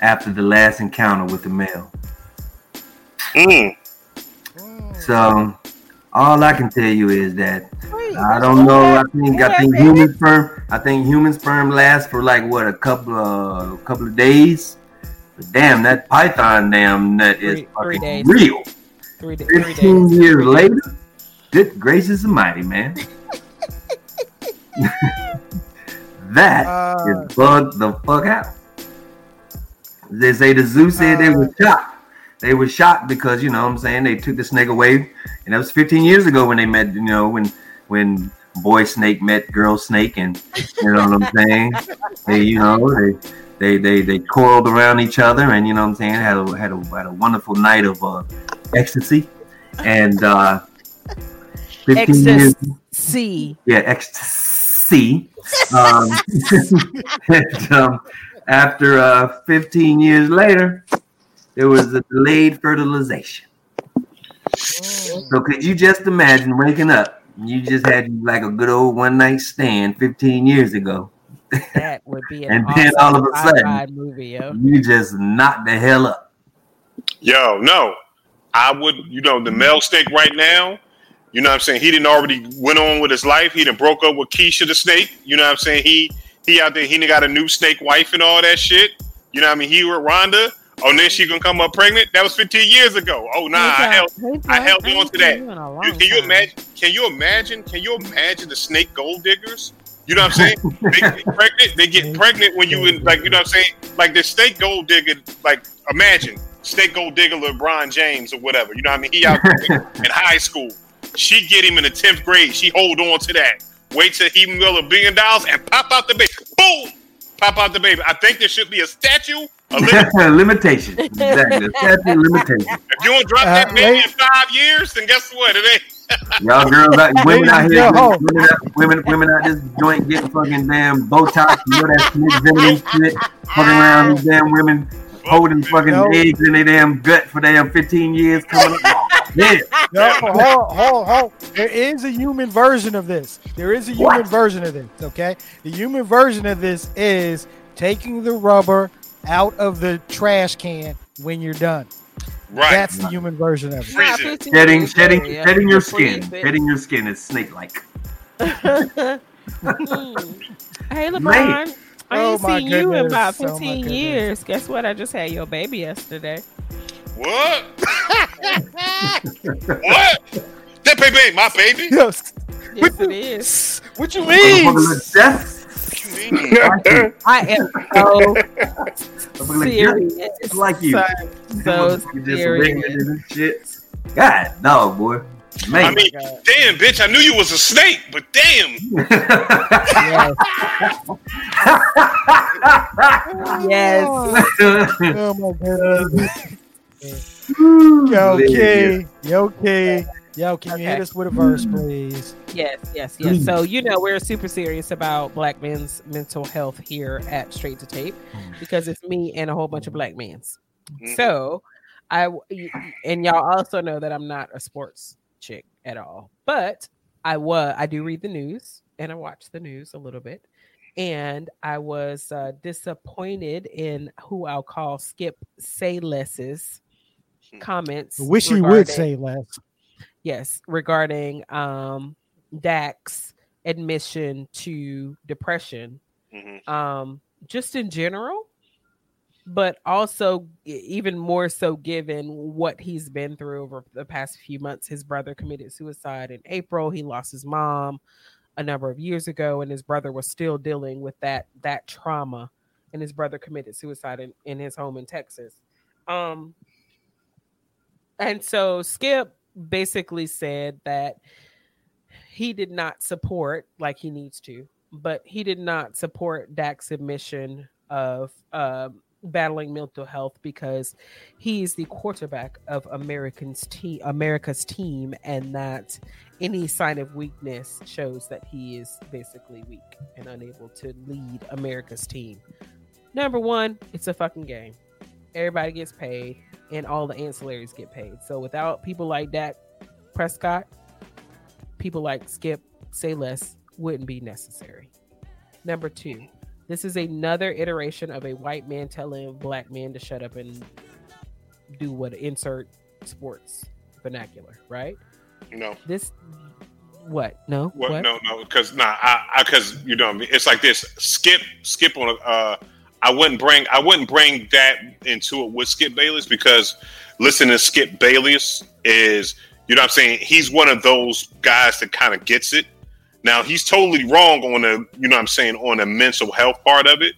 after the last encounter with the male. Mm. So all I can tell you is that I don't know. I think I think human sperm. I think human sperm lasts for like what a couple of a couple of days. But damn, that python damn nut is Three- three fucking days. real. Three, da- three Fifteen days. years later, good gracious almighty, man. that Uh, is bugged the fuck out. They say the zoo said they were shocked. They were shocked because you know what I'm saying they took the snake away, and that was 15 years ago when they met. You know when when boy snake met girl snake, and you know what I'm saying. They you know they they they they coiled around each other, and you know what I'm saying had a had a had a wonderful night of uh, ecstasy, and uh, 15 years C. yeah, ecstasy. Um, and, um, after uh, 15 years later, there was a delayed fertilization. Mm. So could you just imagine waking up? You just had like a good old one night stand 15 years ago. That would be an And then all of a sudden- movie, yo. You just knocked the hell up. Yo, no. I would, you know, the male snake right now, you know what I'm saying? He didn't already went on with his life. He done broke up with Keisha the snake. You know what I'm saying? He he out there, he done got a new snake wife and all that shit. You know what I mean? He with Rhonda. Oh, then she gonna come up pregnant. That was 15 years ago. Oh nah, I held I held on to that. You, can you imagine? Can you imagine? Can you imagine the snake gold diggers? You know what I'm saying? they get pregnant. They get pregnant when you in like you know what I'm saying? Like the snake gold digger. Like imagine snake gold digger LeBron James or whatever. You know what I mean? He out there in high school. She get him in the tenth grade. She hold on to that. Wait till he will a billion dollars and pop out the baby. Boom! Pop out the baby. I think there should be a statue. A limitation. Exactly. Statute limitation. if you don't drop Uh, that baby in five years, then guess what? It ain't. Y'all girls, out, women out here, Yo. women, out, women, women out this joint getting fucking damn Botox, you know that Smith Zimmerman shit, fucking around these damn women holding fucking No. eggs in their damn gut for damn 15 years coming up. Yeah. No, hold, hold, hold. There is a human version of this. There is a human What? version of this. Okay, the human version of this is taking the rubber out of the trash can when you're done. Right. That's the human version of it. Freeze it. Shedding, shedding, shedding your skin. Freeze. Shedding your skin is snake-like. Mm. hey LeBron, Man. I Oh, ain't my seen you in about goodness. Oh, 15 years. Guess what? I just had your baby yesterday. What? what? That baby ain't my baby. Yes. Yes, it is. What you mean? Motherfucker I am so Motherfucker look deaf. serious. like you. So, so serious. rigging and shit. God, no, boy. Man. I mean, damn, bitch, I knew you was a snake, but damn. Yes. yes. Oh my goodness. Yo, King. Yo, King. Yo, can you hit us with a verse, please? Yes, yes, yes. So you know we're super serious about black men's mental health here at Straight to Tape because it's me and a whole bunch of black men's. Mhm. So I and y'all also know that I'm not a sports chick at all, but I was I do read the news and I watch the news a little bit, and I was uh, disappointed in who I'll call Skip Sayless's comments. I wish he would say less. yes regarding um Dak's admission to depression Mhm. um just in general but also even more so given what he's been through over the past few months. His brother committed suicide in April. He lost his mom a number of years ago and his brother was still dealing with that that trauma and his brother committed suicide in, in his home in Texas. Um and so Skip basically said that he did not support like he needs to, but he did not support Dak's admission of um, battling mental health because he's the quarterback of Americans team, America's team, and that any sign of weakness shows that he is basically weak and unable to lead America's team. Number one, it's a fucking game. Everybody gets paid, and all the ancillaries get paid. So without people like Dak Prescott, people like Skip Say Less wouldn't be necessary. Number two, this is another iteration of a white man telling a black man to shut up and do what insert sports vernacular, right? No. This What? No. What? what? No, no, because nah, I, because you know, what I mean, it's like this. Skip, skip on. Uh, I wouldn't bring, I wouldn't bring that into it with Skip Bayless because listening to Skip Bayless is, you know, what I'm saying he's one of those guys that kind of gets it. Now he's totally wrong on the, you know, what I'm saying on the mental health part of it,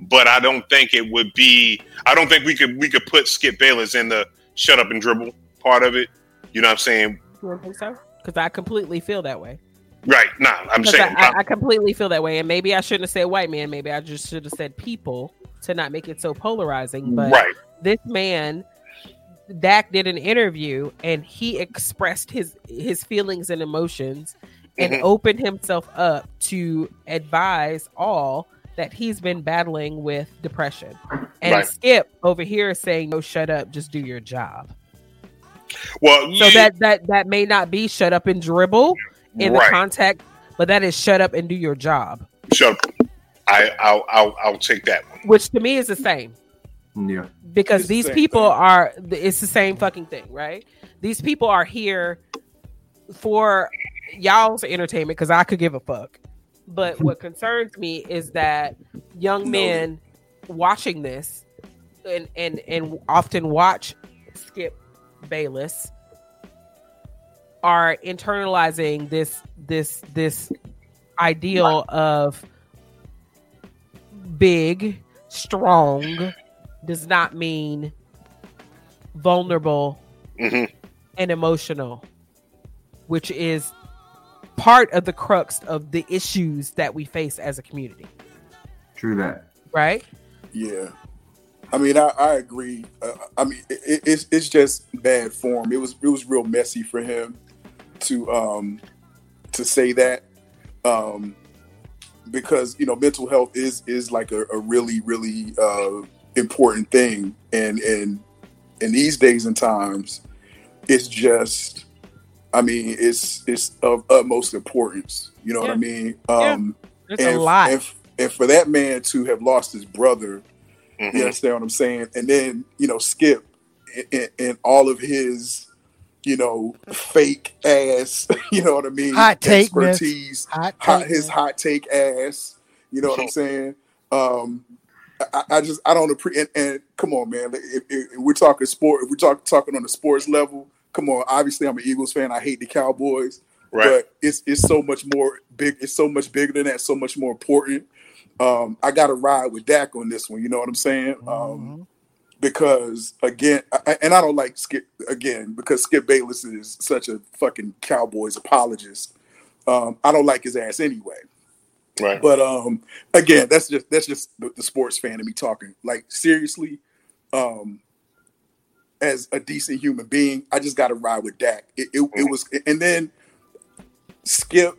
but I don't think it would be. I don't think we could we could put Skip Bayless in the shut up and dribble part of it. You know, what I'm saying You don't think so? Because I completely feel that way. right? Nah, I'm saying I, I, I completely feel that way, and maybe I shouldn't have said white man. Maybe I just should have said people to not make it so polarizing. But right. this man, Dak did an interview, and he expressed his his feelings and emotions, and Mhm. opened himself up to advise all that he's been battling with depression. And Right. Skip over here is saying, "No, shut up, just do your job." Well, So yeah, that that that may not be shut up and dribble in Right. the context, but that is shut up and do your job, shut up. I, I'll, I'll, I'll take that one. which to me is the same Yeah. because It's these same people thing. are it's the same fucking thing, right? These people are here for y'all's entertainment because I could give a fuck. But what concerns me is that young No. men watching this and and and often watch Skip Bayless are internalizing this this this ideal of big, strong does not mean vulnerable Mhm. and emotional, which is part of the crux of the issues that we face as a community, True that. right? Yeah, I mean, I, I agree. Uh, I mean, it, it- it's it's just bad form. It was it was real messy for him to um to say that um because you know mental health is is like a, a really really uh important thing and and in these days and times it's just i mean it's it's of utmost importance you know what i Yeah. mean Yeah. um It's and, a lot. and, and for that man to have lost his brother Mhm. you understand what I'm saying? And then, you know, Skip and, and all of his, you know, fake ass, you know what I mean? Hot take, man. expertise, Hot hot, his hot take ass. You know what I'm saying? Um, I, I just I don't appreciate. And, and come on, man, if, if, if we're talking sport, if we're talk, talking on the sports level, come on. Obviously, I'm an Eagles fan. I hate the Cowboys, Right. but it's it's so much more big. It's so much bigger than that. So much more important. Um, I got to ride with Dak on this one. You know what I'm saying? Um, Mhm. because again, I, and I don't like Skip again because Skip Bayless is such a fucking Cowboys apologist. Um, I don't like his ass anyway. Right. But um, again, that's just that's just the, the sports fan of me talking. Like seriously, um, as a decent human being, I just got to ride with Dak. It, it, it was, and then Skip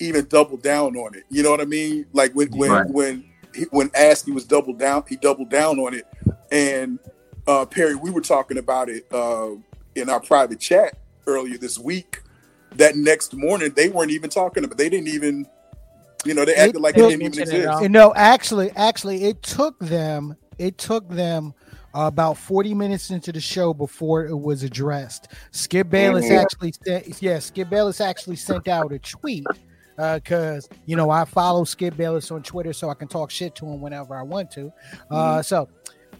even doubled down on it. You know what I mean? Like when when Right. when he, when asked, he was doubled down. He doubled down on it. And uh, Perry, we were talking about it uh, in our private chat earlier this week. That next morning, they weren't even talking about. They didn't even, you know, they It acted like it took- didn't even mention it exist. all. You know, actually, actually, it took them. It took them uh, about forty minutes into the show before it was addressed. Skip Bayless Mhm. actually sent. Yeah, Skip Bayless actually sent out a tweet because you know I follow Skip Bayless on Twitter, so I can talk shit to him whenever I want to. Uh, so,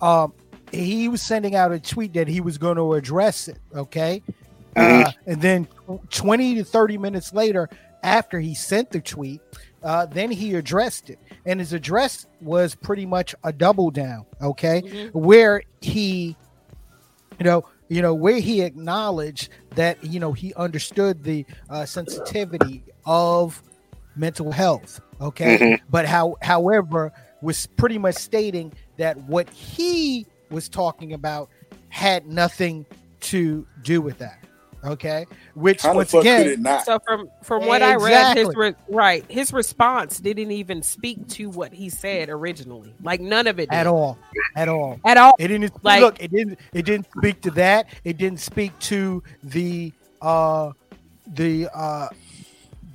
um, he was sending out a tweet that he was going to address it. Okay, uh, and then twenty to thirty minutes later, after he sent the tweet, uh, then he addressed it, and his address was pretty much a double down. Okay, Mhm. where he, you know, you know, where he acknowledged that you know he understood the uh, sensitivity of mental health. Okay, Mhm. but how, however, was pretty much stating that what he was talking about had nothing to do with that. Okay, which How once again, it not? So from from what I read, his re- right his response didn't even speak to what he said originally. Like none of it at all, at all. At all. It didn't Like- look. It didn't. It didn't speak to that. It didn't speak to the uh the uh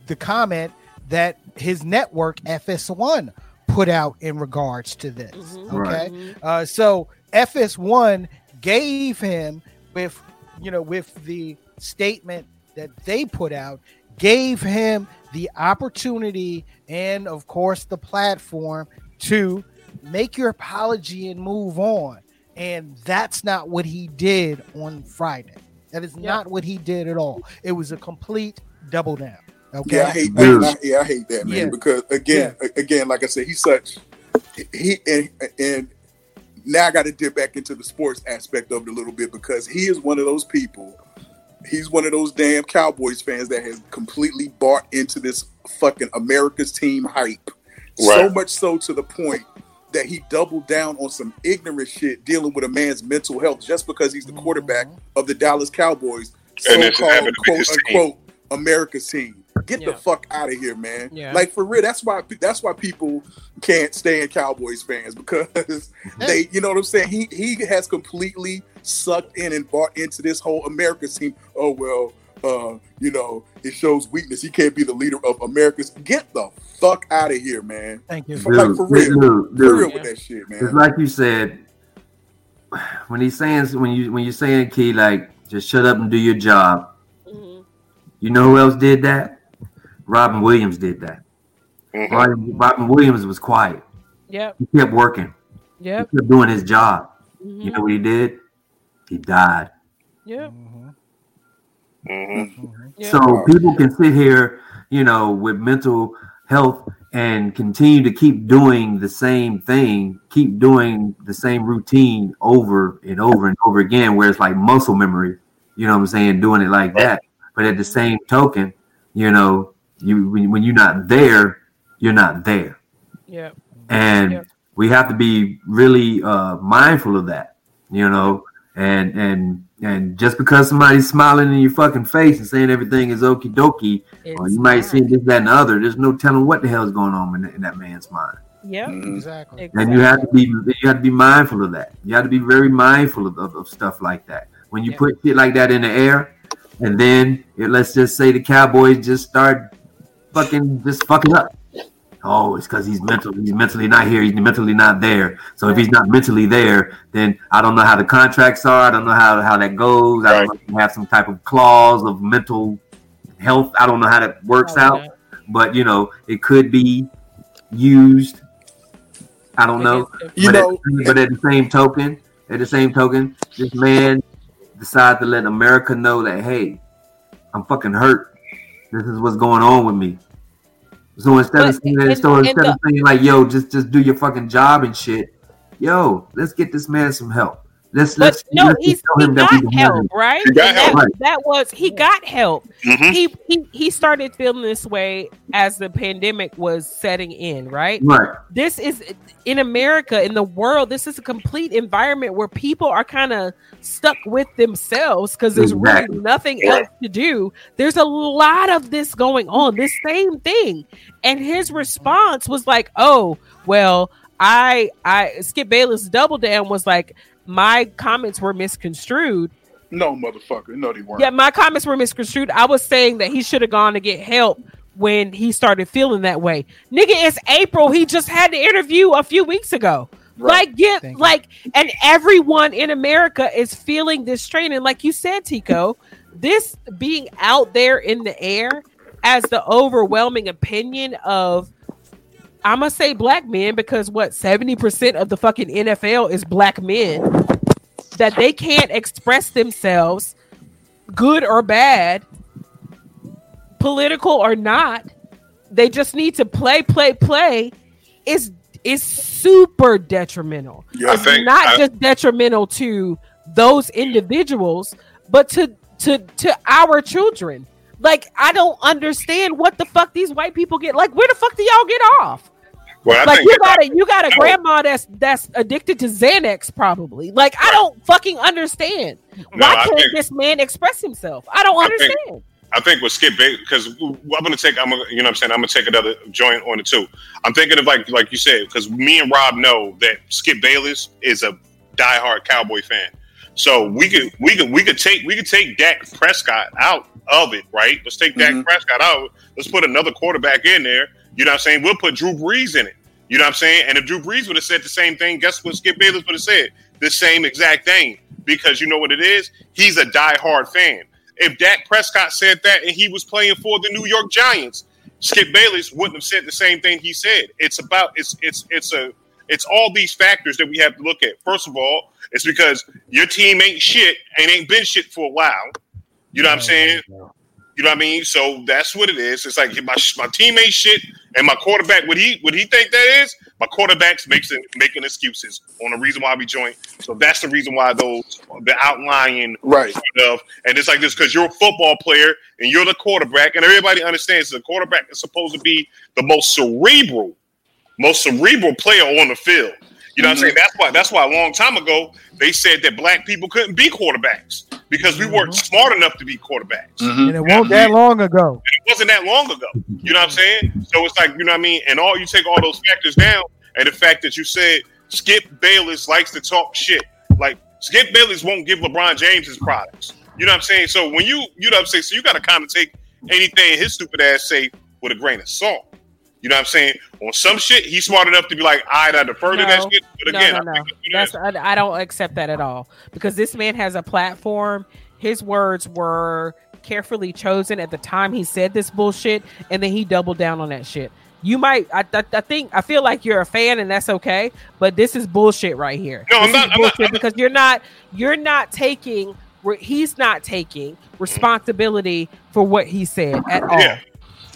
the comment that his network FS1 put out in regards to this. Mhm. Okay, Mhm. uh, so FS1 gave him with you know with the statement that they put out gave him the opportunity and, of course, the platform to make your apology and move on. And that's not what he did on Friday. That is not what he did at all. It was a complete double down. Okay. Yeah, I hate Dude. that. I, yeah, I hate that, man. Yeah. Because again, a- again, like I said, he's such he and and now I got to dip back into the sports aspect of it a little bit because he is one of those people. He's one of those damn Cowboys fans that has completely bought into this fucking America's team hype. So much so to the point that he doubled down on some ignorant shit dealing with a man's mental health just because he's the quarterback mm-hmm. of the Dallas Cowboys, so-called happened to be quote his team. unquote America's team. Get Yeah. the fuck out of here, man. Yeah. Like for real, that's why that's why people can't stand Cowboys fans because they, you know what I'm saying. He he has completely sucked in and bought into this whole America's team. Oh well, uh, you know, it shows weakness. He can't be the leader of America's. Get the fuck out of here, man. Thank you. For, like for real, dude, for dude. real with that shit, man. It's like you said when he's saying when you when you're saying key like just shut up and do your job. Mhm. You know who else did that? Robin Williams did that. Mhm. Robin, Robin Williams was quiet. Yep. He kept working. Yep. He kept doing his job. Mhm. You know what he did? He died. Yep. Mhm. Yep. So people can sit here, you know, with mental health and continue to keep doing the same thing, keep doing the same routine over and over and over again, where it's like muscle memory, you know what I'm saying, doing it like that. But at the same token, you know, you when, when you're not there, you're not there. Yep. And Yeah. we have to be really uh mindful of that, you know, and and and just because somebody's smiling in your fucking face and saying everything is okie dokie, or you might see this, that, and the other. There's no telling what the hell is going on in, that- in that man's mind, Yep. Mhm. Exactly. and you have to be you have to be mindful of that. You have to be very mindful of, of, of stuff like that. When you Yeah. put shit like that in the air, and then it, let's just say the Cowboys just start fucking just fucking up. Oh, it's because he's mental. He's mentally not here. He's mentally not there. So if he's not mentally there, then I don't know how the contracts are. I don't know how, how that goes. I don't know if you have some type of clause of mental health. I don't know how that works Probably out. not. But you know, it could be used. I don't know. You but, know, at, but at the same token, at the same token, this man decided to let America know that hey, I'm fucking hurt. This is what's going on with me. So instead of saying and- so instead of saying like, yo, just just do your fucking job and shit, yo, let's get this man some help. Let's But let's no, let's he's show he him that got we help, handle right? He got And help. That, Right. that was he got help. Mhm. He he he started feeling this way as the pandemic was setting in, right? Right. This is in America, in the world, this is a complete environment where people are kind of stuck with themselves because there's Exactly. really nothing else to do. There's a lot of this going on, this same thing. And his response was like, "Oh, well, I I Skip Bayless double down was like my comments were misconstrued. no, motherfucker, no, they weren't. Yeah, my comments were misconstrued. I was saying that he should have gone to get help when he started feeling that way. Nigga, it's April. He just had the interview a few weeks ago. Right. Like, get Thank you. like, and everyone in America is feeling this strain. And like you said, Tico, this being out there in the air as the overwhelming opinion of I'm gonna say black men because what 70% of the fucking NFL is black men that they can't express themselves good or bad, political or not. They just need to play, play, play. Is is super detrimental. Yeah, I it's think- not I- just detrimental to those individuals, but to to to our children. Like I don't understand what the fuck these white people get. Like where the fuck do y'all get off? Well, I like think you got a you got a grandma that's that's addicted to Xanax probably. Like I don't fucking understand. No, Why I can't think- this man express himself? I don't I think- understand. I think with Skip Bayless, because I'm gonna take, I'm gonna, you know, what I'm saying, I'm gonna take another joint on it too. I'm thinking of like, like you said, because me and Rob know that Skip Bayless is a diehard Cowboy fan. So we could, we could, we could take, we could take Dak Prescott out of it, right? Let's take Dak Mhm. Prescott out. Let's put another quarterback in there. You know what I'm saying? We'll put Drew Brees in it. You know what I'm saying? And if Drew Brees would have said the same thing, guess what Skip Bayless would have said? The same exact thing. Because you know what it is? He's a diehard fan. if Dak Prescott said that and he was playing for the New York Giants, Skip Bayless wouldn't have said the same thing he said. It's about it's it's it's a it's all these factors that we have to look at. First of all, it's because your team ain't shit and ain't been shit for a while. You know what I'm saying? You know what I mean? So that's what it is. It's like my my teammate shit and my quarterback. What he what he think that is? My quarterback's making making excuses on the reason why we joined. So that's the reason why those the outlying Right. of and it's like this because you're a football player and you're the quarterback, and everybody understands the quarterback is supposed to be the most cerebral, most cerebral player on the field. You know what I'm mm-hmm. saying? That's why that's why a long time ago they said that black people couldn't be quarterbacks because we weren't smart enough to be quarterbacks. Mhm. And it wasn't that long ago. It wasn't that long ago. You know what I'm saying? So it's like, you know what I mean? And all you take all those factors down, and the fact that you said Skip Bayless likes to talk shit. Like Skip Bayless won't give LeBron James his products. You know what I'm saying? So when you, you know what I'm saying? So you gotta kind of take anything his stupid ass say with a grain of salt. You know what I'm saying? On some shit, he's smart enough to be like, right, I defer to that No. shit. But No, again, no, I no. that's That's I, I don't accept that at all because this man has a platform. His words were carefully chosen at the time he said this bullshit, and then he doubled down on that shit. You might, I, I, I think, I feel like you're a fan, and that's okay. But this is bullshit right here. No, I'm not- I'm not- bullshit because you're not, you're not taking, he's not taking mm-hmm. responsibility for what he said at all. Yeah.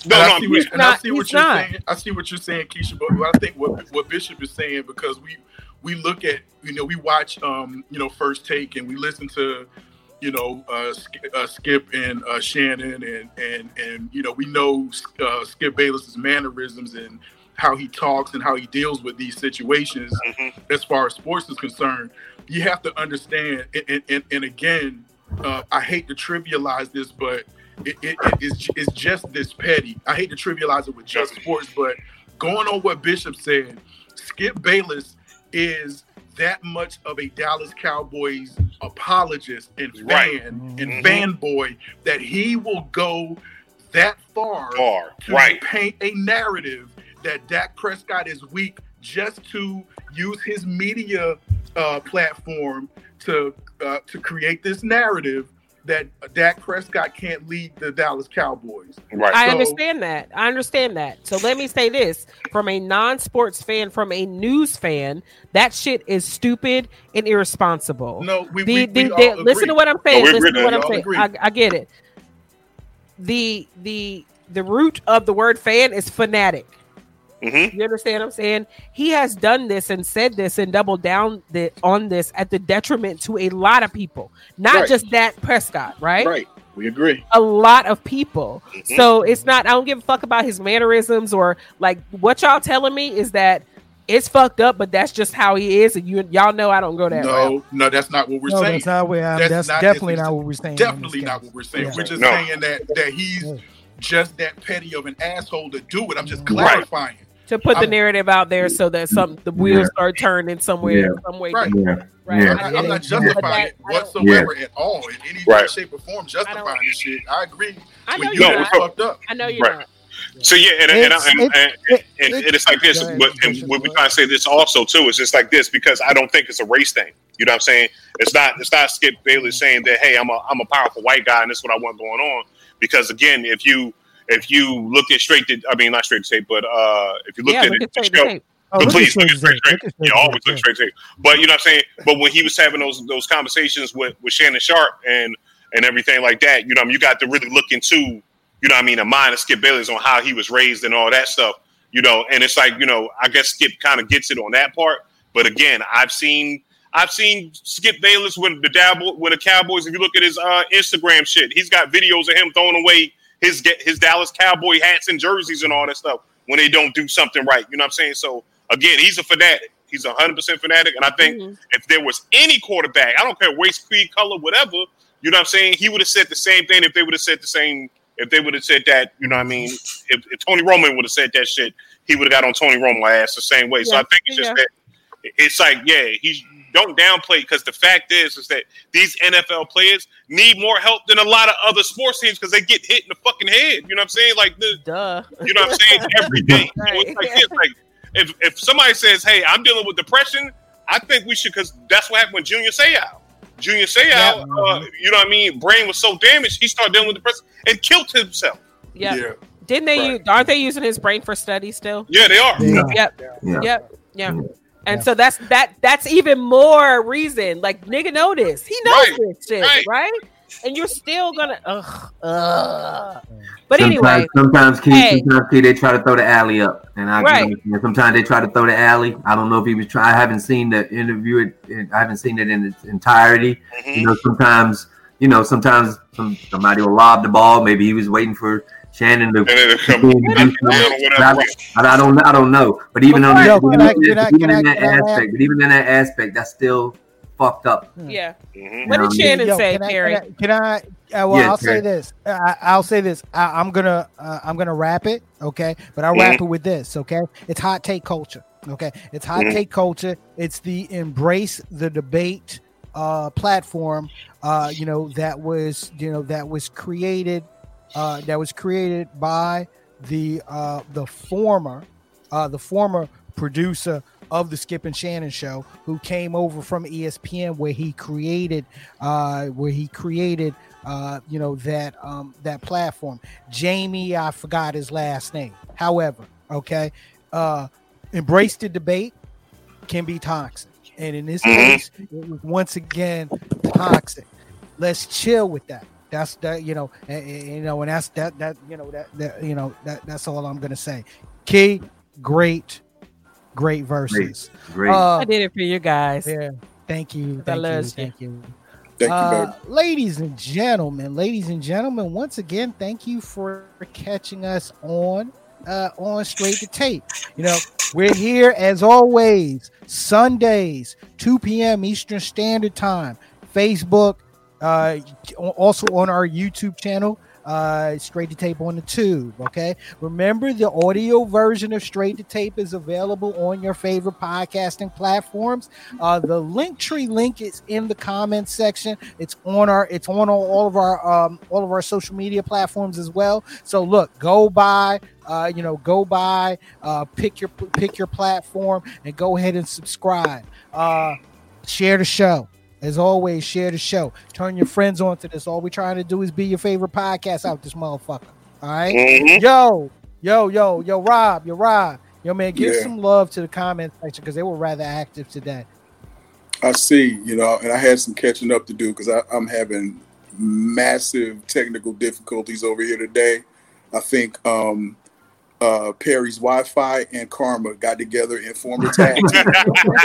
No, and no, I see, what, he's and I not- see what he's you're not. saying. I see what you're saying, Keisha. But I think what what Bishop is saying because we we look at you know we watch um you know first take and we listen to you know uh, uh Skip and uh, Shannon and and and you know we know uh, Skip Bayless's mannerisms and how he talks and how he deals with these situations Mhm. as far as sports is concerned. You have to understand, and, and, and again, uh, I hate to trivialize this, but it, it, it is it's just this petty. I hate to trivialize it with just sports, but going on what Bishop said, Skip Bayless is that much of a Dallas Cowboys apologist and fan Right. and Mhm. fanboy that he will go that far Far. to Right. paint a narrative that Dak Prescott is weak just to use his media uh, platform to uh, to create this narrative that Dak Prescott can't lead the Dallas Cowboys. Right. I So- understand that. I understand that. So let me say this from a non-sports fan, from a news fan, that shit is stupid and irresponsible. No, we, the, we, the, we the- all listen to what I'm saying. we listen to what I'm saying. I, I get it. The the the root of the word fan is fanatic. Mhm. You understand what I'm saying? He has done this and said this and doubled down the, on this at the detriment to a lot of people, not Right. just Dak Prescott, right? Right, we agree. a lot of people. Mhm. So it's not, I don't give a fuck about his mannerisms or like what y'all telling me is that it's fucked up, but that's just how he is. And you y'all know I don't go that route. No, no, that's not what we're no, saying. that's not what I'm, That's that's, not- definitely that's not what we're saying. Definitely not what we're saying. Yeah. We're just No. saying that that he's Yeah. just that petty of an asshole to do it. I'm just Right. Clarifying. To put the I'm- narrative out there so that some the wheels Yeah. start turning somewhere, Yeah. some way. Right. Yeah. Right. Yeah. I'm, not- get I'm it. not But justifying that- it I don't- whatsoever at all in any way, Right. shape, or form. Justifying this shit. I agree. I know When you you're No, know not. fucked up. I know you're Right. not. So yeah, and, and, It's- and, it- and, it- and, it- and it's like this. But and what we ahead. trying to say this also too is just like this because I don't think it's a race thing. You know what I'm saying? It's not. It's not Skip Bayless saying that hey, I'm a I'm a powerful white guy and this is what I want going on. Because again, if you if you look at straight to I mean not straight to tape, but uh if you look Yeah, at look it, at straight show- to tape. Oh, but please look at straight straight, tape. Look You straight always look straight to. But you know what I'm saying. But when he was having those those conversations with with Shannon Sharpe and and everything like that, you know, I mean, you got to really look into, you know, what I mean, a mind of Skip Bayless on how he was raised and all that stuff, you know. And it's like, you know, I guess Skip kind of gets it on that part. But again, I've seen I've seen Skip Bayless with the dabble with the Cowboys. If you look at his uh, Instagram shit, he's got videos of him throwing away his his Dallas Cowboy hats and jerseys and all that stuff when they don't do something right. You know what I'm saying? So again, he's a fanatic. He's a hundred percent fanatic. And I think Mhm. if there was any quarterback, I don't care race, creed, color, whatever, you know what I'm saying? He would have said the same thing if they would have said the same. If they would have said that, you know what I mean? If, if Tony Romo would have said that shit, he would have got on Tony Romo ass the same way. So I think it's just Yeah. that it's like, yeah, he's don't downplay because the fact is is that these NFL players need more help than a lot of other sports teams because they get hit in the fucking head. You know what I'm saying? Like the Duh. you know what I'm saying every day. So it's like this, like if if somebody says, "Hey, I'm dealing with depression," I think we should because that's what happened with Junior Seau. Junior Seau, uh, you know what I mean, brain was so damaged, he started dealing with depression and killed himself. Yeah. Yeah. Didn't they? Right. Use, aren't they using his brain for study still? Yeah, they are. Yeah. Yep. Yeah. Yep. Yeah. And Yeah. so that's that. That's even more reason. Like nigga, know this. He knows Right. this shit, Right. right. And you're still gonna. Ugh. ugh. But sometimes, anyway, sometimes, Key, Hey. sometimes Key, they try to throw the alley up, and I Right. and sometimes they try to throw the alley. I don't know if he was trying. I haven't seen the interview. It, I haven't seen it in its entirety. Mhm. You know, sometimes you know, sometimes some, somebody will lob the ball. Maybe he was waiting for Shannon to. And then to do something. I, I don't. I don't know. But even on that, can even, I- in that- even can in I- that can I- aspect, but even in that aspect, that's still fucked up. yeah. Mhm. What did Shannon Yo, say, can I, Can I? Can I uh, well, Yeah, I'll Terry. say this. I, I'll say this. I, I'm gonna. Uh, I'm gonna wrap it. Okay, but I'll wrap it with this. Okay, it's hot take culture. Okay, it's hot Mhm. take culture. It's the embrace the debate uh, platform. Uh, you know that was you know that was created. Uh, that was created by the uh, the former uh, the former producer of the Skip and Shannon show, who came over from ESPN, where he created, uh, where he created, uh, you know that um, that platform. Jamie, I forgot his last name. However, okay, uh, embrace the debate can be toxic, and in this Mhm. case, it was once again toxic. Let's chill with that. That's that you know, and, and, you know, and that's that that you know that that you know that that's all I'm gonna say. Key, great, great verses. Great. Uh, I did it for you guys. yeah, thank you, thank you, you. thank you. Thank you, Uh, baby. ladies and gentlemen, ladies and gentlemen, once again, thank you for catching us on uh, on straight to tape. You know, we're here as always Sundays, 2 p.m. Eastern Standard Time. Facebook, uh, also on our YouTube channel. Uh, straight to tape on the tube. Okay. Remember, the audio version of Straight to Tape is available on your favorite podcasting platforms. Uh, the Linktree link is in the comments section. It's on our it's on all, all of our um, all of our social media platforms as well. So look, go by, uh, you know, go by, uh, pick your pick your platform, and go ahead and subscribe. Uh, share the show. As always, share the show. Turn your friends on to this. All we're trying to do is be your favorite podcast out this motherfucker. All right. Mhm. Yo, yo, yo, yo, Rob, yo, Rob, yo, man, give Yeah. some love to the comment section because they were rather active today. I see, you know, and I had some catching up to do because I'm having massive technical difficulties over here today. I think um, uh, Perry's Wi-Fi and Karma got together and formed a tag. team.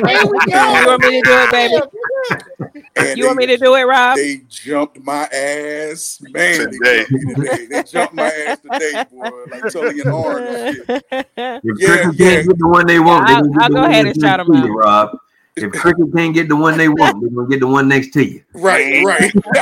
You want me to do it, baby? And You want me to do it, Rob? They jumped my ass, man. Today. They jumped, today. they jumped my ass today, boy, like Tully and Arn and shit. If Yeah, yeah. can't get the one they want, I'll- gonna I'll the go ahead and shout them out. Rob. If Cricket can't get the one they want, they're gonna get the one next to you. Right, right.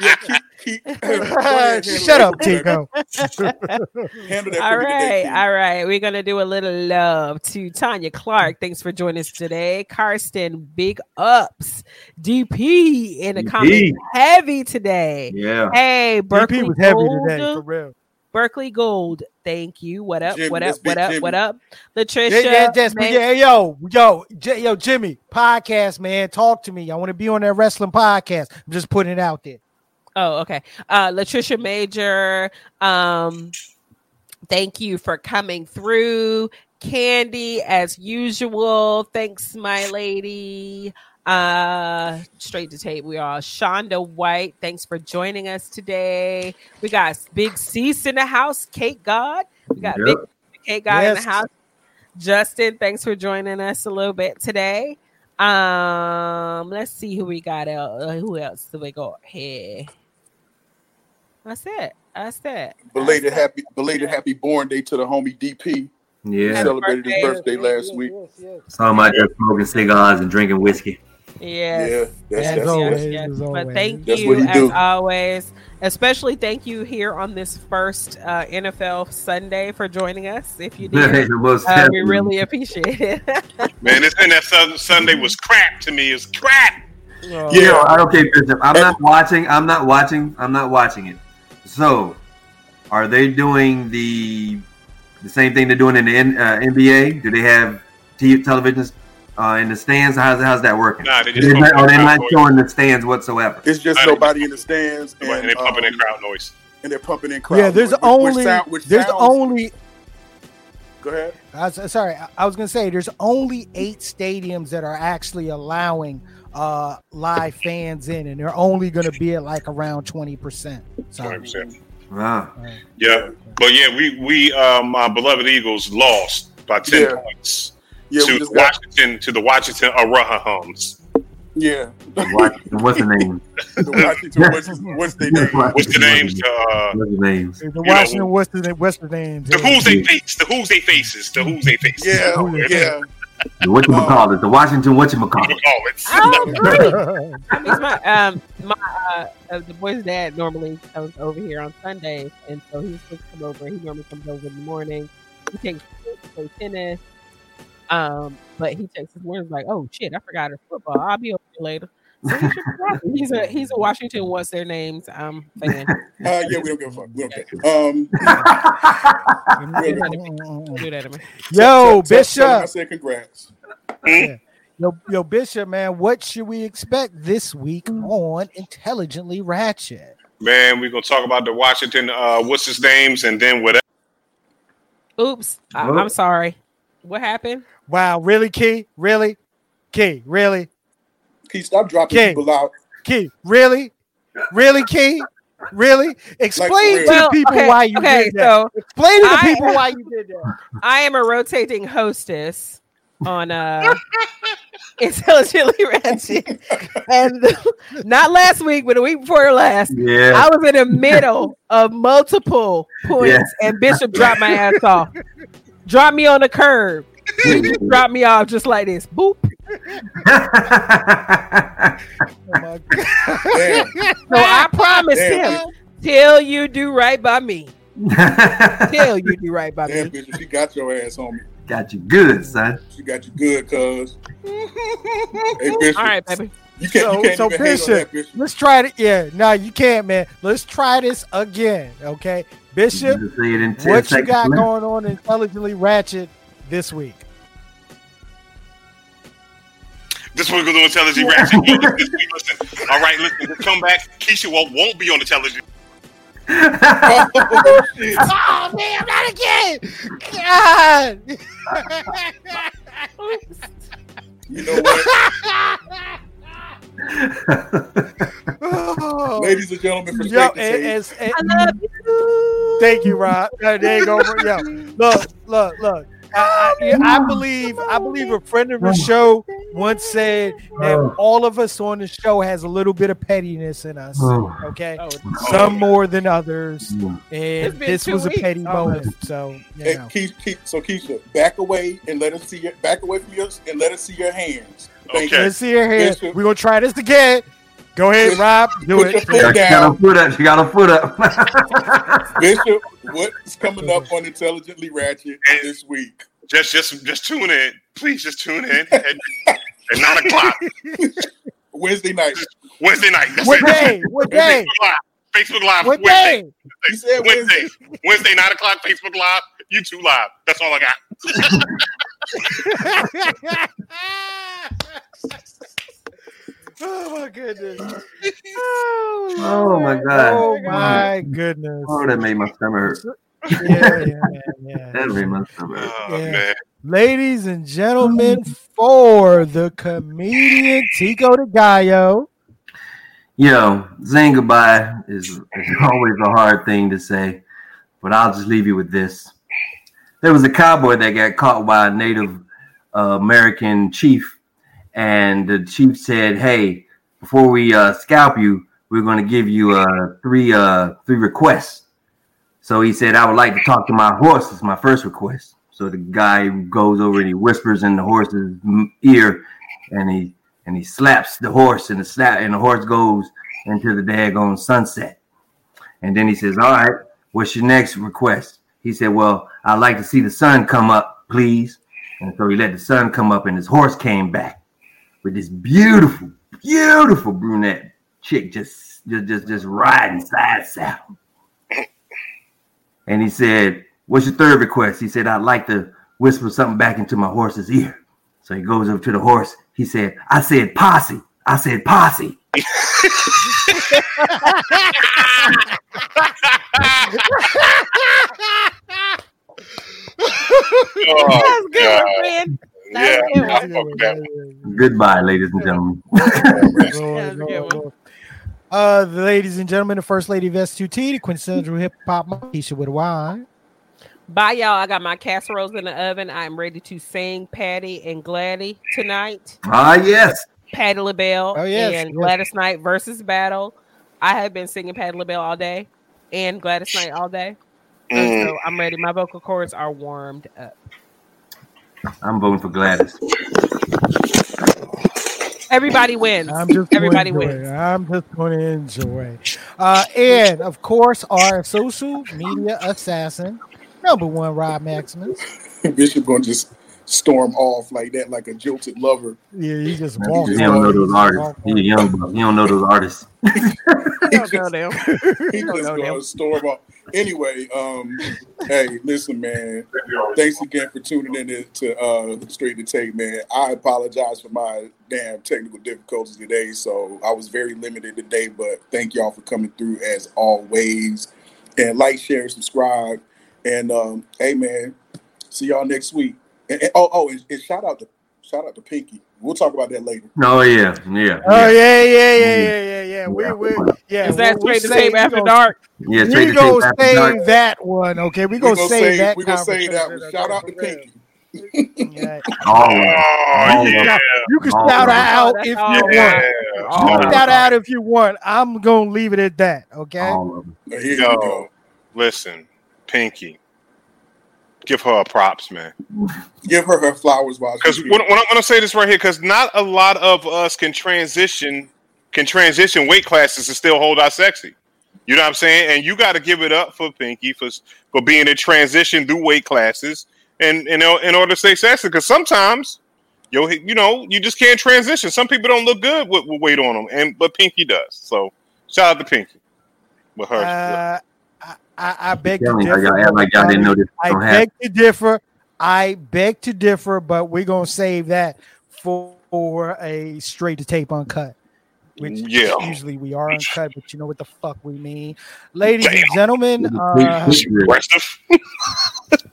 yeah, keep, keep. Go ahead, uh, Shut up, Tico. that. Handle that All for me today, right, Keith. all right. We're gonna do a little love to Tanya Clark. Thanks for joining us today. Karsten, big ups. DP in the DP. comments heavy today. Yeah. Hey, Berkeley DP was heavy Gold. today, for real. Berkeley Gold. Thank you. What up? Jimmy, what that's up? What up? Jimmy. What up? Latricia. Yeah, yeah, just, man- yeah, yo, yo, J- yo, Jimmy, podcast, man, talk to me. I want to be on that wrestling podcast. I'm just putting it out there. Oh, okay. Uh Latricia Major, um, thank you for coming through. Candy, as usual. Thanks, my lady. Uh straight to tape. We are Shonda White. Thanks for joining us today. We got Big Cease in the house, Kate God. We got Yep. Big Kate God in the house. Justin, thanks for joining us a little bit today. Um, let's see who we got. el- Uh, who else do we got here? That's it. That's it. Belated happy, belated happy born day to the homie DP. Yeah. Celebrated his birthday. birthday last week. Talking about just smoking cigars and drinking whiskey. Yes. Yeah, that's, As that's, always. that's, yes, as But thank That's you as do. always. Especially thank you here on this first uh, NFL Sunday for joining us. If you did, uh, we really appreciate it. Man, this thing that Sun- Sunday was crap to me. It's crap. Oh, Yeah, I okay, Bishop. I'm not watching. I'm not watching. I'm not watching it. So, are they doing the the same thing they're doing in the N, uh, NBA? Do they have t- television uh, in the stands? How's how's that working? Nah, they just They're not, are they crowd not noise. showing the stands whatsoever? It's just I- nobody in the stands, and, and they're pumping in um, crowd noise. and they're pumping in crowd. Noise. Yeah, there's noise, only which sound- which there's sounds- only Go ahead. I was, sorry, I, I was gonna say there's only eight stadiums that are actually allowing uh live fans in, and they're only gonna be at like around twenty percent. So 100%. Wow. Yeah, but yeah, we we um, my beloved Eagles lost by ten Yeah. points Yeah, to we the got, Washington to the Washington Arahahams. yeah. Washington, what's the name? the Washington, what's, what's their name? What's the names? The uh, What's the names? the know, Washington Western Western names. the who's they face, the who's they faces, the who's they faces. Yeah, yeah. What you call it? The Washington what you What call you it? call it? Oh, great. It's my um my uh, uh the boy's dad normally comes over here on Sundays, and so he's supposed to come over. He normally comes over in the morning. He takes play tennis. Um, but he texts this morning like, "Oh shit, I forgot his football. I'll be over here later." So he should be watching. he's a he's a Washington. What's their names? Um, fan. Uh, yeah, we don't give a fuck. We don't care. Um, Do that to me. Yo, tell- tell him I said congrats. Yo, yo, Bishop, man, what should we expect this week on Intelligently Ratchet? Man, we're gonna talk about the Washington. Uh, what's his names, and then whatever. Oops, I, I'm sorry. What happened? Wow, really, Key? Really? Key, really? Key, stop dropping King. people out. Key, really? Really, Key? Really? Explain real. to the Well, people okay, why you okay, did that. so Explain to the I- people why you did that. I am a rotating hostess on uh intelligently ratchet and not last week but the week before last Yeah. i was in the middle of multiple points and bishop dropped my ass off dropped me on the curb he just dropped me off just like this boop Oh my God. Damn. so i promise Damn, him till you do right by me till you do right by Damn, me Bishop, she got your ass, homie. Got you good, son. She got you good, cuz. Hey, Bishop. all right baby You can't, So- you can't so even hate on Bishop, that, Bishop. Let's try it. Yeah, no, you can't, man. Let's try this again, okay? Bishop, You say it in 10 what you got left. going on Intelligently Ratchet this week? This is what we're gonna do intelligent ratchet. Yo, listen, listen. All right, listen. We'll come back. Keisha won't, won't be on the television. Oh, shit. Oh, damn, not again! God! You know what? Ladies and gentlemen, for Yo, straight to and- and- and- i love you Thank you, Rob. There you go. Yo, look, look, look. I, I, oh, I believe I believe a friend of the show once said that all of us on the show has a little bit of pettiness in us. Oh. Okay, Oh, some more than others, and this two was a petty almost. moment. So you Hey, know. Keisha, Keisha, so Keisha, back away and let us see your back away from yours and let us see your hands. Thank Okay. let's see your hand. Bishop. We're gonna try this again. Go ahead, Rob. Do Put it. your foot She got down, her foot up. She got her foot up. Bishop. What's coming up on Intelligently Ratchet this week? Just, just, just tune in. Please, just tune in at, at nine o'clock Wednesday night. Wednesday night. That's What it. day? What day? Facebook Live. Facebook Live. What Wednesday. day? He said Wednesday. Wednesday. Wednesday, nine o'clock. Facebook Live. YouTube Live. That's all I got. oh my goodness. Oh my god. Oh my goodness. Oh, that made my stomach hurt. Yeah, yeah, yeah. That made my stomach hurt. Oh Yeah. man. Ladies and gentlemen, for the comedian Tico de Gallo. Yo, saying goodbye is, is always a hard thing to say, but I'll just leave you with this. There was a cowboy that got caught by a Native uh, American chief, and the chief said, "Hey, before we uh, scalp you, we're going to give you uh, three uh, three requests." So he said, "I would like to talk to my horse. It's my first request." So the guy goes over and he whispers in the horse's ear, and he and he slaps the horse, and the slap and the horse goes into the daggone sunset. And then he says, "All right, what's your next request?" He said, "Well, I'd like to see the sun come up, please." And so he let the sun come up, and his horse came back with this beautiful, beautiful brunette chick just just just, just riding side saddle. And he said, "What's your third request?" He said, "I'd like to whisper something back into my horse's ear." So he goes up to the horse. He said, I said posse. I said posse. Oh, That's good, one, friend. Yeah, That's a good I one. fuck with that one. Goodbye, ladies and gentlemen. That's a good one. Uh, the ladies and gentlemen, the first lady of S2T, the quintessential hip hop Keisha with a Y. Bye, y'all. I got my casseroles in the oven. I'm ready to sing Patti and Gladys tonight. Ah, yes. Patti LaBelle Oh, yes, and yes. Gladys Knight versus battle. I have been singing Patti LaBelle all day and Gladys Knight all day. And Mm. So I'm ready. My vocal cords are warmed up. I'm voting for Gladys. Everybody wins. I'm just Everybody gonna enjoy wins. I'm just going to enjoy. Uh, and of course, our social media assassin, number one, Rob Maximus. Bishop gonna just storm off like that, like a jilted lover. Yeah, he just He walked. don't know those artists. He's a young buck. He don't know those artists. I don't know them. He just gonna them. storm off. Anyway, um, hey, listen, man. Thanks again for tuning in to, to uh, Straight to Tape, man. I apologize for my damn technical difficulties today, so I was very limited today. But thank y'all for coming through as always. And like, share, subscribe, and um, hey, man, see y'all next week. And, and- oh, oh, and, and shout out to shout out to Pinky. We'll talk about that later. Oh yeah, yeah. Oh yeah. yeah, yeah, yeah, yeah, yeah, yeah. We, Yeah. we, yeah. Is that we'll- we'll straight to save- tape after dark? Yeah, We to gonna tape save that one, okay? We We gonna gonna save save that. we gonna save that one. Shout out to Pinky. Yeah. All. Oh All oh, oh, yeah, You can Oh, shout her out That's if you want. yeah. You of can shout out if you want. I'm gonna leave it at that. Okay. All. Here Yo. go. Listen, Pinky, give her props, man. Give her her flowers while Because she's when, here. when I'm going to say this right here, because not a lot of us can transition can transition weight classes and still hold our sexy. You know what I'm saying? And you got to give it up for Pinky for for being a transition through weight classes and in in order to stay sexy. Because sometimes yo, you know, you just can't transition. Some people don't look good with, with weight on them, and but Pinky does. So shout out to Pinky with her. Uh, I, I, I beg to differ. y'all act like y'all didn't know this I beg to differ. I beg to differ, but we're gonna save that for, for a straight to tape uncut. Which Yeah. usually we are uncut, but you know what the fuck we mean. Ladies and gentlemen, uh, It's aggressive.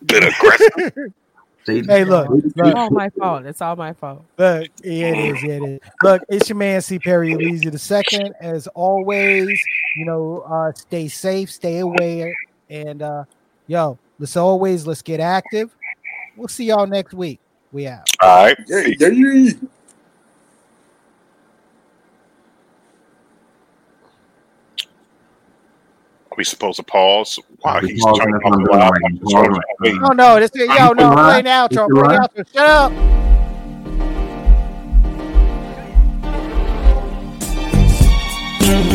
Bit aggressive. See, hey look, It's all my fault. It's all my fault. look, yeah, it is, yeah, it is. Look, it's your man C. Perry Elysia the second. As always, you know, uh, stay safe, stay aware, and uh, yo, let's always let's get active. We'll see y'all next week. We out. All right. Yeah, yeah, yeah. We supposed to pause? Wow, We he's pausing, turning that's off what the doing loud. right now. I'm just trying to wait. Oh no, this is yo, no, still play live. the outro, play still the outro. Shut up. Thank